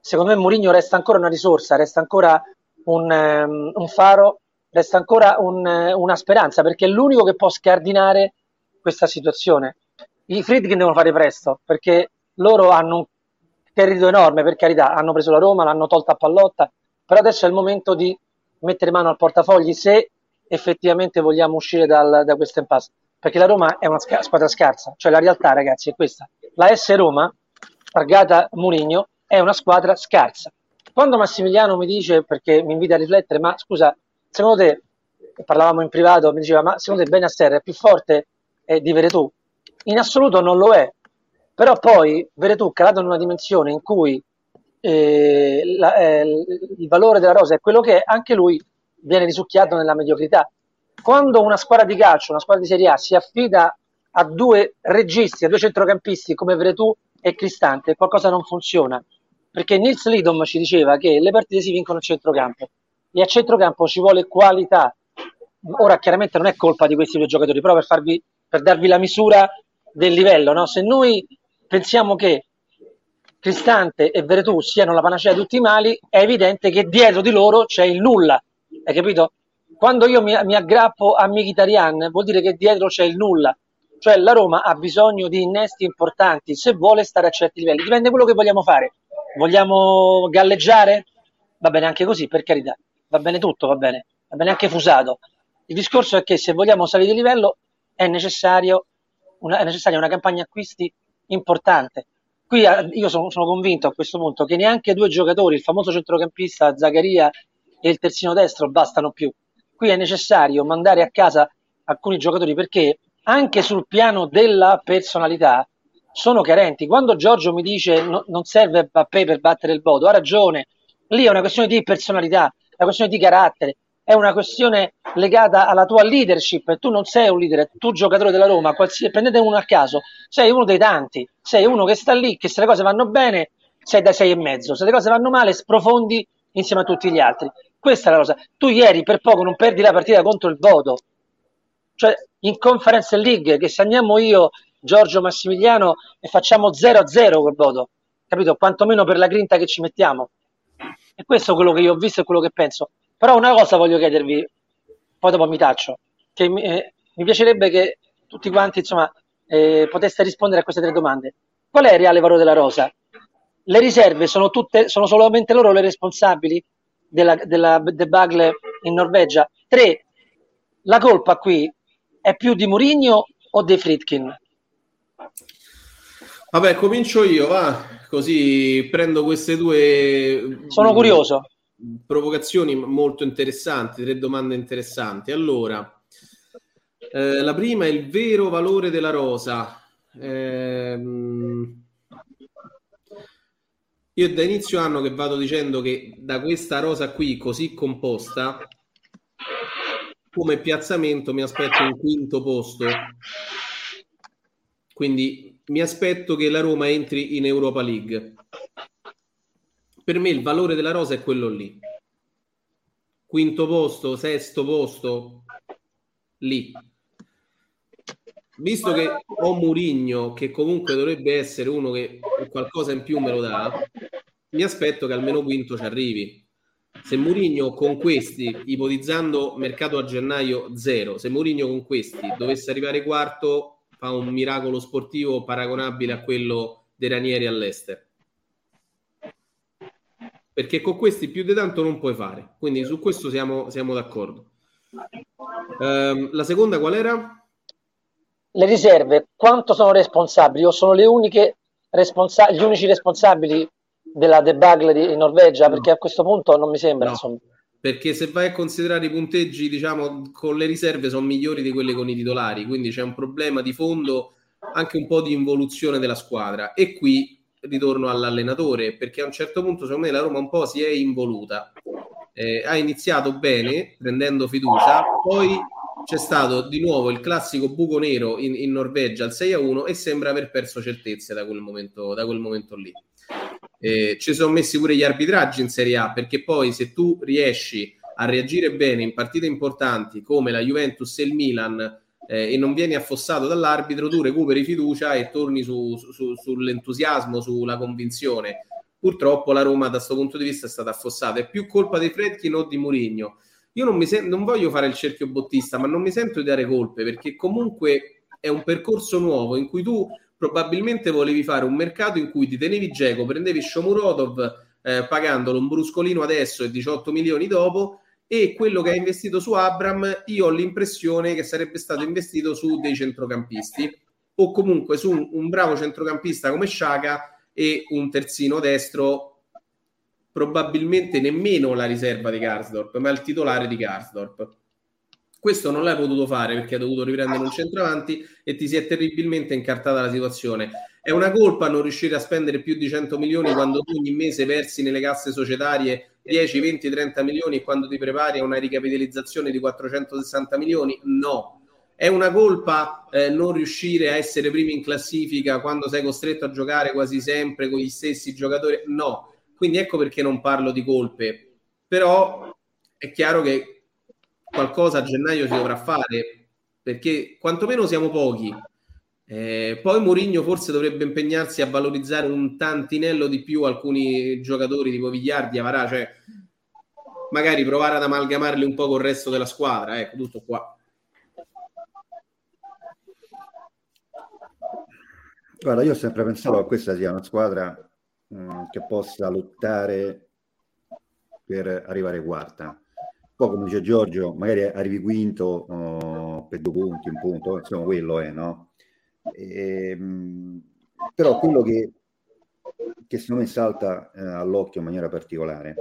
I: secondo me Mourinho resta ancora una risorsa, resta ancora un, ehm, un faro, resta ancora un, una speranza, perché è l'unico che può scardinare questa situazione. I Friedkin devono fare presto, perché loro hanno un credito enorme, per carità, hanno preso la Roma, l'hanno tolta a pallotta, però adesso è il momento di mettere mano al portafogli se effettivamente vogliamo uscire dal- da questo impasse, perché la Roma è una sca- squadra scarsa, cioè la realtà ragazzi è questa, la S Roma, targata Murigno, è una squadra scarsa. Quando Massimiliano mi dice, perché mi invita a riflettere, ma scusa, secondo te, parlavamo in privato, mi diceva, ma secondo te Benasser è più forte eh, di Veretù? In assoluto non lo è, però poi Veretù calato in una dimensione in cui eh, la- eh, il valore della rosa è quello che è, anche lui viene risucchiato nella mediocrità. quando una squadra di calcio, una squadra di Serie A si affida a due registi, a due centrocampisti come Veretù e Cristante, qualcosa non funziona. Perché Nils Lidom ci diceva che le partite si vincono a centrocampo e a centrocampo ci vuole qualità. Ora chiaramente non è colpa di questi due giocatori, però per, farvi, per darvi la misura del livello, no? se noi pensiamo che Cristante e Veretù siano la panacea di tutti i mali, è evidente che dietro di loro c'è il nulla, hai capito? Quando io mi, mi aggrappo a Mkhitaryan vuol dire che dietro c'è il nulla, cioè la Roma ha bisogno di innesti importanti se vuole stare a certi livelli, dipende da quello che vogliamo fare. Vogliamo galleggiare? Va bene anche così, per carità, va bene tutto, va bene, va bene anche fusato. Il discorso è che se vogliamo salire di livello è, necessario una, è necessaria una campagna acquisti importante. Qui eh, io sono, sono, convinto a questo punto che neanche due giocatori, il famoso centrocampista Zaccaria e il terzino destro, bastano più. Qui è necessario mandare a casa alcuni giocatori perché anche sul piano della personalità sono carenti. Quando Giorgio mi dice no, non serve Mbappé per battere il Bodo, ha ragione. Lì è una questione di personalità, è una questione di carattere, è una questione legata alla tua leadership. Tu non sei un leader, tu giocatore della Roma, qualsiasi, prendete uno a caso, sei uno dei tanti, sei uno che sta lì, che se le cose vanno bene sei da sei e mezzo, se le cose vanno male sprofondi insieme a tutti gli altri. Questa è la cosa. Tu ieri per poco non perdi la partita contro il Bodo. Cioè, in Conference League, che se andiamo io, Giorgio Massimiliano, e facciamo 0-0 col Bodo, capito? Quantomeno per la grinta che ci mettiamo. E questo è quello che io ho visto e quello che penso. Però una cosa voglio chiedervi, poi dopo mi taccio, che mi, eh, mi piacerebbe che tutti quanti, insomma, eh, poteste rispondere a queste tre domande. Qual è il reale valore della rosa? Le riserve sono, tutte, sono solamente loro le responsabili della, della debacle in Norvegia? Tre, la colpa qui è più di Mourinho o dei Fritkin?
A: Vabbè, comincio io, va, così prendo queste due...
I: Sono curioso.
A: Provocazioni molto interessanti, tre domande interessanti. Allora, eh, la prima è il vero valore della rosa. Eh, io da inizio anno che vado dicendo che da questa rosa qui così composta come piazzamento mi aspetto un quinto posto. Quindi mi aspetto che la Roma entri in Europa League. Per me il valore della rosa è quello lì. Quinto posto, sesto posto, lì. Visto che ho Murigno, che comunque dovrebbe essere uno che qualcosa in più me lo dà, mi aspetto che almeno quinto ci arrivi se Mourinho con questi, ipotizzando mercato a gennaio zero, se Mourinho con questi dovesse arrivare quarto, fa un miracolo sportivo paragonabile a quello dei Ranieri all'Ester. Perché con questi più di tanto non puoi fare. Quindi su questo siamo, siamo d'accordo. Um, la seconda qual era?
I: Le riserve, quanto sono responsabili o sono le uniche responsa- gli unici responsabili della debacle di Norvegia? No. Perché a questo punto non mi sembra.
A: No. Perché se vai a considerare i punteggi, diciamo, con le riserve sono migliori di quelle con i titolari, quindi c'è un problema di fondo, anche un po' di involuzione della squadra. E qui ritorno all'allenatore, perché a un certo punto, secondo me, la Roma un po' si è involuta. Eh, ha iniziato bene, prendendo fiducia, poi c'è stato di nuovo il classico buco nero in, in Norvegia al 6 a 1 e sembra aver perso certezze da quel momento, da quel momento lì. Eh, ci sono messi pure gli arbitraggi in Serie A perché poi se tu riesci a reagire bene in partite importanti come la Juventus e il Milan eh, e non vieni affossato dall'arbitro, tu recuperi fiducia e torni su, su, sull'entusiasmo, sulla convinzione. Purtroppo la Roma da questo punto di vista è stata affossata. È più colpa dei Fredkin o di Murigno. Io non, sen- non voglio fare il cerchio bottista, ma non mi sento di dare colpe perché comunque è un percorso nuovo in cui tu probabilmente volevi fare un mercato in cui ti tenevi Geco, prendevi Shomurodov eh, pagandolo un bruscolino adesso e 18 milioni dopo e quello che hai investito su Abram io ho l'impressione che sarebbe stato investito su dei centrocampisti o comunque su un, un bravo centrocampista come Sciaga e un terzino destro probabilmente nemmeno la riserva di Karsdorp ma il titolare di Karsdorp questo non l'hai potuto fare perché hai dovuto riprendere un centravanti e ti si è terribilmente incartata la situazione. È una colpa non riuscire a spendere più di 100 milioni quando ogni mese versi nelle casse societarie 10, 20, 30 milioni quando ti prepari a una ricapitalizzazione di 460 milioni? No. È una colpa eh, non riuscire a essere primi in classifica quando sei costretto a giocare quasi sempre con gli stessi giocatori? No. Quindi ecco perché non parlo di colpe. Però è chiaro che qualcosa a gennaio si dovrà fare perché quantomeno siamo pochi eh, poi Mourinho forse dovrebbe impegnarsi a valorizzare un tantinello di più alcuni giocatori tipo Vigliardi, Avarà, cioè magari provare ad amalgamarli un po' col resto della squadra, ecco, tutto qua.
B: Guarda, io ho sempre pensato che questa sia una squadra mh, mm, che possa lottare per arrivare quarta. Poi, come dice Giorgio, magari arrivi quinto oh, per due punti, un punto, insomma, quello è, no? Ehm, però quello che, che secondo me salta eh, all'occhio in maniera particolare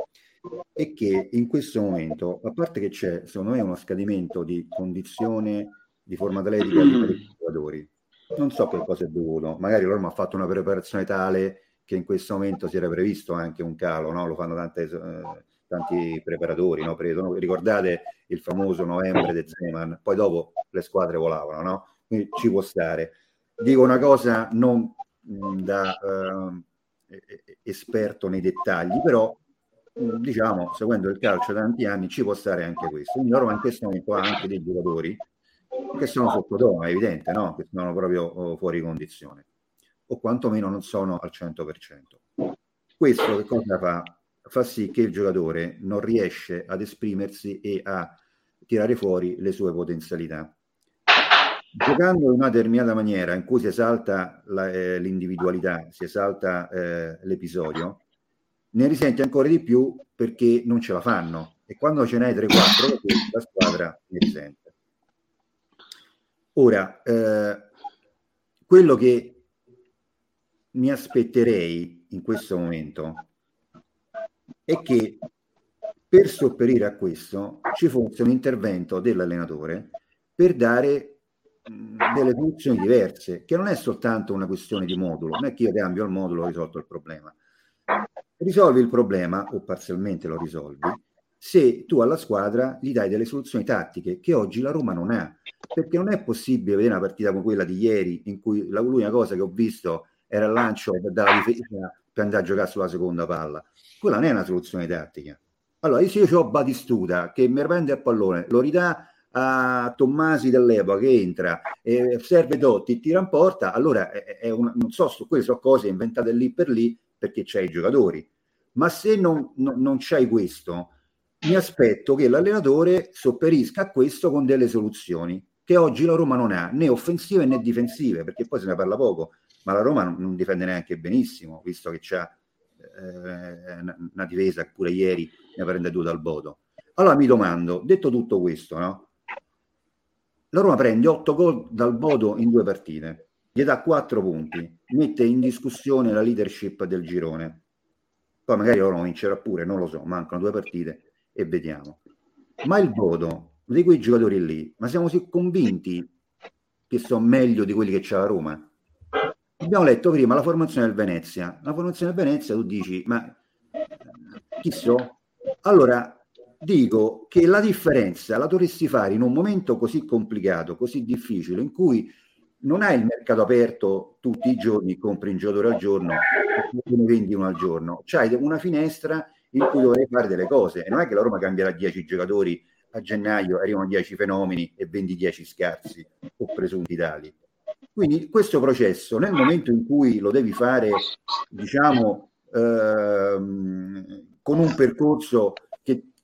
B: è che in questo momento, a parte che c'è secondo me uno scadimento di condizione di forma atletica di parecchi <clears throat> giocatori, non so che cosa è dovuto, magari loro hanno fatto una preparazione tale che in questo momento si era previsto anche un calo, no? lo fanno tante, eh, tanti preparatori, no? ricordate il famoso novembre di Zeman, poi dopo le squadre volavano, no? quindi ci può stare dico una cosa non mm, da eh, esperto nei dettagli, però mm, diciamo, seguendo il calcio da tanti anni, ci può stare anche questo. Quindi loro in questo momento anche dei giocatori che sono sotto tono, è evidente, no? Che sono proprio oh, fuori condizione, o quantomeno non sono al 100%. Questo che cosa fa? Fa sì che il giocatore non riesce ad esprimersi e a tirare fuori le sue potenzialità giocando in una determinata maniera in cui si esalta la, eh, l'individualità, si esalta eh, l'episodio, ne risenti ancora di più perché non ce la fanno e quando ce n'hai 3-4 <coughs> la squadra ne risente. Ora, eh, quello che mi aspetterei in questo momento è che per sopperire a questo ci fosse un intervento dell'allenatore per dare delle funzioni diverse, che non è soltanto una questione di modulo, non è che io cambio il modulo ho risolto il problema. Risolvi il problema, o parzialmente lo risolvi, se tu alla squadra gli dai delle soluzioni tattiche che oggi la Roma non ha, perché non è possibile vedere una partita come quella di ieri, in cui l'unica cosa che ho visto era il lancio dalla difesa per andare a giocare sulla seconda palla. Quella non è una soluzione tattica. Allora, se io ho Batistuta che mi prende il pallone, lo ridà a Tommasi dell'epoca che entra e serve Dotti tira in porta, allora è, è una, non so, su quelle sono cose inventate lì per lì perché c'hai i giocatori. Ma se non, non, non c'hai questo, mi aspetto che l'allenatore sopperisca a questo con delle soluzioni che oggi la Roma non ha, né offensive né difensive, perché poi se ne parla poco, ma la Roma non, non difende neanche benissimo, visto che c'ha eh, una difesa pure ieri ne prende due dal Bodo. Allora mi domando, detto tutto questo, no? La Roma prende 8 gol dal Bodo in due partite, gli dà 4 punti, mette in discussione la leadership del girone. Poi magari ora vincerà pure, non lo so, mancano due partite e vediamo. Ma il Bodo, di quei giocatori lì, ma siamo convinti che sono meglio di quelli che c'è la Roma? Abbiamo letto prima la formazione del Venezia. La formazione del Venezia tu dici, ma chi so? Allora, dico che la differenza la dovresti fare in un momento così complicato, così difficile, in cui non hai il mercato aperto tutti i giorni, compri un giocatore al giorno e ne vendi uno al giorno. C'hai una finestra in cui dovrei fare delle cose. E non è che la Roma cambierà 10 giocatori a gennaio, arrivano 10 fenomeni e vendi 10 scarsi o presunti tali. Quindi questo processo, nel momento in cui lo devi fare, diciamo, ehm, con un percorso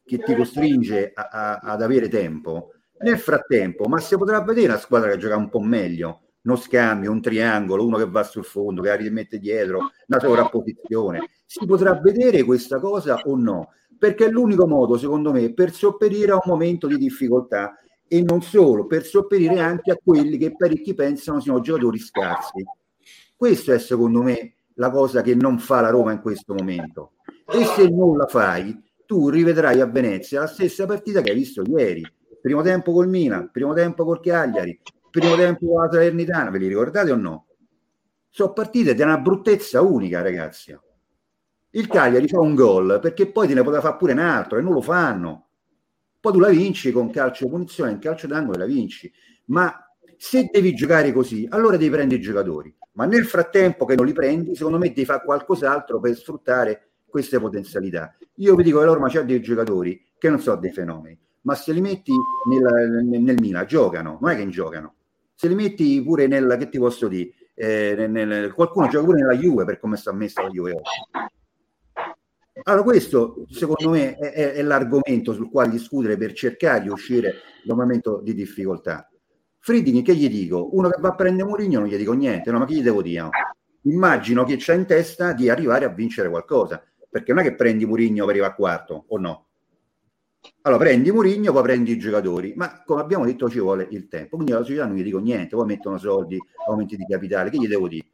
B: che ti costringe a, a, ad avere tempo. Nel frattempo, ma si potrà vedere la squadra che gioca un po' meglio, uno scambio, un triangolo, uno che va sul fondo, che la rimette dietro, una sovrapposizione. Si potrà vedere questa cosa o no? Perché è l'unico modo, secondo me, per sopperire a un momento di difficoltà e non solo, per sopperire anche a quelli che parecchi pensano siano giocatori scarsi. Questo è, secondo me, la cosa che non fa la Roma in questo momento. E se non la fai, tu rivedrai a Venezia la stessa partita che hai visto ieri. Primo tempo col Milan, primo tempo col Cagliari, primo tempo con la Salernitana, ve li ricordate o no? Sono partite di una bruttezza unica, ragazzi. Il Cagliari fa un gol perché poi te ne poteva fare pure un altro e non lo fanno. Poi tu la vinci con calcio punizione, in calcio d'angolo la vinci. Ma se devi giocare così, allora devi prendere i giocatori. Ma nel frattempo che non li prendi, secondo me devi fare qualcos'altro per sfruttare queste potenzialità. Io vi dico che l'Orma c'ha dei giocatori che non sono dei fenomeni, ma se li metti nel, nel, nel Milan giocano, non è che giocano. Se li metti pure nel, che ti posso dire, eh, nel, qualcuno gioca pure nella Juve per come sta messa la Juve oggi. Allora, questo secondo me è, è, è, l'argomento sul quale discutere per cercare di uscire da un momento di difficoltà. Fridini, che gli dico? Uno che va a prendere Mourinho non gli dico niente, no, ma che gli devo dire? Immagino che c'ha in testa di arrivare a vincere qualcosa, perché non è che prendi Mourinho per arrivare a quarto, o no? Allora prendi Mourinho, poi prendi i giocatori, ma come abbiamo detto ci vuole il tempo, quindi alla società non gli dico niente, poi mettono soldi, aumenti di capitale, che gli devo dire?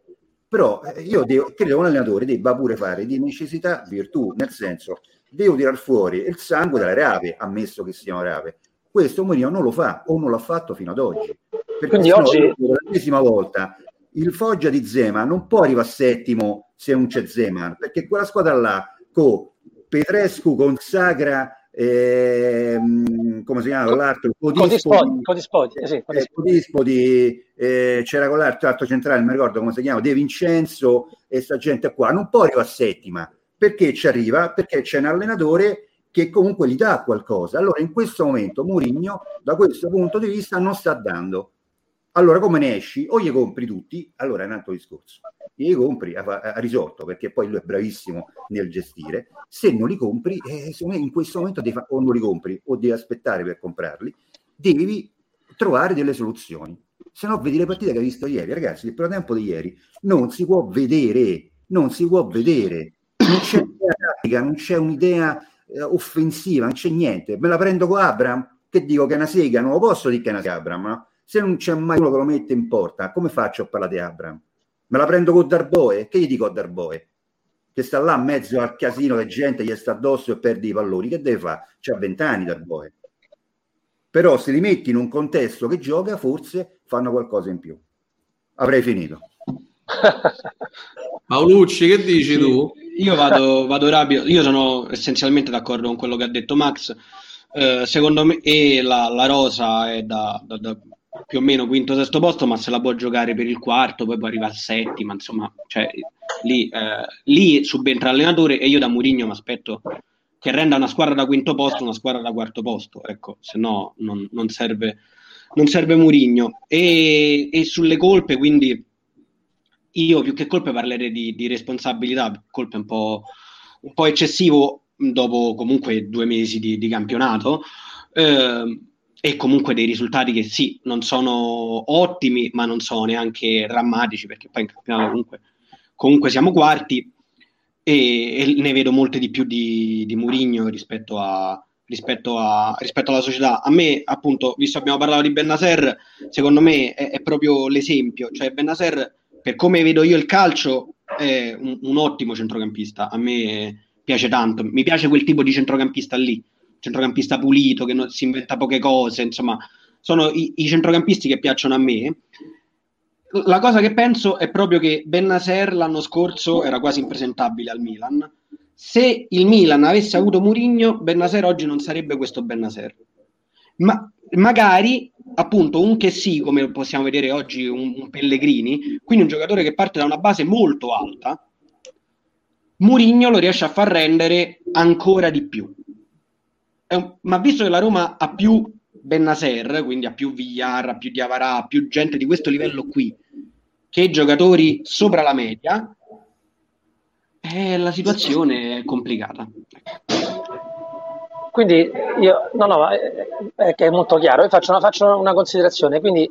B: Però eh, io devo, credo che un allenatore debba pure fare di necessità virtù, nel senso devo tirar fuori il sangue dalle rape, ammesso che siano rape. Questo Mourinho non lo fa o non l'ha fatto fino ad oggi. Perché Quindi oggi... Per l'ennesima volta il Foggia di Zema non può arrivare a settimo se non c'è Zeman, perché quella squadra là con Petrescu consacra ehm, come si chiama l'altro?
I: Codispodi, Codispodi, eh sì,
B: Codispodi eh, c'era con l'altro centrale, non mi ricordo come si chiama, De Vincenzo e sta gente qua, non può arrivare a settima, perché ci arriva? Perché c'è un allenatore che comunque gli dà qualcosa. Allora in questo momento Murigno, da questo punto di vista, non sta dando. Allora come ne esci? O gli compri tutti, allora è un altro discorso li compri ha, ha, risolto perché poi lui è bravissimo nel gestire. Se non li compri, eh, in questo momento devi, o non li compri o devi aspettare per comprarli, devi trovare delle soluzioni. Se no, vedi le partite che hai visto ieri, ragazzi. Il primo tempo di ieri non si può vedere, non si può vedere, non c'è un'idea tattica, non c'è un'idea eh, offensiva, non c'è niente. Me la prendo con Abram, che dico che è una sega, non lo posso dire che è una sega Abram, no? Se non c'è mai uno che lo mette in porta, come faccio a parlare di Abram? Me la prendo con Darboe? Che gli dico a Darboe? Che sta là in mezzo al casino di gente gli sta addosso e perde i palloni. Che deve fare? C'ha vent'anni Darboe. Però se li metti in un contesto che gioca, forse fanno qualcosa in più. Avrei finito. <laughs>
A: Paolucci, che dici sì, tu?
H: Io vado, vado rapido. Io sono essenzialmente d'accordo con quello che ha detto Max. Eh, secondo me, e la, la rosa è da, da, da più o meno quinto sesto posto, ma se la può giocare per il quarto, poi può arrivare al settimo, insomma, cioè, lì, eh, lì subentra l'allenatore e io da Murigno mi aspetto che renda una squadra da quinto posto una squadra da quarto posto, ecco, se no non, non serve, non serve Murigno. E, e, sulle colpe, quindi io più che colpe parlerei di, di responsabilità, colpe un po', un po' eccessivo dopo comunque due mesi di, di campionato. Eh, e comunque dei risultati che sì, non sono ottimi, ma non sono neanche drammatici, perché poi in campionato comunque, comunque siamo quarti e, e, ne vedo molte di più di, di Murigno rispetto, a, rispetto, a, rispetto alla società. A me, appunto, visto che abbiamo parlato di Bennaser, secondo me è, è proprio l'esempio, cioè Bennaser, per come vedo io il calcio, è un, un ottimo centrocampista, a me piace tanto, mi piace quel tipo di centrocampista lì centrocampista pulito, che non si inventa poche cose, insomma, sono i, i centrocampisti che piacciono a me. La cosa che penso è proprio che Bennaser l'anno scorso era quasi impresentabile al Milan. Se il Milan avesse avuto Murigno, Bennaser oggi non sarebbe questo Bennaser. Ma magari appunto un che sì, come possiamo vedere oggi, un, un Pellegrini, quindi un giocatore che parte da una base molto alta, Murigno lo riesce a far rendere ancora di più un, ma visto che la Roma ha più Bennaser, quindi ha più Villar, ha più Diavarà, ha più gente di questo livello qui, che giocatori sopra la media, eh, la situazione è complicata.
I: Quindi io, no, no, è, è molto chiaro. Io faccio una, faccio una considerazione. Quindi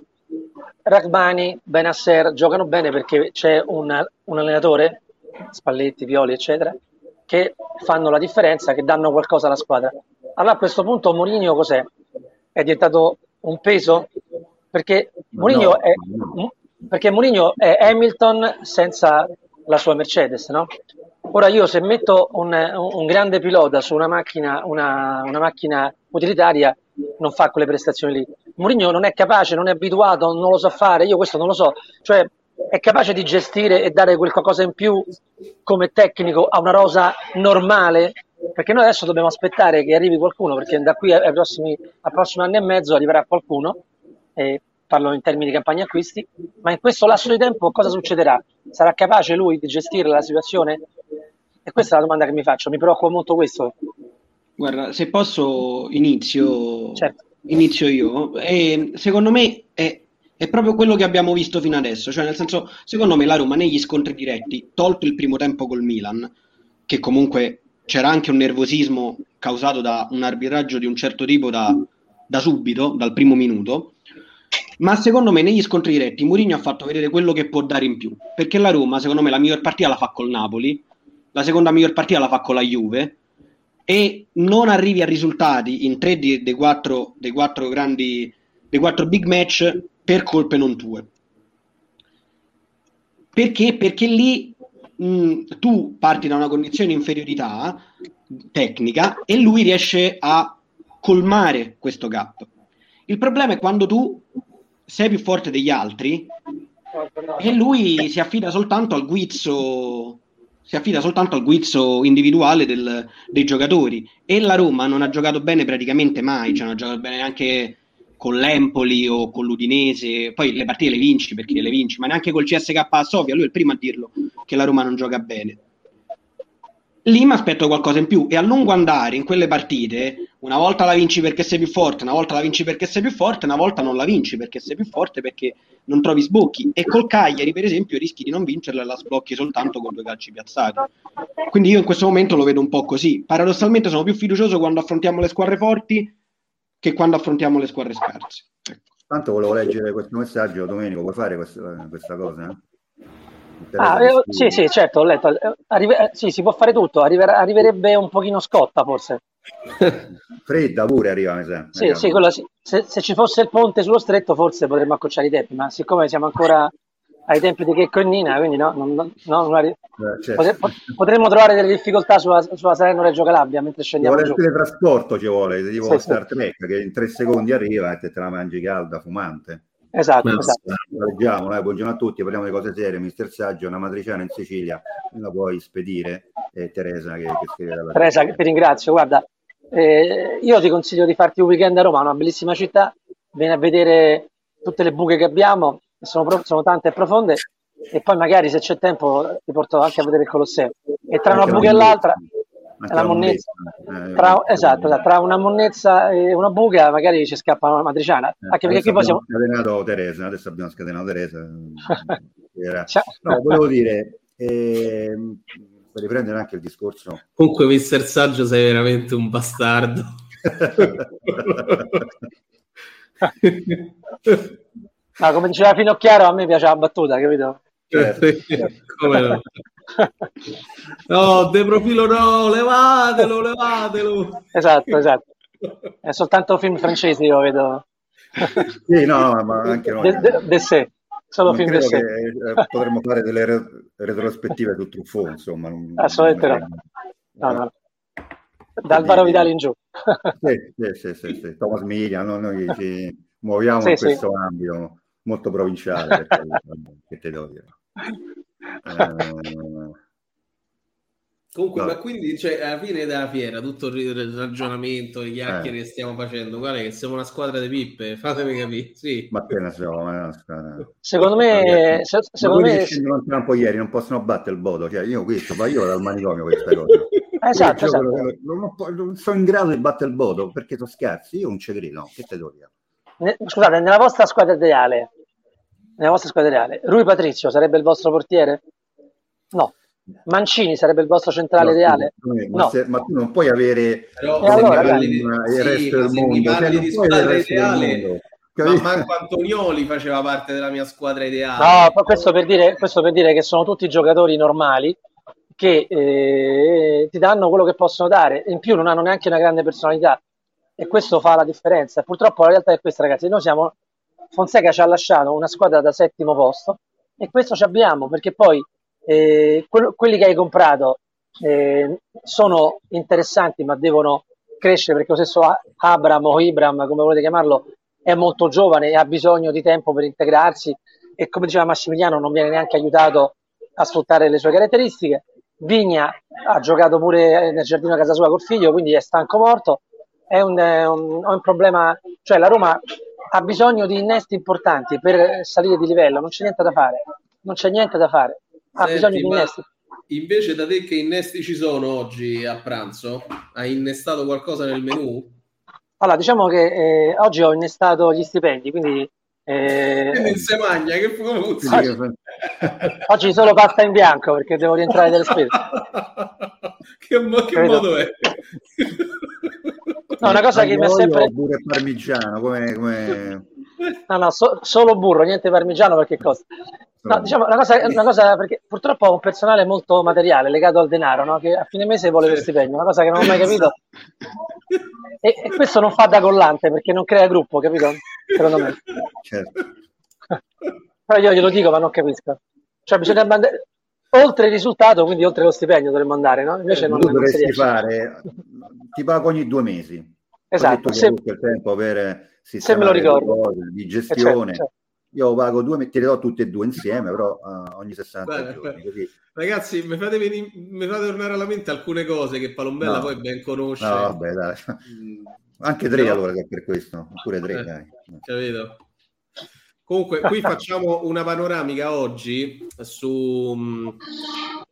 I: Rachmani, Benasser giocano bene perché c'è un, un allenatore, Spalletti, Pioli, eccetera, che fanno la differenza, che danno qualcosa alla squadra. Allora a questo punto Mourinho cos'è? È diventato un peso? Perché Mourinho, no, è, no. perché Mourinho è Hamilton senza la sua Mercedes, no? Ora io se metto un, un grande pilota su una macchina, una, una, macchina utilitaria non fa quelle prestazioni lì. Mourinho non è capace, non è abituato, non lo sa fare, io questo non lo so. Cioè è capace di gestire e dare qualcosa in più come tecnico a una rosa normale? Perché noi adesso dobbiamo aspettare che arrivi qualcuno, perché da qui ai prossimi, al prossimo anno e mezzo arriverà qualcuno, e parlo in termini di campagna acquisti, ma in questo lasso di tempo cosa succederà? Sarà capace lui di gestire la situazione? E questa è la domanda che mi faccio, mi preoccupa molto questo.
H: Guarda, se posso inizio,
I: Certo.
H: inizio io. E secondo me è, è proprio quello che abbiamo visto fino adesso, cioè nel senso, secondo me la Roma negli scontri diretti, tolto il primo tempo col Milan, che comunque c'era anche un nervosismo causato da un arbitraggio di un certo tipo da, da subito, dal primo minuto, ma secondo me negli scontri diretti Mourinho ha fatto vedere quello che può dare in più, perché la Roma secondo me la miglior partita la fa col Napoli, la seconda miglior partita la fa con la Juve, e non arrivi a risultati in tre dei quattro, dei quattro grandi dei quattro big match per colpe non tue perché? Perché lì mh, tu parti da una condizione di inferiorità tecnica e lui riesce a colmare questo gap. Il problema è quando tu sei più forte degli altri e lui si affida soltanto al guizzo si affida soltanto al guizzo individuale del- dei giocatori e la Roma non ha giocato bene praticamente mai, cioè non ha giocato bene neanche con l'Empoli o con l'Udinese, poi le partite le vinci perché le vinci, ma neanche col CSK a Sofia, lui è il primo a dirlo che la Roma non gioca bene. Lì mi aspetto qualcosa in più e a lungo andare in quelle partite, una volta la vinci perché sei più forte, una volta la vinci perché sei più forte, una volta non la vinci perché sei più forte perché non trovi sbocchi e col Cagliari per esempio rischi di non vincerla e la sblocchi soltanto con due calci piazzati. Quindi io in questo momento lo vedo un po' così. Paradossalmente sono più fiducioso quando affrontiamo le squadre forti che quando affrontiamo le squadre scarse.
B: Tanto volevo leggere questo messaggio, Domenico, puoi fare questa, questa cosa? eh?
I: Ah, eh, sì, sì, certo, ho letto. Eh, arrive- eh, sì, si può fare tutto, arriver- arriverebbe un pochino scotta forse. <laughs>
B: Fredda pure arriva, mi sa.
I: Sì, sì, quello sì. Se, se ci fosse il ponte sullo stretto forse potremmo accorciare i tempi, ma siccome siamo ancora ai tempi di Checco e Nina, quindi no, non- non- no, non
B: Eh, certo.
I: potre- po- potremmo trovare delle difficoltà sulla, sulla Salerno-Reggio Calabria mentre
B: Ci
I: scendiamo
B: vuole
I: giù.
B: il teletrasporto, ci vuole, tipo
I: Sì, sì.
B: Star Trek, che in tre secondi arriva e te, te la mangi calda, fumante.
I: Esatto,
B: Ma-
I: esatto.
B: Leggiamo, dai, buongiorno a tutti, parliamo di cose serie. Mister Saggio, una matriciana in Sicilia, me la puoi spedire? E Teresa che, che scrive la
I: Teresa, ti ringrazio. Guarda, eh, io ti consiglio di farti un weekend a Roma, una bellissima città. Vieni a vedere tutte le buche che abbiamo, sono, sono tante e profonde. E poi magari se c'è tempo ti porto anche a vedere il Colosseo. E tra una
B: Anche la
I: buca e l'altra, la
B: la
I: monnezza,
B: monnezza, eh,
I: tra, esatto, tra una monnezza e una buca magari ci scappa una matriciana.
B: Eh,
I: Anche perché
B: adesso
I: qui poi siamo.
B: scatenato Teresa, adesso abbiamo scatenato Teresa. <laughs> No, volevo dire, ehm, per riprendere anche il discorso
A: Comunque, mister Saggio, sei veramente un bastardo. <laughs> <laughs>
I: No, come diceva Finocchiaro, a me piace la battuta, capito?
B: Certo,
A: Come no? <laughs> No, de profilo no, levatelo, levatelo.
I: Esatto, esatto. È soltanto film francesi, io vedo.
B: Sì, no, no, ma anche noi.
I: De, de, de sé. Solo
B: Non
I: film de sé.
B: che eh, potremmo fare delle re- retrospettive su Truffaut, insomma. non-
I: Assolutamente no. No, no. Da Alvaro Vidal in giù.
B: Sì, sì, sì, sì, sì. Thomas Milian, no? noi ci <laughs> muoviamo
I: Sì,
B: in
I: sì.
B: questo ambito molto provinciale, perché, <laughs> che te devo dire. Eh,
A: Comunque,
B: Vabbè.
A: ma quindi, cioè, alla fine della fiera, tutto il ragionamento, le chiacchiere
B: Eh.
A: che stiamo facendo, guarda che siamo una squadra di pippe, fatemi capire. Sì.
B: ma ne so, ma no, sta-
I: Secondo me, se- secondo me
B: scendono al campo ieri non possono battere il voto, cioè io questo, ma io vado al manicomio questa cosa.
I: Esatto, esatto.
B: non, non- non- non sono in grado di battere il voto perché sono scarsi, io non ci credo, no, che te devo dire?
I: Ne- scusate, nella vostra squadra ideale, nella vostra squadra ideale, Rui Patrizio sarebbe il vostro portiere? No. Mancini sarebbe il vostro centrale
B: No,
I: ideale?
B: scusa, ma,
I: No.
B: se- ma tu non puoi avere
A: Però
I: allora,
A: parli
B: il
A: sì,
B: resto
A: ma
B: del
A: se mi
B: mondo,
A: parli
B: cioè,
A: di squadra
B: il resto
A: ideale,
B: mondo,
A: ma? Marco Antonioli faceva parte della mia squadra ideale.
I: No, questo per dire, questo per dire che sono tutti giocatori normali che eh, ti danno quello che possono dare, in più non hanno neanche una grande personalità e questo fa la differenza. Purtroppo la realtà è questa, ragazzi. Noi siamo Fonseca ci ha lasciato una squadra da settimo posto e questo ci abbiamo perché poi eh, quello- quelli che hai comprato eh, sono interessanti ma devono crescere perché lo stesso Abram o Ibram, come volete chiamarlo, è molto giovane e ha bisogno di tempo per integrarsi e come diceva Massimiliano non viene neanche aiutato a sfruttare le sue caratteristiche. Vigna ha giocato pure nel giardino a casa sua col figlio, quindi è stanco morto. È un, un, un problema, cioè la Roma ha bisogno di innesti importanti per salire di livello, non c'è niente da fare, non c'è niente da fare, ha
A: Senti,
I: bisogno di innesti.
A: Invece da te che innesti ci sono oggi a pranzo? Hai innestato qualcosa nel menù?
I: Allora, diciamo che eh, oggi ho innestato gli stipendi, quindi eh,
A: non si magna, che fuguzzi.
I: oggi, oggi solo pasta in bianco perché devo rientrare delle spese. <laughs>
A: che, mo- che modo è? <laughs>
I: No, una cosa che mi ha sempre...
B: Pure parmigiano, come... come...
I: No, no, so- solo burro, niente parmigiano perché costa. No, diciamo una cosa, una cosa perché purtroppo ho un personale molto materiale legato al denaro, no? che a fine mese vuole lo stipendio, una cosa che non ho mai capito. E, e questo non fa da collante perché non crea gruppo, capito? Secondo me.
B: Certo.
I: Però io glielo dico, ma non capisco. Cioè, bisogna oltre il risultato, quindi oltre lo stipendio dovremmo andare, no? Invece non,
B: tu
I: non si
B: dovresti fare, ti pago ogni due mesi.
I: Esatto,
B: Ho detto che
I: se-
B: il tempo per
I: se me lo
B: sistemare le
I: ricordo.
B: cose, di
I: Eh,
B: gestione.
I: certo, certo.
B: Io pago due, te le do tutte e due insieme, però eh, ogni 60
A: Bene,
B: giorni.
A: bene.
B: Così.
A: Ragazzi, mi fate, veni- mi fate tornare alla mente alcune cose che Palombella
B: No.
A: poi ben conosce.
B: No, vabbè, dai.
A: Mm,
B: Anche tre
A: No.
B: allora per questo, oppure tre,
A: Eh.
B: dai.
A: capito? Comunque, qui <laughs> facciamo una panoramica oggi su, mm,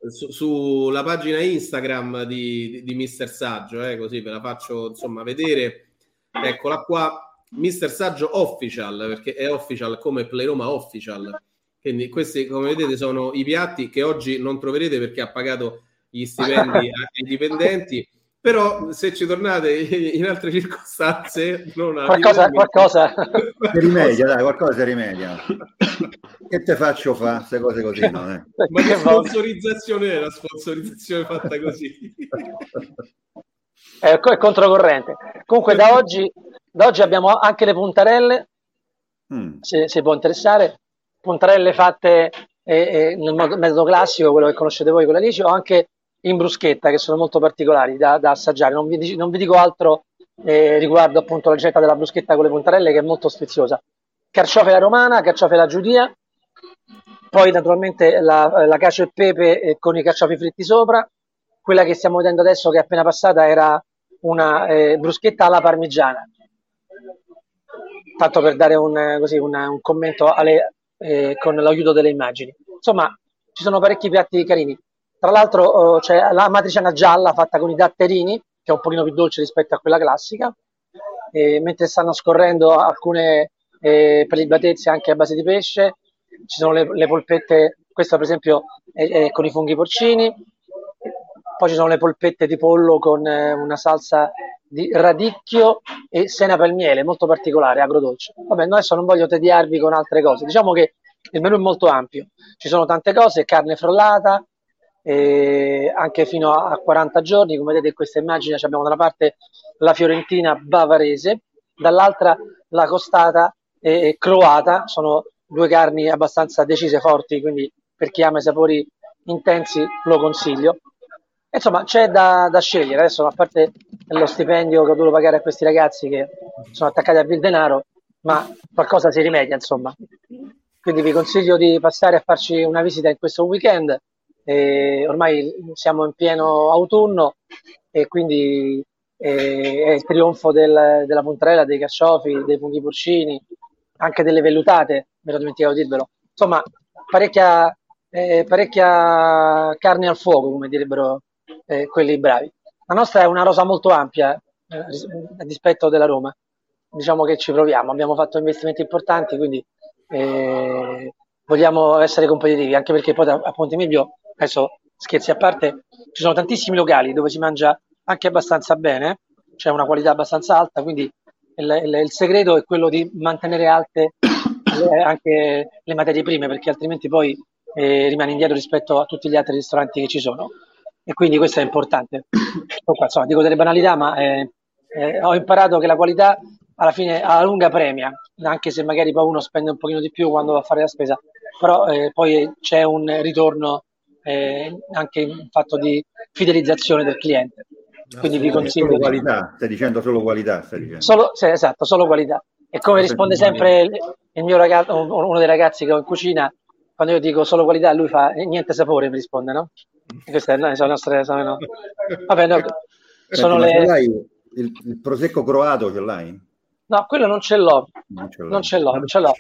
A: su- sulla pagina Instagram di, di, di Mister Saggio, eh, così ve la faccio insomma vedere. Eccola qua, Mister Saggio Official, perché è official come Play Roma Official. Quindi questi, come vedete, sono i piatti che oggi non troverete perché ha pagato gli stipendi <laughs> ai dipendenti. Però se ci tornate in altre circostanze, non
I: Qualcosa, qualcosa.
B: Si rimedia, dai, qualcosa si rimedia. che te faccio fa queste cose così, no? eh?
A: Ma che sponsorizzazione è la sponsorizzazione fatta così?
I: È, co- è controcorrente. Comunque da oggi, da oggi abbiamo anche le puntarelle,
B: Mm.
I: se, se può interessare, puntarelle fatte eh, eh, nel metodo classico, quello che conoscete voi con l'alice, o anche in bruschetta, che sono molto particolari da, da assaggiare. Non vi, non vi dico altro eh, riguardo appunto la ricetta della bruschetta con le puntarelle, che è molto sfiziosa. Carciofi alla romana, carciofi alla giudia, poi naturalmente la, la cacio e pepe eh, con i carciofi fritti sopra. Quella che stiamo vedendo adesso, che è appena passata, era una eh, bruschetta alla parmigiana. Tanto per dare un, eh, così, una- un commento alle- eh, con l'aiuto delle immagini. Insomma, ci sono parecchi piatti carini. Tra l'altro oh, c'è la matriciana gialla fatta con i datterini, che è un pochino più dolce rispetto a quella classica, e mentre stanno scorrendo alcune eh, prelibatezze anche a base di pesce, ci sono le, le polpette, questa per esempio è, è con i funghi porcini, poi ci sono le polpette di pollo con eh, una salsa di radicchio e senape al miele, molto particolare, agrodolce. Vabbè, no, adesso non voglio tediarvi con altre cose, diciamo che il menù è molto ampio, ci sono tante cose, carne frollata, eh, anche fino a 40 giorni, come vedete in questa immagine abbiamo da una parte la fiorentina bavarese, dall'altra la costata e croata, sono due carni abbastanza decise, forti, quindi per chi ama i sapori intensi lo consiglio. Insomma, c'è da, da scegliere, adesso a parte lo stipendio che ho dovuto pagare a questi ragazzi che sono attaccati a Vil Denaro, ma qualcosa si rimedia, insomma. Quindi vi consiglio di passare a farci una visita in questo weekend. Eh, ormai siamo in pieno autunno e quindi eh, è il trionfo del- della puntarella, dei carciofi, dei funghi porcini, anche delle vellutate, me l'ho dimenticato di dirvelo. Insomma, parecchia, eh, parecchia carne al fuoco, come direbbero eh, quelli bravi. La nostra è una rosa molto ampia eh, a dispetto della Roma. Diciamo che ci proviamo, abbiamo fatto investimenti importanti, quindi eh, vogliamo essere competitivi, anche perché poi a Ponte Milvio, adesso scherzi a parte, ci sono tantissimi locali dove si mangia anche abbastanza bene, c'è una qualità abbastanza alta, quindi il, il- il segreto è quello di mantenere alte le- anche le materie prime, perché altrimenti poi eh, rimani indietro rispetto a tutti gli altri ristoranti che ci sono. E quindi questo è importante. Qua, insomma, dico delle banalità, ma eh, eh, ho imparato che la qualità alla fine alla lunga premia, anche se magari poi uno spende un pochino di più quando va a fare la spesa, però eh, poi c'è un ritorno eh, anche in fatto di fidelizzazione del cliente. Quindi vi consiglio
B: Solo qualità, stai dicendo solo qualità, stai dicendo.
I: Solo, sì, esatto, solo qualità. E come risponde sempre il- mio ragazzo, uno dei ragazzi che ho in cucina, quando io dico solo qualità, lui fa "Eh, niente sapore, mi risponde, no? <laughs> Queste no, sono le nostre, sono, no. Vabbè, no, sono
B: Senti,
I: le...
B: il, il prosecco croato ce l'hai?
I: No, quello non ce l'ho,
B: Non ce l'hai.
I: non ce l'ho, non ce l'ho.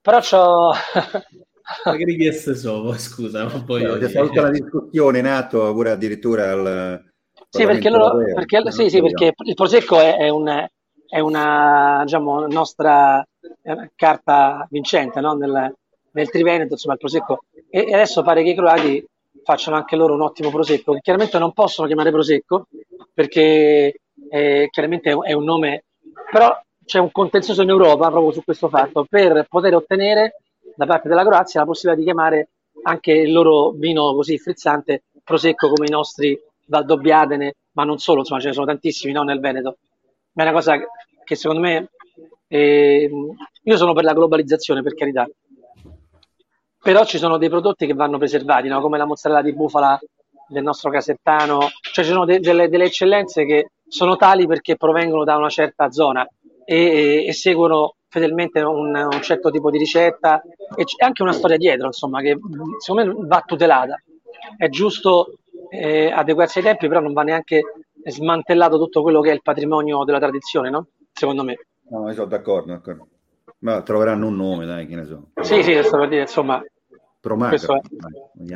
I: Però c'ho... <laughs>
A: Ma che richieste sono? <laughs> Scusa, ma poi
B: C'è stata tutta una discussione in atto pure addirittura al
I: Sì, perché, loro,
B: europeo.
I: perché, sì, sì, perché il Prosecco è, è un- è una diciamo, nostra eh, carta vincente no? nel, nel Triveneto, insomma, il Prosecco. E, e adesso pare che i croati facciano anche loro un ottimo Prosecco, che chiaramente non possono chiamare Prosecco, perché eh, chiaramente è un- è un nome, però c'è un contenzioso in Europa proprio su questo fatto, per poter ottenere da parte della Croazia la possibilità di chiamare anche il loro vino così frizzante Prosecco come i nostri Valdobbiadene, ma non solo, insomma ce ne sono tantissimi no, nel Veneto. Ma è una cosa che, secondo me, ehm, io sono per la globalizzazione, per carità, però ci sono dei prodotti che vanno preservati, no? come la mozzarella di bufala del nostro casertano, cioè ci sono de- delle, delle eccellenze che sono tali perché provengono da una certa zona e, e- e seguono fedelmente un, un certo tipo di ricetta e c'è anche una storia dietro, insomma, che secondo me va tutelata. È giusto eh, adeguarsi ai tempi, però non va neanche smantellato tutto quello che è il patrimonio della tradizione, no? Secondo me.
B: No, io sono d'accordo, d'accordo. Ma troveranno un nome, dai, che ne so.
I: Sì, sì, questo per dire, insomma,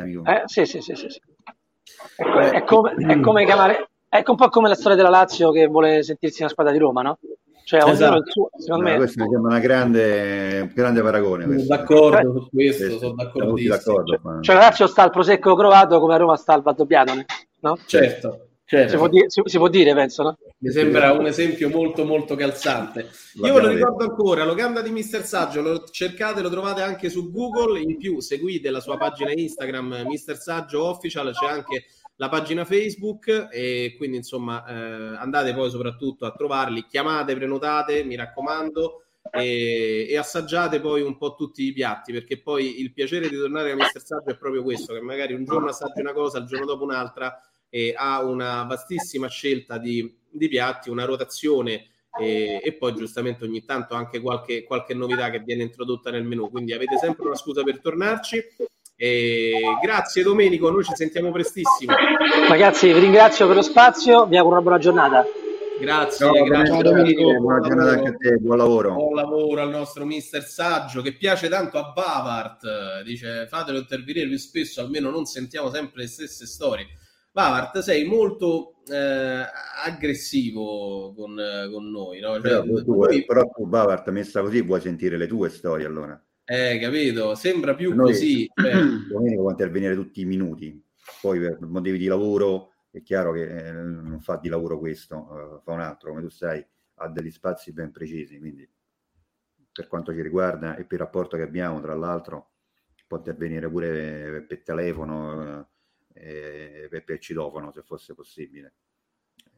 B: io.
I: Eh, sì, sì, sì, sì, sì. È, come, è come chiamare, è un po' come la storia della Lazio che vuole sentirsi una squadra di Roma, no? Cioè, ognuno
A: Esatto.
I: il suo, secondo
B: No,
I: me.
B: questo mi sembra una grande, grande paragone.
A: Sono
B: questo.
A: d'accordo su questo,
B: Sì, sì,
A: sono
B: d'accordo qua.
I: Cioè, la Lazio sta al prosecco croato come a Roma sta al Valdobbiadene, no?
A: Certo,
I: Si può,
A: certo.
I: dire, si, si può dire, penso, no?
A: Mi sembra un esempio molto molto calzante. Io ve lo ricordo ancora, Locanda di Mister Saggio, lo cercate, lo trovate anche su Google, in più seguite la sua pagina Instagram Mister Saggio Official, c'è anche la pagina Facebook e quindi insomma eh, andate poi soprattutto a trovarli, chiamate, prenotate, mi raccomando e, e assaggiate poi un po' tutti i piatti perché poi il piacere di tornare a Mister Saggio è proprio questo, che magari un giorno assaggi una cosa, il giorno dopo un'altra e ha una vastissima scelta di, di piatti, una rotazione e, e poi giustamente ogni tanto anche qualche, qualche novità che viene introdotta nel menù. Quindi avete sempre una scusa per tornarci. E grazie Domenico, noi ci sentiamo prestissimo.
I: Ragazzi, vi ringrazio per lo spazio, vi auguro una buona giornata.
A: Grazie,
B: Ciao,
A: grazie
B: Domenico,
A: Domenico.
B: buona
A: Buon
B: giornata anche a te, buon lavoro.
A: Buon lavoro al nostro mister Saggio che piace tanto a Bavart. Dice fatelo intervenire più spesso, almeno non sentiamo sempre le stesse storie. Bavart, sei molto eh, aggressivo con, con noi, no? Cioè,
B: Però tu,
A: noi-
B: però tu, Bavart, messa così, vuoi sentire le tue storie allora?
A: Eh, capito? Sembra più
B: Noi-
A: così. cioè, <clears throat>
B: Domenico può intervenire tutti i minuti, poi per motivi di lavoro è chiaro che eh, non fa di lavoro questo, eh, fa un altro, come tu sai, ha degli spazi ben precisi, quindi per quanto ci riguarda e per il rapporto che abbiamo, tra l'altro, può intervenire pure per telefono eh, e per, per citofono se fosse possibile.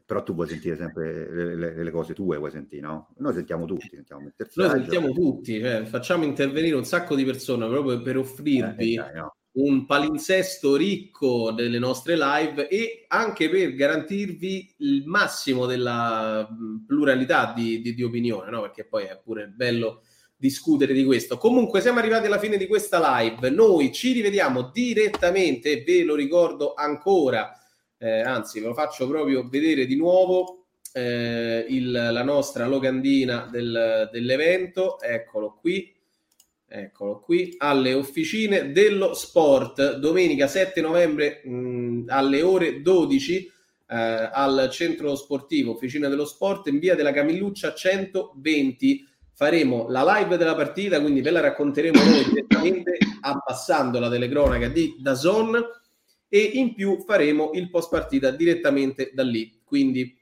B: Però tu vuoi sentire sempre le, le- le cose tue, vuoi sentire, no? Noi sentiamo tutti, sentiamo il
A: noi sentiamo tutti, cioè, facciamo intervenire un sacco di persone proprio per offrirvi
B: Eh, dai, no.
A: un palinsesto ricco delle nostre live e anche per garantirvi il massimo della mh, pluralità di, di- di opinione, no? perché poi è pure bello discutere di questo. Comunque siamo arrivati alla fine di questa live, noi ci rivediamo direttamente, ve lo ricordo ancora, eh, anzi ve lo faccio proprio vedere di nuovo, eh, il- la nostra locandina del- dell'evento, eccolo qui, Eccolo qui, alle officine dello sport, domenica 7 novembre mh, alle ore 12 eh, al centro sportivo Officina dello Sport in via della Camilluccia 120. Faremo la live della partita, quindi ve la racconteremo noi direttamente abbassando la telecronaca di Dazon e in più faremo il post partita direttamente da lì. Quindi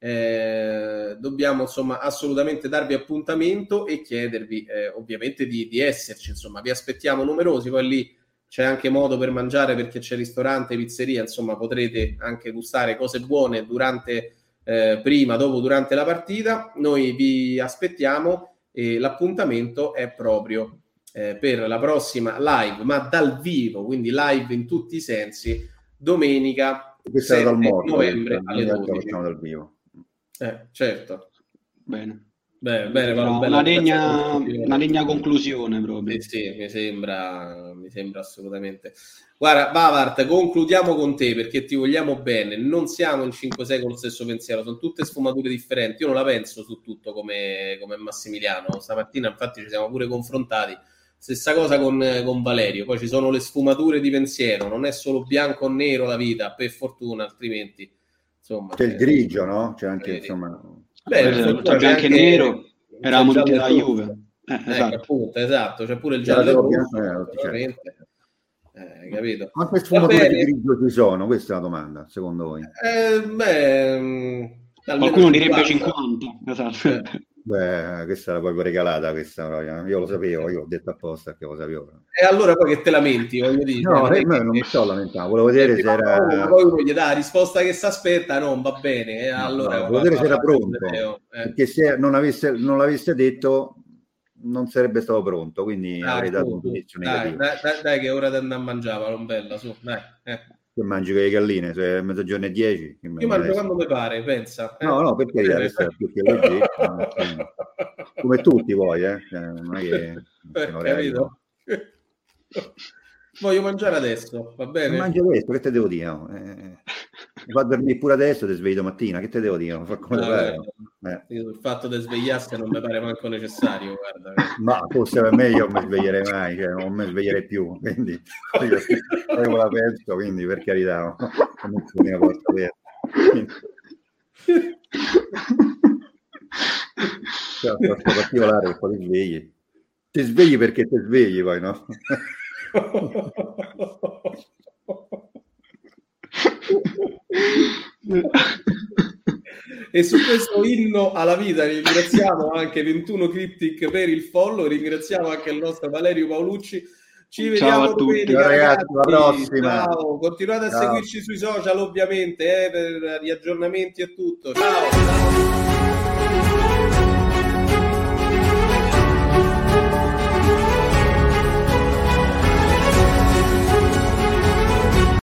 A: eh, dobbiamo insomma assolutamente darvi appuntamento e chiedervi eh, ovviamente di, di esserci insomma vi aspettiamo numerosi poi lì c'è anche modo per mangiare perché c'è ristorante pizzeria insomma potrete anche gustare cose buone durante eh, prima dopo durante la partita noi vi aspettiamo e l'appuntamento è proprio eh, per la prossima live ma dal vivo quindi live in tutti i sensi domenica
B: Questa era
A: 7
B: dal morto,
A: novembre
B: eh,
A: alle
B: noi la
A: 12
B: facciamo dal vivo.
A: eh, certo.
H: Bene.
A: Beh, bene,
H: No, una, degna,
A: prestazione.
H: una degna conclusione proprio.
A: Sì, sì, mi sembra, mi sembra assolutamente. Guarda, Bavart, concludiamo con te perché ti vogliamo bene. Non siamo in 5-6 con lo stesso pensiero, sono tutte sfumature differenti. Io non la penso su tutto come, come Massimiliano. Stamattina, infatti, ci siamo pure confrontati. Stessa cosa con, con Valerio. Poi ci sono le sfumature di pensiero, non è solo bianco o nero la vita, per fortuna, altrimenti insomma.
B: C'è il
A: eh,
B: grigio, no? C'è anche,
A: vedi.
B: insomma...
A: Beh,
H: il bianco e nero, eravamo tutti della
A: rosso.
H: Juve. Eh,
A: Ecco,
H: esatto.
A: appunto, esatto, c'è pure il giallo
B: certo.
A: Eh, capito?
B: Quante
A: Va
B: sfumature di grigio ci sono? Questa è la domanda, secondo voi?
A: Eh, beh, mm, almeno
H: Qualcuno direbbe
A: 50.
H: 50. Esatto.
B: Beh, questa era proprio regalata, questa, io lo sapevo, io ho detto apposta che lo sapevo.
A: E allora poi che te lamenti, voglio dire.
B: No, eh,
A: non
B: no, mi sto lamentando, volevo vedere se era...
A: poi uno gli dà la risposta che si aspetta, non va bene. E
B: No,
A: allora
B: no, volevo vedere se era pronto,
A: eh.
B: perché se non, avesse, non l'avesse detto non sarebbe stato pronto, quindi
A: Ah,
B: avrei dato un giudizio
A: Dai,
B: negativo.
A: dai, dai, dai, che è ora di andare a mangiare, palombella, su, dai. eh.
B: Che mangi con le galline, se è mezzogiorno e dieci? che
A: Io
B: mangi
A: mangio quando mi pare, pensa. eh.
B: No, no, per carità,
A: Eh,
B: che leggero, <laughs> come tutti poi, eh? cioè, non è che...
A: eh,
B: che l'orario-
A: capito? <laughs> Voglio mangiare adesso, va bene?
B: Mangia questo, che te devo dire? no? Eh, va a dormire pure adesso, ti svegli domattina, che te devo dire? Fa come
A: Ah,
B: pare.
A: guarda,
B: Eh.
A: Il fatto di svegliarsi non mi pare manco necessario, guarda.
B: Ma forse per me io non mi sveglierei mai, cioè, non mi sveglierei più, quindi io, la penso, quindi per carità, no? non c'è una cosa vera. Cioè, particolare poi svegli. Ti svegli perché ti svegli poi, no?
A: E su questo inno alla vita ringraziamo anche 21 Cryptic per il follow, ringraziamo anche il nostro Valerio Paolucci. Ci
H: Ciao
A: vediamo
H: a tutti.
A: domenica,
B: Ciao ragazzi, alla prossima.
A: Ciao, continuate a
B: Ciao.
A: seguirci sui social ovviamente eh, per gli aggiornamenti e tutto. Ciao.